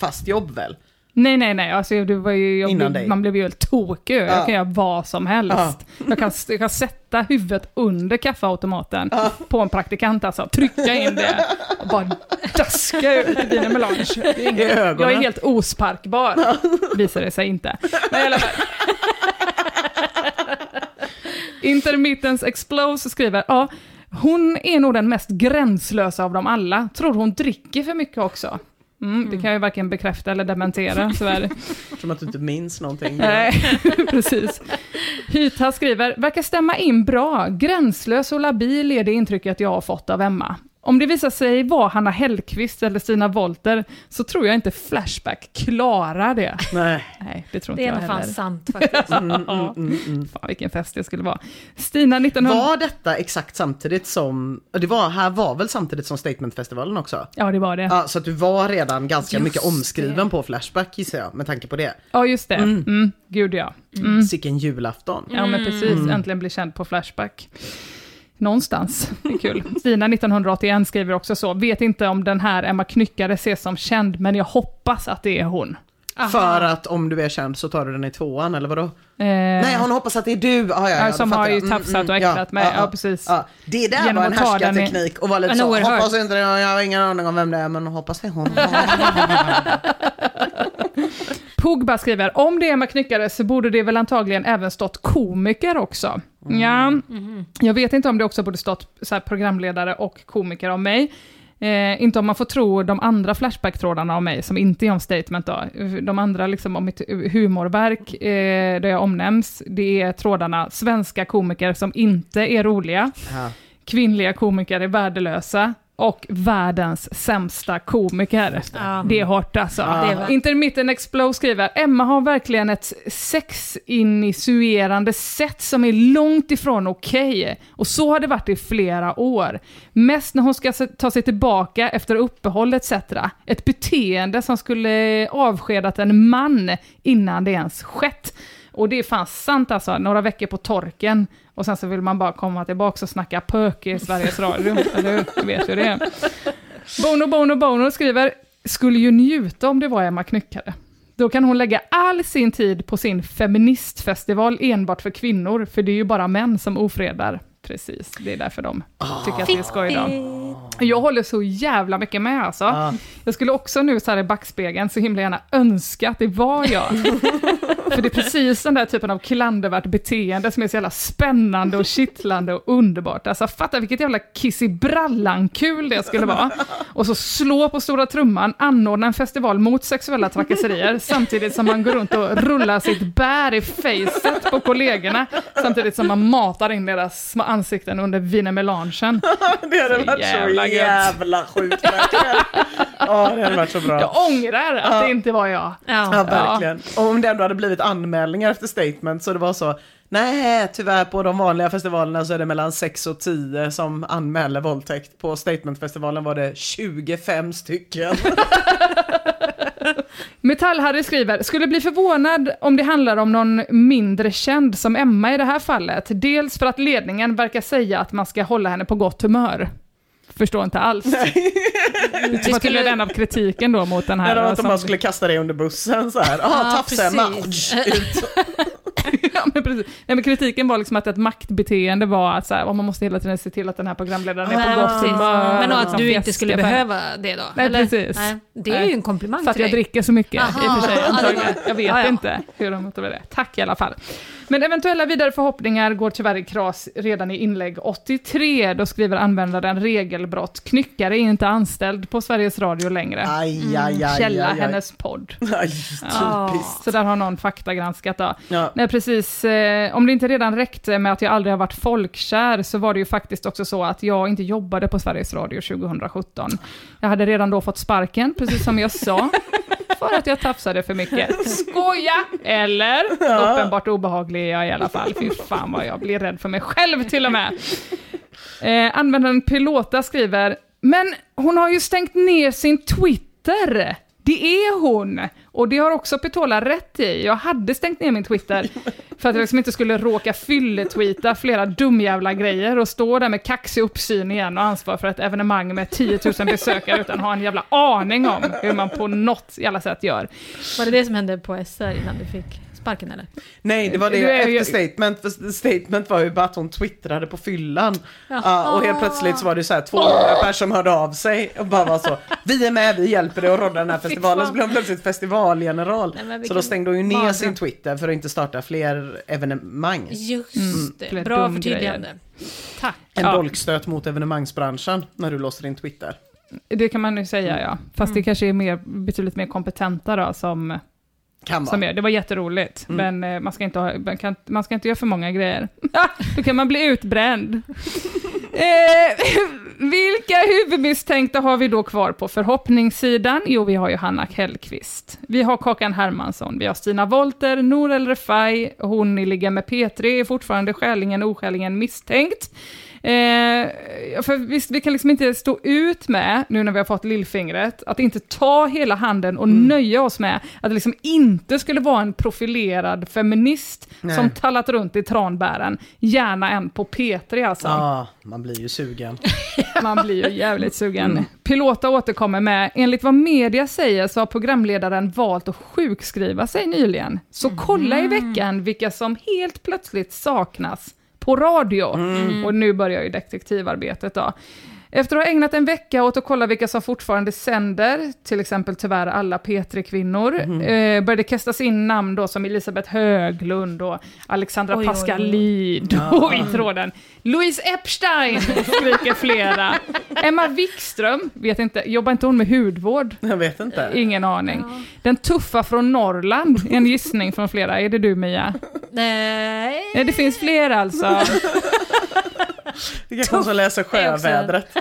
fast jobb väl? Nej, nej, nej. Alltså, det var ju, jag Innan dig. man blev ju helt tokig. Jag Ja. kan göra vad som helst. Ja. Jag, kan, jag kan sätta huvudet under kaffeautomaten på en praktikant, alltså. Trycka in det och bara daska ut dina melange. Jag är helt osparkbar, visar det sig inte. Men i alla fall. Intermittens Explose skriver, ja, hon är nog den mest gränslösa av dem alla. Tror hon dricker för mycket också. Mm, det kan jag ju varken bekräfta eller dementera, så är det. Som att du inte minns någonting. Nej, precis. Hyta skriver, verkar stämma in bra. Gränslös och labil är det intrycket jag har fått av Emma. Om det visar sig vara Hanna Hellquist eller Stina Wolter så tror jag inte Flashback klarar det. Nej. Nej, det tror Det inte är jag nog fan heller. sant faktiskt. Ja. Fan vilken fest det skulle vara. Stina 1900... Var detta exakt samtidigt som, det var, här var väl samtidigt som Statementfestivalen också? Ja, det var det. Ja, så att du var redan ganska Just mycket omskriven det. på Flashback gissar jag, med tanke på det. Ja, just det. Mm. Gud ja. Mm. Sicken julafton. Ja, men precis. Äntligen bli känd på Flashback. Någonstans. Det är kul. Stina 1981 skriver också så. Vet inte om den här Emma Knyckare ses som känd, men jag hoppas att det är hon. För att om du är känd så tar du den i tvåan, eller vadå? Eh, Nej, hon hoppas att det är du. Ah, ja, ja, Ja, som har jag. ju tafsat och äcklat mig. Ja, precis. Ja. Det där Genom var en i- härskarteknik och var lite så, hoppas inte det, jag har ingen aning om vem det är, men hoppas det är hon. Pogba skriver, om det är Emma Knyckare så borde det väl antagligen även stått komiker också. Ja, jag vet inte om det också borde stått så här, programledare och komiker av mig. Eh, inte om man får tro de andra Flashback-trådarna av mig, som inte är om statement då. De andra liksom om mitt humorverk, eh, där jag omnämns, det är trådarna svenska komiker som inte är roliga, Ja. kvinnliga komiker är värdelösa, och världens sämsta komiker. Ja. Det är hårt alltså. Det var- Intermittent Explode skriver, Emma har verkligen ett sexinitierande sätt som är långt ifrån okej. Och så har det varit i flera år. Mest när hon ska ta sig tillbaka efter uppehåll etc. Ett beteende som skulle avskedat en man innan det ens skett. Och det är fan sant alltså, några veckor på torken och sen så vill man bara komma tillbaka och snacka pök i Sveriges Radio, eller hur? Du vet ju det. Bono Bono Bono skriver, skulle ju njuta om det var Emma Knyckare. Då kan hon lägga all sin tid på sin feministfestival enbart för kvinnor, för det är ju bara män som ofredar. Precis, det är därför de tycker att det är skoj då. Jag håller så jävla mycket med alltså. Jag skulle också nu så här i backspegeln så himla gärna önska att det var jag. För det är precis den där typen av klandervärt beteende som är så jävla spännande och kittlande och underbart. Alltså fatta vilket jävla kiss i brallan-kul det skulle vara. Och så slå på stora trumman, anordna en festival mot sexuella trakasserier samtidigt som man går runt och rullar sitt bär i facet på kollegorna samtidigt som man matar in deras små ansikten under vinemelangen. det hade Så varit jävla så gött. jävla sjukt verkligen. Ja, det hade varit så bra. Jag ångrar att det inte var jag. Ja, verkligen. Och om det ändå hade blivit anmälningar efter statement så det var så, nej tyvärr på de vanliga festivalerna så är det mellan 6 och 10 som anmäler våldtäkt. På statementfestivalen var det 25 stycken. Metall-Harry skriver, skulle bli förvånad om det handlar om någon mindre känd som Emma i det här fallet. Dels för att ledningen verkar säga att man ska hålla henne på gott humör förstår inte alls. Det var skulle- tydligen en av kritiken då mot den här. Eller att de bara skulle kasta det under bussen så här. Ah, Ja, tafs-Emma. precis. Ut. ja, men precis. Nej, men kritiken var liksom att ett maktbeteende var att så här, "Åh, man måste hela tiden se till att den här programledaren är på gott precis. humör. men och att du inte skulle för- behöva det då? Nej, eller? precis. Nej, det är Nej. ju en komplimang För att jag dig. dricker så mycket Aha. i och för sig. Det antagligen. Jag vet Ja, ja. inte hur de motiverar det. Tack i alla fall. Men eventuella vidare förhoppningar går tyvärr i kras redan i inlägg 83. Då skriver användaren regelbrott. Knyckare är inte anställd på Sveriges Radio längre. Aj, aj, aj, aj, Källa aj. hennes podd. Aj, typiskt. Så där har någon faktagranskat då. Ja. Nej, precis. Eh, om det inte redan räckte med att jag aldrig har varit folkkär, så var det ju faktiskt också så att jag inte jobbade på Sveriges Radio 2017. Jag hade redan då fått sparken, precis som jag sa, för att jag tafsade för mycket. Skoja! Eller? Uppenbart obehaglig är jag i alla fall. Fy fan vad jag blir rädd för mig själv till och med. Eh, användaren Pilota skriver, men hon har ju stängt ner sin Twitter. Det är hon! Och det har också Petola rätt i. Jag hade stängt ner min Twitter för att jag liksom inte skulle råka fylletweeta flera dumjävla grejer och stå där med kaxig uppsyn igen och ansvar för ett evenemang med 10 000 besökare utan att ha en jävla aning om hur man på något jävla sätt gör. Var det det som hände på SR innan du fick sparken eller? Nej, det var det efter statement. För statement var ju bara att hon twittrade på fyllan. Ja, och helt plötsligt så var det så här 200 personer som hörde av sig och bara var så. Vi är med, vi hjälper dig att rodda den här festivalen. Så blev hon plötsligt festivalgeneral. Nej, Så då stängde hon ju ner sin Twitter för att inte starta fler evenemang. Just det, fler bra förtydligande. Tack. En Ja. dolkstöt mot evenemangsbranschen när du låste din Twitter. Det kan man ju säga ja. Fast Mm. det kanske är mer, betydligt mer kompetenta då som Kan Som gör. Det var jätteroligt, Mm. men eh, man ska, inte ha, man, kan, man ska inte göra för många grejer. Då kan man bli utbränd. eh, vilka huvudmisstänkta har vi då kvar på förhoppningssidan? Jo, vi har ju Hanna Hellqvist. Vi har Kakan Hermansson, vi har Stina Wolter, Nour El Refai, hon i Ligga med P3 är fortfarande skäligen oskäligen misstänkt. Eh, för visst, vi kan liksom inte stå ut med, nu när vi har fått lillfingret, att inte ta hela handen och Mm. nöja oss med att det liksom inte skulle vara en profilerad feminist Nej. som tallat runt i tranbären. Gärna en på P3 alltså. Ja, man blir ju sugen. Man blir ju jävligt sugen. Mm. Pilota återkommer med, enligt vad media säger så har programledaren valt att sjukskriva sig nyligen. Så kolla i veckan vilka som helt plötsligt saknas på radio. Mm. Och nu börjar ju detektivarbetet då. Efter att ha ägnat en vecka åt att kolla vilka som fortfarande sänder, till exempel tyvärr alla P3-kvinnor, Mm. eh, började kastas in namn då som Elisabeth Höglund och Alexandra Oj, oj, oj. Pascalid och i tråden. Louise Epstein, skriker flera. Emma Wikström, vet inte, jobbar inte hon med hudvård? Jag vet inte. Ingen aning. Den tuffa från Norrland, en gissning från flera. Är det du Mia? Nej. Nej, det finns fler alltså. Det kanske hon som läser sjövädret.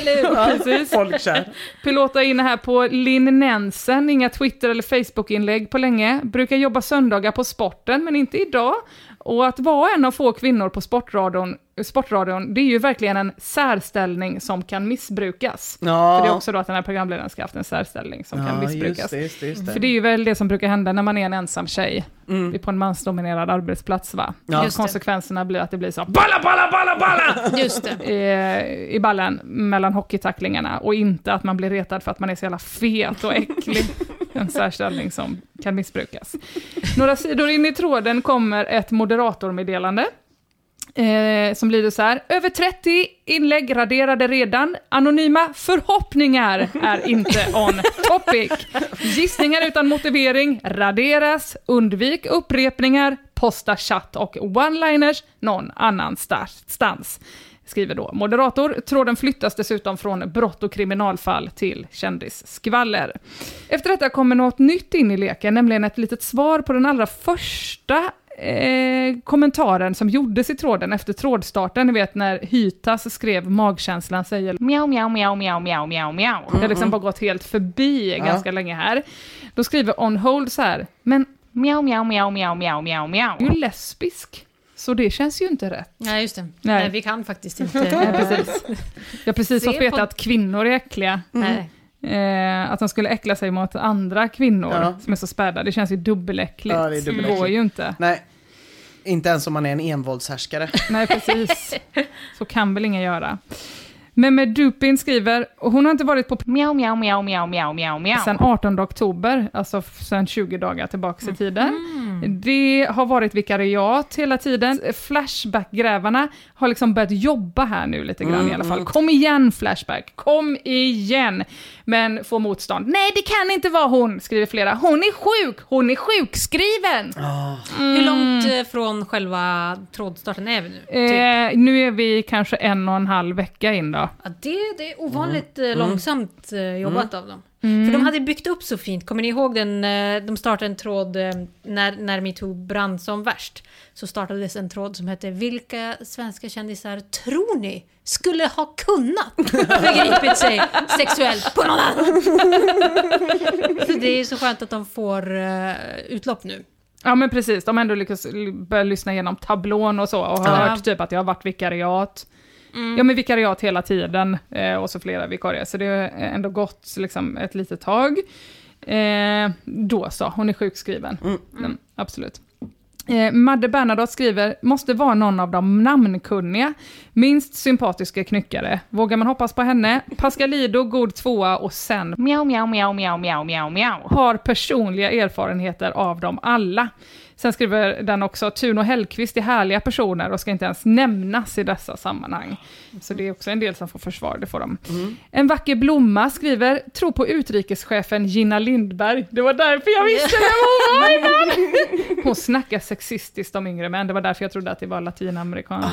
Eller hur? Precis. Folkkär. Pilota inne här på Linn Nensen, inga Twitter eller Facebook-inlägg på länge. Brukar jobba söndagar på sporten, men inte idag. Och att vara en av få kvinnor på sportradion, sportradion det är ju verkligen en särställning som kan missbrukas. Ja. För det är också då att den här programledaren ska ha haft en särställning som kan Ja, missbrukas. just det, just det, just det. För det är ju väl det som brukar hända när man är en ensam tjej. Det är på en mansdominerad arbetsplats va? Ja. Just det. Konsekvenserna blir att det blir så balla, balla, balla, balla! Just det. i, i ballen mellan hockeytacklingarna och inte att man blir retad för att man är så jävla fet och äcklig. En särställning som kan missbrukas. Några sidor in i tråden kommer ett moderatormeddelande. Eh, som lyder så här. Över 30 inlägg raderade redan. Anonyma förhoppningar är inte on topic. Gissningar utan motivering raderas. Undvik upprepningar. Posta chatt och one-liners någon annanstans. Skriver då moderator. Tråden flyttas dessutom från brott och kriminalfall till kändisskvaller. Efter detta kommer något nytt in i leken, nämligen ett litet svar på den allra första eh, kommentaren som gjordes i tråden efter trådstarten. Ni vet när Hytas skrev magkänslan säger Mjau, mjau, mjau, mjau, mjau, mjau, mjau. det har liksom bara gått helt förbi ganska länge här. Då skriver On Hold så här, men Mjau, mjau, mjau, mjau, mjau, mjau, mjau. du är lesbisk. Så det känns ju inte rätt. Nej, just det. Nej. Nej. vi kan faktiskt inte... Nej, precis. Jag har precis fått veta på- att kvinnor är äckliga. Nej. Eh, att de skulle äckla sig mot andra kvinnor Ja. som är så späda. Det känns ju dubbeläckligt. Ja, det dubbeläckligt. går ju inte. Nej, inte ens om man är en envåldshärskare. Nej, precis. Så kan väl ingen göra. Mehmet Dupin skriver, och hon har inte varit på Miau, miau, miau, miau, miau, miau, miau. sen 18 oktober, alltså sen 20 dagar tillbaka i tiden. Det har varit vikariat hela tiden. Flashback-grävarna har liksom börjat jobba här nu lite grann i alla fall. Kom igen Flashback, kom igen! Men får motstånd. Nej, det kan inte vara hon, skriver flera. Hon är sjuk, hon är sjukskriven! Hur långt eh, från själva trådstarten är vi nu? Typ. Eh, nu är vi kanske en och en halv vecka in då. Ja, det, det är ovanligt eh, långsamt eh, jobbat av dem. För de hade byggt upp så fint. Kommer ni ihåg den, eh, de startade en tråd eh, när, när metoo brann som värst. Så startades en tråd som hette Vilka svenska kändisar tror ni skulle ha kunnat förgripit sig sexuellt på någon annan? så det är så skönt att de får eh, utlopp nu. Ja men precis, de har ändå lyckats börja lyssna igenom tablån och så och Ja. hört typ att jag har varit vikariat. Ja men vikariat hela tiden eh, och så flera vikarier, så det har ändå gått liksom, ett litet tag. Eh, då så, hon är sjukskriven. Mm, absolut. Eh, Madde Bernadotte skriver, måste vara någon av de namnkunniga, minst sympatiska knyckare. Vågar man hoppas på henne? Pascalido, god tvåa och sen Miau, miau, miau, miau, miau, miau, miau. har personliga erfarenheter av dem alla. Sen skriver den också, Tuno och Hellqvist är härliga personer och ska inte ens nämnas i dessa sammanhang. Så det är också en del som får försvar, det får de. En vacker blomma skriver, tro på utrikeschefen Gina Lindberg. Det var därför jag visste vem hon var innan! Hon snackar sexistiskt om yngre män, det var därför jag trodde att det var latinamerikan.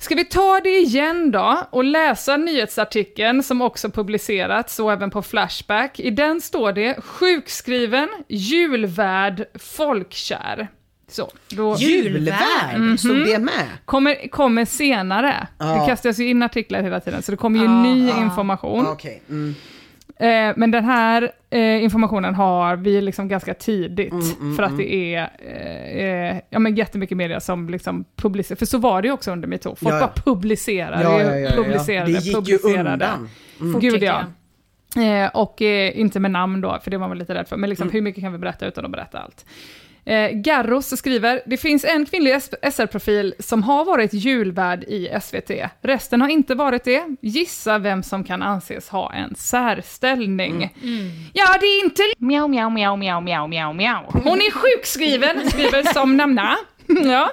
Ska vi ta det igen då och läsa nyhetsartikeln som också publicerats och även på Flashback. I den står det sjukskriven, julvärd, folkkär. Så, då Julvärd, stod det med? kommer, kommer senare. Ja. Det kastas ju in artiklar hela tiden, så det kommer ju Ja. ny information. Okej. Mm. Eh, men den här eh, informationen har vi liksom ganska tidigt, Mm, för att det är eh, eh, ja, men jättemycket media som liksom publicerar, för så var det ju också under metoo, folk Ja, ja. bara publicerar, Ja, ja, ja, ja. publicerade, Det gick ju publicerade. undan. Fort Gud ja. jag. Eh, och eh, inte med namn då, för det var man lite rädd för, men liksom, Mm. hur mycket kan vi berätta utan att berätta allt? Eh, Garros skriver, det finns en kvinnlig SR-profil som har varit julvärd i SVT. Resten har inte varit det. Gissa vem som kan anses ha en särställning. Ja, det är inte Miau, miau, miau, miau, miau, miau, miau. hon är sjukskriven, skriver som namna. Ja.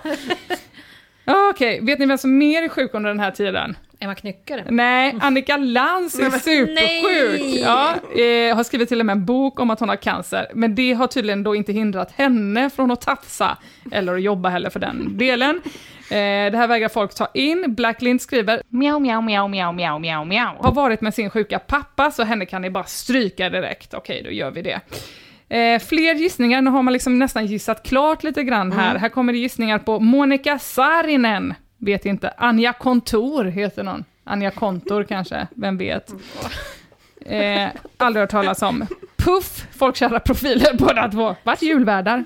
Okej, vet ni vem som mer är sjuk under den här tiden? Emma Knyckare. Nej, Annika Lantz är supersjuk. Ja, eh, har skrivit till och med en bok om att hon har cancer, men det har tydligen då inte hindrat henne från att tafsa, eller att jobba heller för den delen. Eh, det här vägrar folk ta in. Blacklint skriver, Miau, miau, miau, miau, miau, miau, miau. har varit med sin sjuka pappa, så henne kan ni bara stryka direkt. Okej, då gör vi det. Eh, fler gissningar, nu har man liksom nästan gissat klart lite grann här. Här kommer det gissningar på Monica Saarinen, vet inte. Anja Kontor heter någon. Anja Kontor kanske, vem vet. Eh, aldrig hört talas om. Puff, folkkära profiler båda två. Vart julvärdar?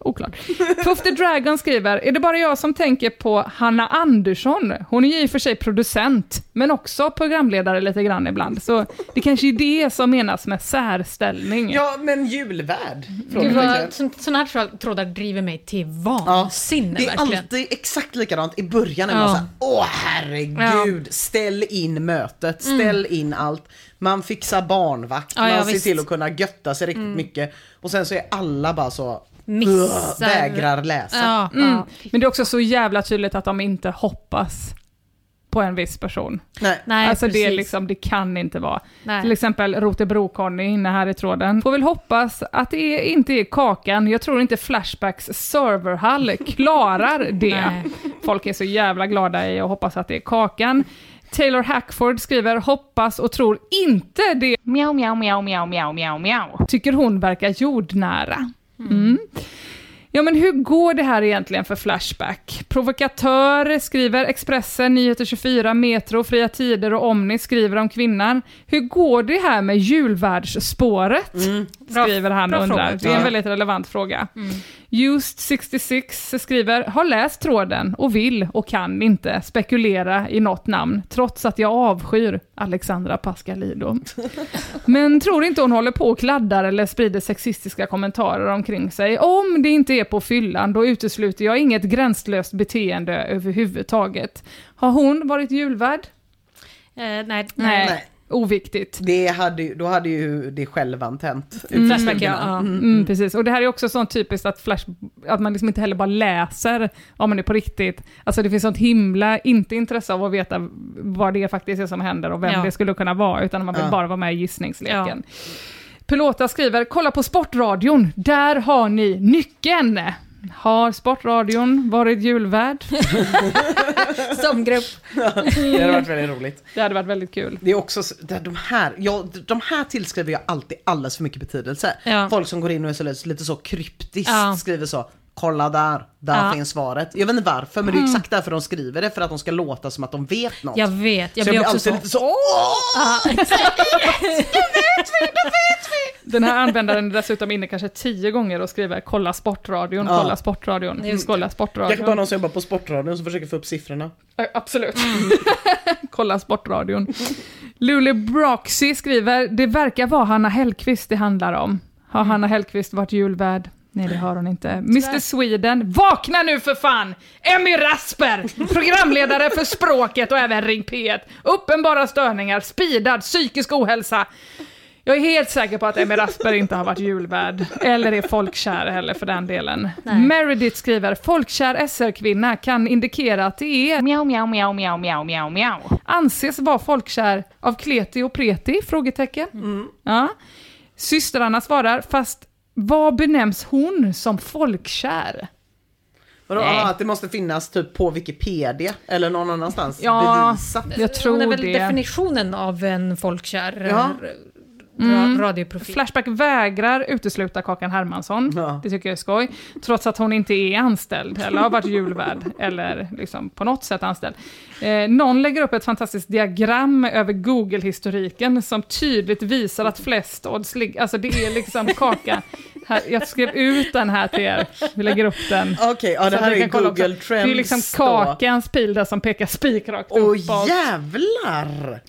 Oklart. Puff the Dragon skriver, är det bara jag som tänker på Hanna Andersson? Hon är ju i och för sig producent, men också programledare lite grann ibland. Så det kanske är det som menas med särställning. Ja, men julvärd? Gud vad, såna här tråd- trådar driver mig till Ja, vansinne det är verkligen. alltid exakt likadant i början. När Ja. man säger åh herregud, ställ in mötet, ställ in allt. Man fixar barnvakt, Ja, ja, man ser visst. till att kunna götta sig riktigt mycket. Och sen så är alla bara så, Missar. Vägrar läsa. Ja, Mm. ja. Men det är också så jävla tydligt att de inte hoppas på en viss person. Nej. Nej, alltså det, är precis. liksom, det kan inte vara. Nej. Till exempel Rotebro-Conny inne här i tråden. Får väl hoppas att det inte är Kakan. Jag tror inte Flashbacks serverhall klarar det. Nej. Folk är så jävla glada i och hoppas att det är Kakan. Taylor Hackford skriver hoppas och tror inte det Miau, miau, miau, miau, miau, miau, miau. tycker hon verkar jordnära. Mm. Ja, men hur går det här egentligen för Flashback? Provokatör skriver Expressen, Nyheter 24, Metro, Fria Tider och Omni skriver om kvinnan. Hur går det här med julvärdsspåret? Skriver han bra och undrar. fråga. Det är en väldigt relevant fråga. Used66 skriver, har läst tråden och vill och kan inte spekulera i något namn, trots att jag avskyr Alexandra Pascalido. Men tror inte hon håller på och kladdar eller sprider sexistiska kommentarer omkring sig. Om det inte är på fyllan, då utesluter jag inget gränslöst beteende överhuvudtaget. Har hon varit julvärd? Eh, nej, nej. Nej. Oviktigt. Det hade, då hade ju det självant hänt. Mm. Flashback, ja. ja. Mm, precis, och det här är också sånt typiskt att, flash, att man liksom inte heller bara läser om man är på riktigt. Alltså det finns sånt himla inte intresse av att veta vad det faktiskt är som händer och vem Ja. det skulle kunna vara, utan man vill Ja. bara vara med i gissningsleken. Pilota skriver, kolla på Sportradion, där har ni nyckeln. Har Sportradion varit julvärd? Som grupp. Det hade varit väldigt roligt. Det hade varit väldigt kul. Det är också, de här, ja, de här tillskriver jag alltid alldeles för mycket betydelse. Ja. Folk som går in och är så lite, lite så kryptiskt Ja. skriver så. Kolla där, där Ja. finns svaret. Jag vet inte varför, men det är Mm. exakt därför de skriver det, för att de ska låta som att de vet något. Jag vet, jag så blir jag blir också alltid så. lite så, åh! Den här användaren är dessutom inne kanske tio gånger och skriver kolla Sportradion, Ja. kolla Sportradion, Just kolla Sportradion. bara någon som jobbar på Sportradion som försöker få upp siffrorna. Ja, Absolut. Kolla Sportradion. Lule Broxy skriver, det verkar vara Hanna Hellquist det handlar om. Har Hanna Hellquist varit julvärd? Nej, det har hon inte. Mr Sweden, vakna nu för fan! Emmy Rasper, programledare för språket och även Ring P1. Uppenbara störningar, speedad, psykisk ohälsa. Jag är helt säker på att Emmy Rasper inte har varit julvärd, eller är folkkär heller för den delen. Nej. Meredith skriver, folkkär SR-kvinna kan indikera att det är Miau, miau, miau, miau, miau, miau, miau. anses vara folkkär av kleti och preti? Frågetecken. Ja. Systrarna svarar, fast vad benämns hon som folkkär? Vadå, Nej. att det måste finnas typ på Wikipedia eller någon annanstans Ja, bevisat. jag tror Hon är väl det. definitionen av en folkkär Ja. Mm. ra- radioprofil. Flashback vägrar utesluta Kakan Hermansson, Ja. det tycker jag är skoj, trots att hon inte är anställd, eller har varit julvärd, eller liksom på något sätt anställd. Eh, någon lägger upp ett fantastiskt diagram över Google-historiken som tydligt visar att flest odds ligger, alltså det är liksom Kaka. Här, jag skrev ut den här till er, vi lägger upp den. Okej, ja det Så här är kan kolla Google. Trends Det är liksom då. Kakans pil där som pekar spikrakt Åh uppåt. jävlar!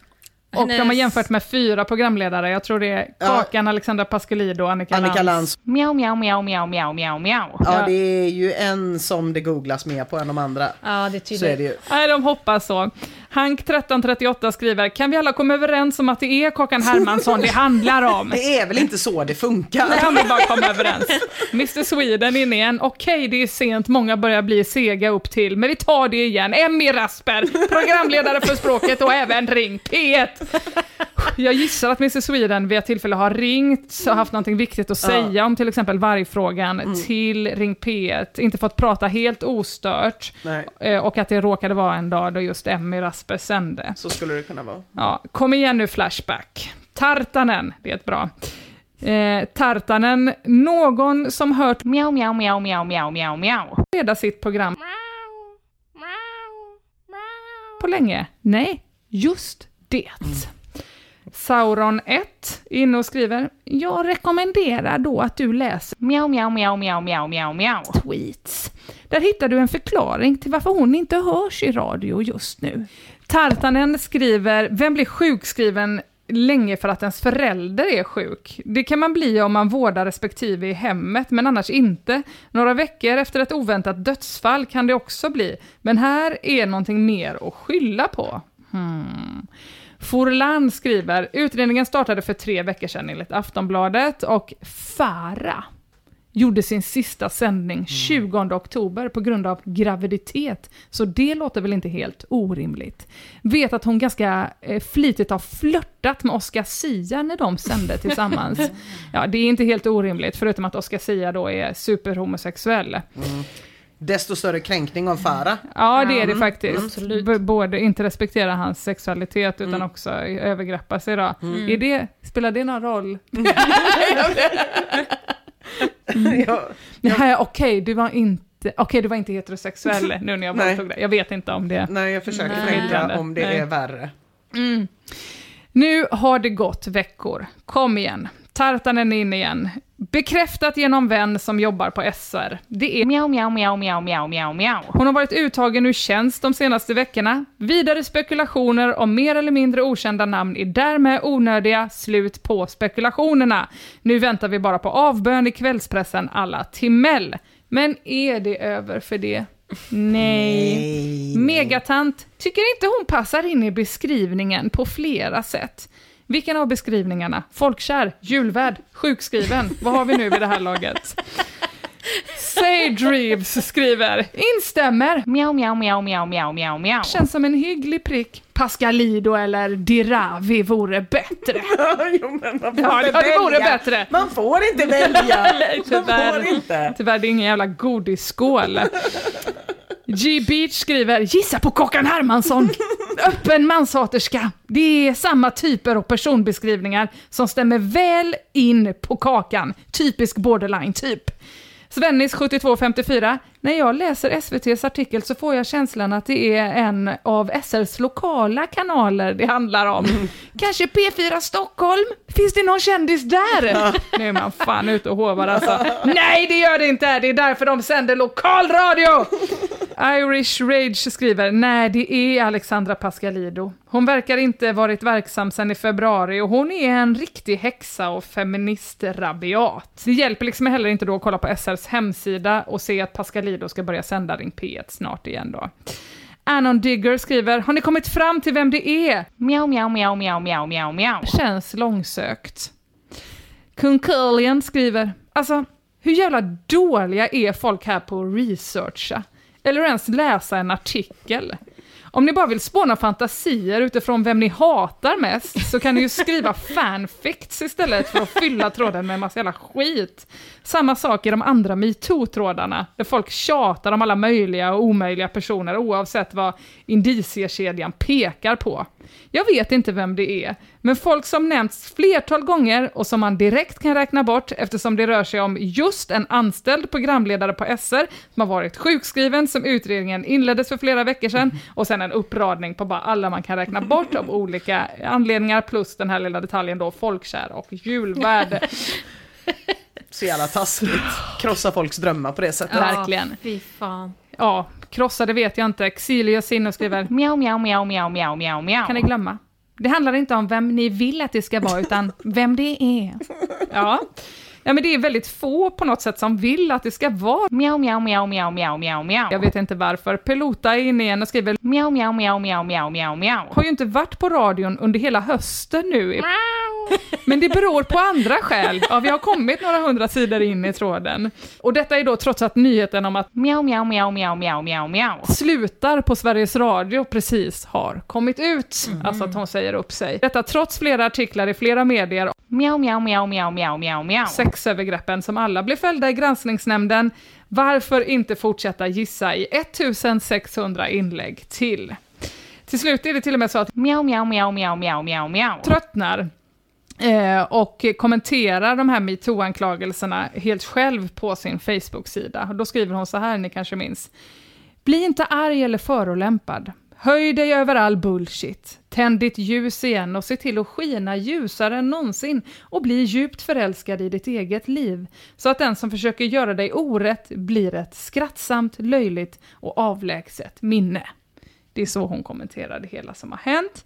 Och de har Hennes- jämfört med fyra programledare, jag tror det är Ja. Kakan, Alexandra Pascalido och Annika, Annika Lantz. Miau, miau, miau, miau, miau, miau, miau. Ja, Ja. det är ju en som det googlas mer på än de andra. Ja, det är Så är det tydligt. ju. Nej, de hoppas så. Hank 1338 skriver, kan vi alla komma överens om att det är Kakan Hermansson det handlar om? Det är väl inte så det funkar? Kan vi bara komma överens? Mr Sweden in igen. Okej, det är sent, många börjar bli sega upp till, men vi tar det igen. Emmy Rasper, programledare för språket och även Ring P1. Jag gissar att Mr Sweden vid ett tillfälle har ringt och haft någonting viktigt att säga om till exempel vargfrågan till Ring P1, inte fått prata helt ostört Nej, eh, och att det råkade vara en dag då just Emmy Rasper sände. så skulle det kunna vara. Ja, kom igen nu Flashback. Tartanen, det är ett bra. Eh, Tartanen, någon som hört Miau, miau, miau, miau, miau, miau, miau. leda sitt program på länge? Nej, just det. Sauron 1, inne och skriver, jag rekommenderar då att du läser Miau, miau, miau, miau, miau, miau, miau. tweets. Där hittar du en förklaring till varför hon inte hörs i radio just nu. Tartanen skriver, vem blir sjukskriven länge för att ens förälder är sjuk? Det kan man bli om man vårdar respektive i hemmet, men annars inte. Några veckor efter ett oväntat dödsfall kan det också bli, men här är någonting mer att skylla på. Hmm. Forlan skriver, utredningen startade för tre veckor sedan enligt Aftonbladet och Fara gjorde sin sista sändning 20 oktober på grund av graviditet. Så det låter väl inte helt orimligt. Vet att hon ganska eh, flitigt har flörtat med Oscar Sia när de sände tillsammans. Ja, det är inte helt orimligt, förutom att Oscar Sia då är superhomosexuell. Desto större kränkning av Farah. Ja, det är det Mm, faktiskt. B- Både inte respektera hans sexualitet, utan också övergreppa sig då. Är det, spelar det någon roll? Ja, Det här, okej, du var inte, okej, du var inte heterosexuell nu när jag våldtog dig. Jag vet inte om det. nej, jag försöker Nej. tänka om det Nej. är värre. Nu har det gått veckor. Kom igen. Tartanen är in igen. Bekräftat genom vän som jobbar på SR. Det är Mjau, mjau, mjau, mjau, mjau, mjau, mjau. hon har varit uttagen ur tjänst de senaste veckorna. Vidare spekulationer om mer eller mindre okända namn är därmed onödiga. Slut på spekulationerna. Nu väntar vi bara på avbön i kvällspressen alla Timell. Men är det över för det? Nej. Megatant tycker inte hon passar in i beskrivningen på flera sätt. Vilken av beskrivningarna? Folkkär, julvärd, sjukskriven? Vad har vi nu vid det här laget? Sage Reeves skriver, instämmer, Mjau, mjau, mjau, mjau, mjau, mjau, mjau. känns som en hygglig prick. Pascalido eller Diravi vore bättre. jo, men man får Ja, inte det vore bättre. Man får inte välja. Nej, Man får inte. Tyvärr, det är ingen jävla godisskål. G. Beach skriver “Gissa på Kockan Hermansson! Öppen manshaterska. Det är samma typer och personbeskrivningar som stämmer väl in på kakan. Typisk borderline-typ. Svennis 7254. När jag läser SVTs artikel så får jag känslan att det är en av SRs lokala kanaler det handlar om. Kanske P4 Stockholm? Finns det någon kändis där? Nu är man fan ute och hovar alltså. Nej, det gör det inte! Det är därför de sänder lokalradio! Irish Rage skriver, nej det är Alexandra Pascalido. Hon verkar inte varit verksam sedan i februari och hon är en riktig häxa och feministrabiat. Det hjälper liksom heller inte då att kolla på SRs hemsida och se att Pascalido ska börja sända Ring P1 snart igen då. Anon Digger skriver, har ni kommit fram till vem det är? Mjau, mjau, mjau, mjau, mjau, mjau, mjau. Känns långsökt. Kung Curlian skriver, alltså hur jävla dåliga är folk här på att researcha? Eller ens läsa en artikel? Om ni bara vill spåna fantasier utifrån vem ni hatar mest så kan ni ju skriva fanficts istället för att fylla tråden med en massa jävla skit. Samma sak i de andra metoo-trådarna, där folk tjatar om alla möjliga och omöjliga personer oavsett vad indiciekedjan pekar på. Jag vet inte vem det är, men folk som nämnts flertal gånger och som man direkt kan räkna bort eftersom det rör sig om just en anställd programledare på SR som har varit sjukskriven som utredningen inleddes för flera veckor sedan och sen en uppradning på bara alla man kan räkna bort av olika anledningar plus den här lilla detaljen då folkkär och julvärd. Så jävla taskigt. Krossa folks drömmar på det sättet. Verkligen. Fy fan. Ja, krossade vet jag inte. Xilius Sinno skriver Mjau, mjau, mjau, mjau, mjau, mjau, mjau. kan ni glömma. Det handlar inte om vem ni vill att det ska vara, utan vem det är. Ja. Ja, men det är väldigt få på något sätt som vill att det ska vara. Mjau, mjau, mjau, mjau, mjau, mjau, mjau. Jag vet inte varför. Pelota är inne igen och skriver Mjau, mjau, mjau, mjau, mjau, mjau, mjau. har ju inte varit på radion under hela hösten nu. Men det beror på andra skäl. Ja, vi har kommit några hundra sidor in i tråden. Och detta är då trots att nyheten om att Mjau, mjau, mjau, mjau, mjau, mjau, mjau. slutar på Sveriges Radio precis har kommit ut. Alltså att hon säger upp sig. Detta trots flera artiklar i flera medier Mjau, mjau, mjau, mjau, mjau, mjau, mjau. Sexövergreppen som alla blev fällda i granskningsnämnden. Varför inte fortsätta gissa i 1600 inlägg till? Till slut är det till och med så att Mjau, mjau, mjau, mjau, mjau, mjau, mjau. tröttnar eh, och kommenterar de här metoo-anklagelserna helt själv på sin Facebook-sida. Då skriver hon så här, ni kanske minns. Bli inte arg eller förolämpad. Höj dig över all bullshit. Tänd ditt ljus igen och se till att skina ljusare än någonsin och bli djupt förälskad i ditt eget liv. Så att den som försöker göra dig orätt blir ett skrattsamt, löjligt och avlägset minne. Det är så hon kommenterar det hela som har hänt.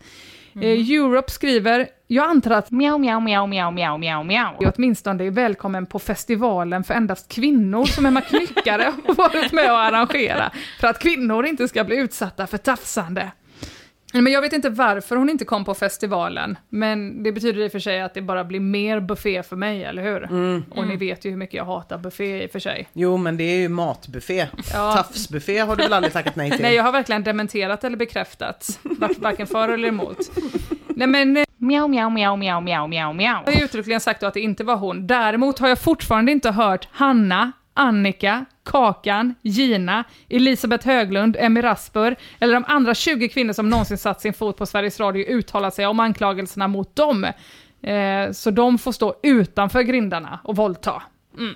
Eh, Europe skriver, jag antar att Mjau, mjau, mjau, mjau, mjau, mjau, mjau. jag åtminstone är välkommen på festivalen för endast kvinnor som Emma Knyckare har varit med och arrangera, för att kvinnor inte ska bli utsatta för tafsande. Men jag vet inte varför hon inte kom på festivalen, men det betyder i och för sig att det bara blir mer buffé för mig, eller hur? Och ni vet ju hur mycket jag hatar buffé i och för sig. Jo men det är ju matbuffé. Ja. Tafsbuffé har du väl aldrig tackat nej till? Nej, jag har verkligen dementerat eller bekräftat, varken för eller emot. Nej men, eh, Mjau, mjau, mjau, mjau, mjau, mjau, mjau. Jag har ju uttryckligen sagt då att det inte var hon. Däremot har jag fortfarande inte hört Hanna, Annika, Kakan, Gina, Elisabeth Höglund, Emmy Rasper eller de andra 20 kvinnor som någonsin satt sin fot på Sveriges Radio uttalat sig om anklagelserna mot dem. Eh, så de får stå utanför grindarna och våldta. Mm.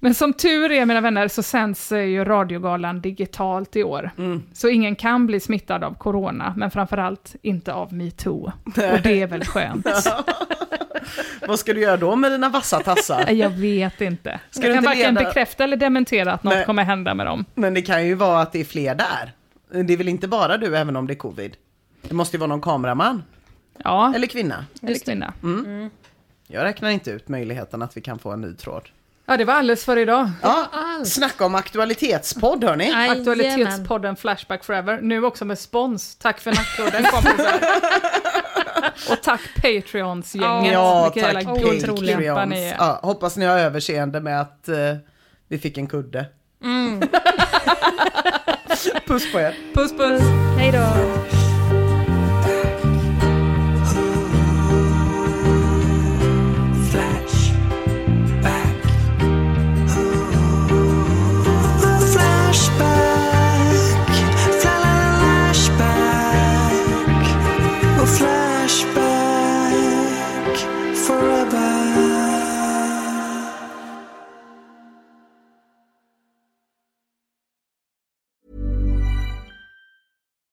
Men som tur är, mina vänner, så sänds eh, ju radiogalan digitalt i år. Så ingen kan bli smittad av corona, men framförallt inte av metoo. Och det är väl skönt. Vad ska du göra då med dina vassa tassar? Jag vet inte. Ska jag du kan inte varken leda- bekräfta eller dementera att något Nej. kommer hända med dem. Men det kan ju vara att det är fler där. Det är väl inte bara du även om det är covid? Det måste ju vara någon kameraman. Ja, Eller kvinna. eller kvinna. Jag räknar inte ut möjligheten att vi kan få en ny tråd. Ja, det var alldeles för idag. Ja, snacka om aktualitetspodd hörni. Aktualitetspodden Flashback Forever. Nu också med spons. Tack för nattklubben kompisar. Och tack Patreons-gänget. Ja, Vilka tack Patreons. ni är. Ja, hoppas ni har överseende med att eh, vi fick en kudde. Puss på er. Puss puss. Hej då.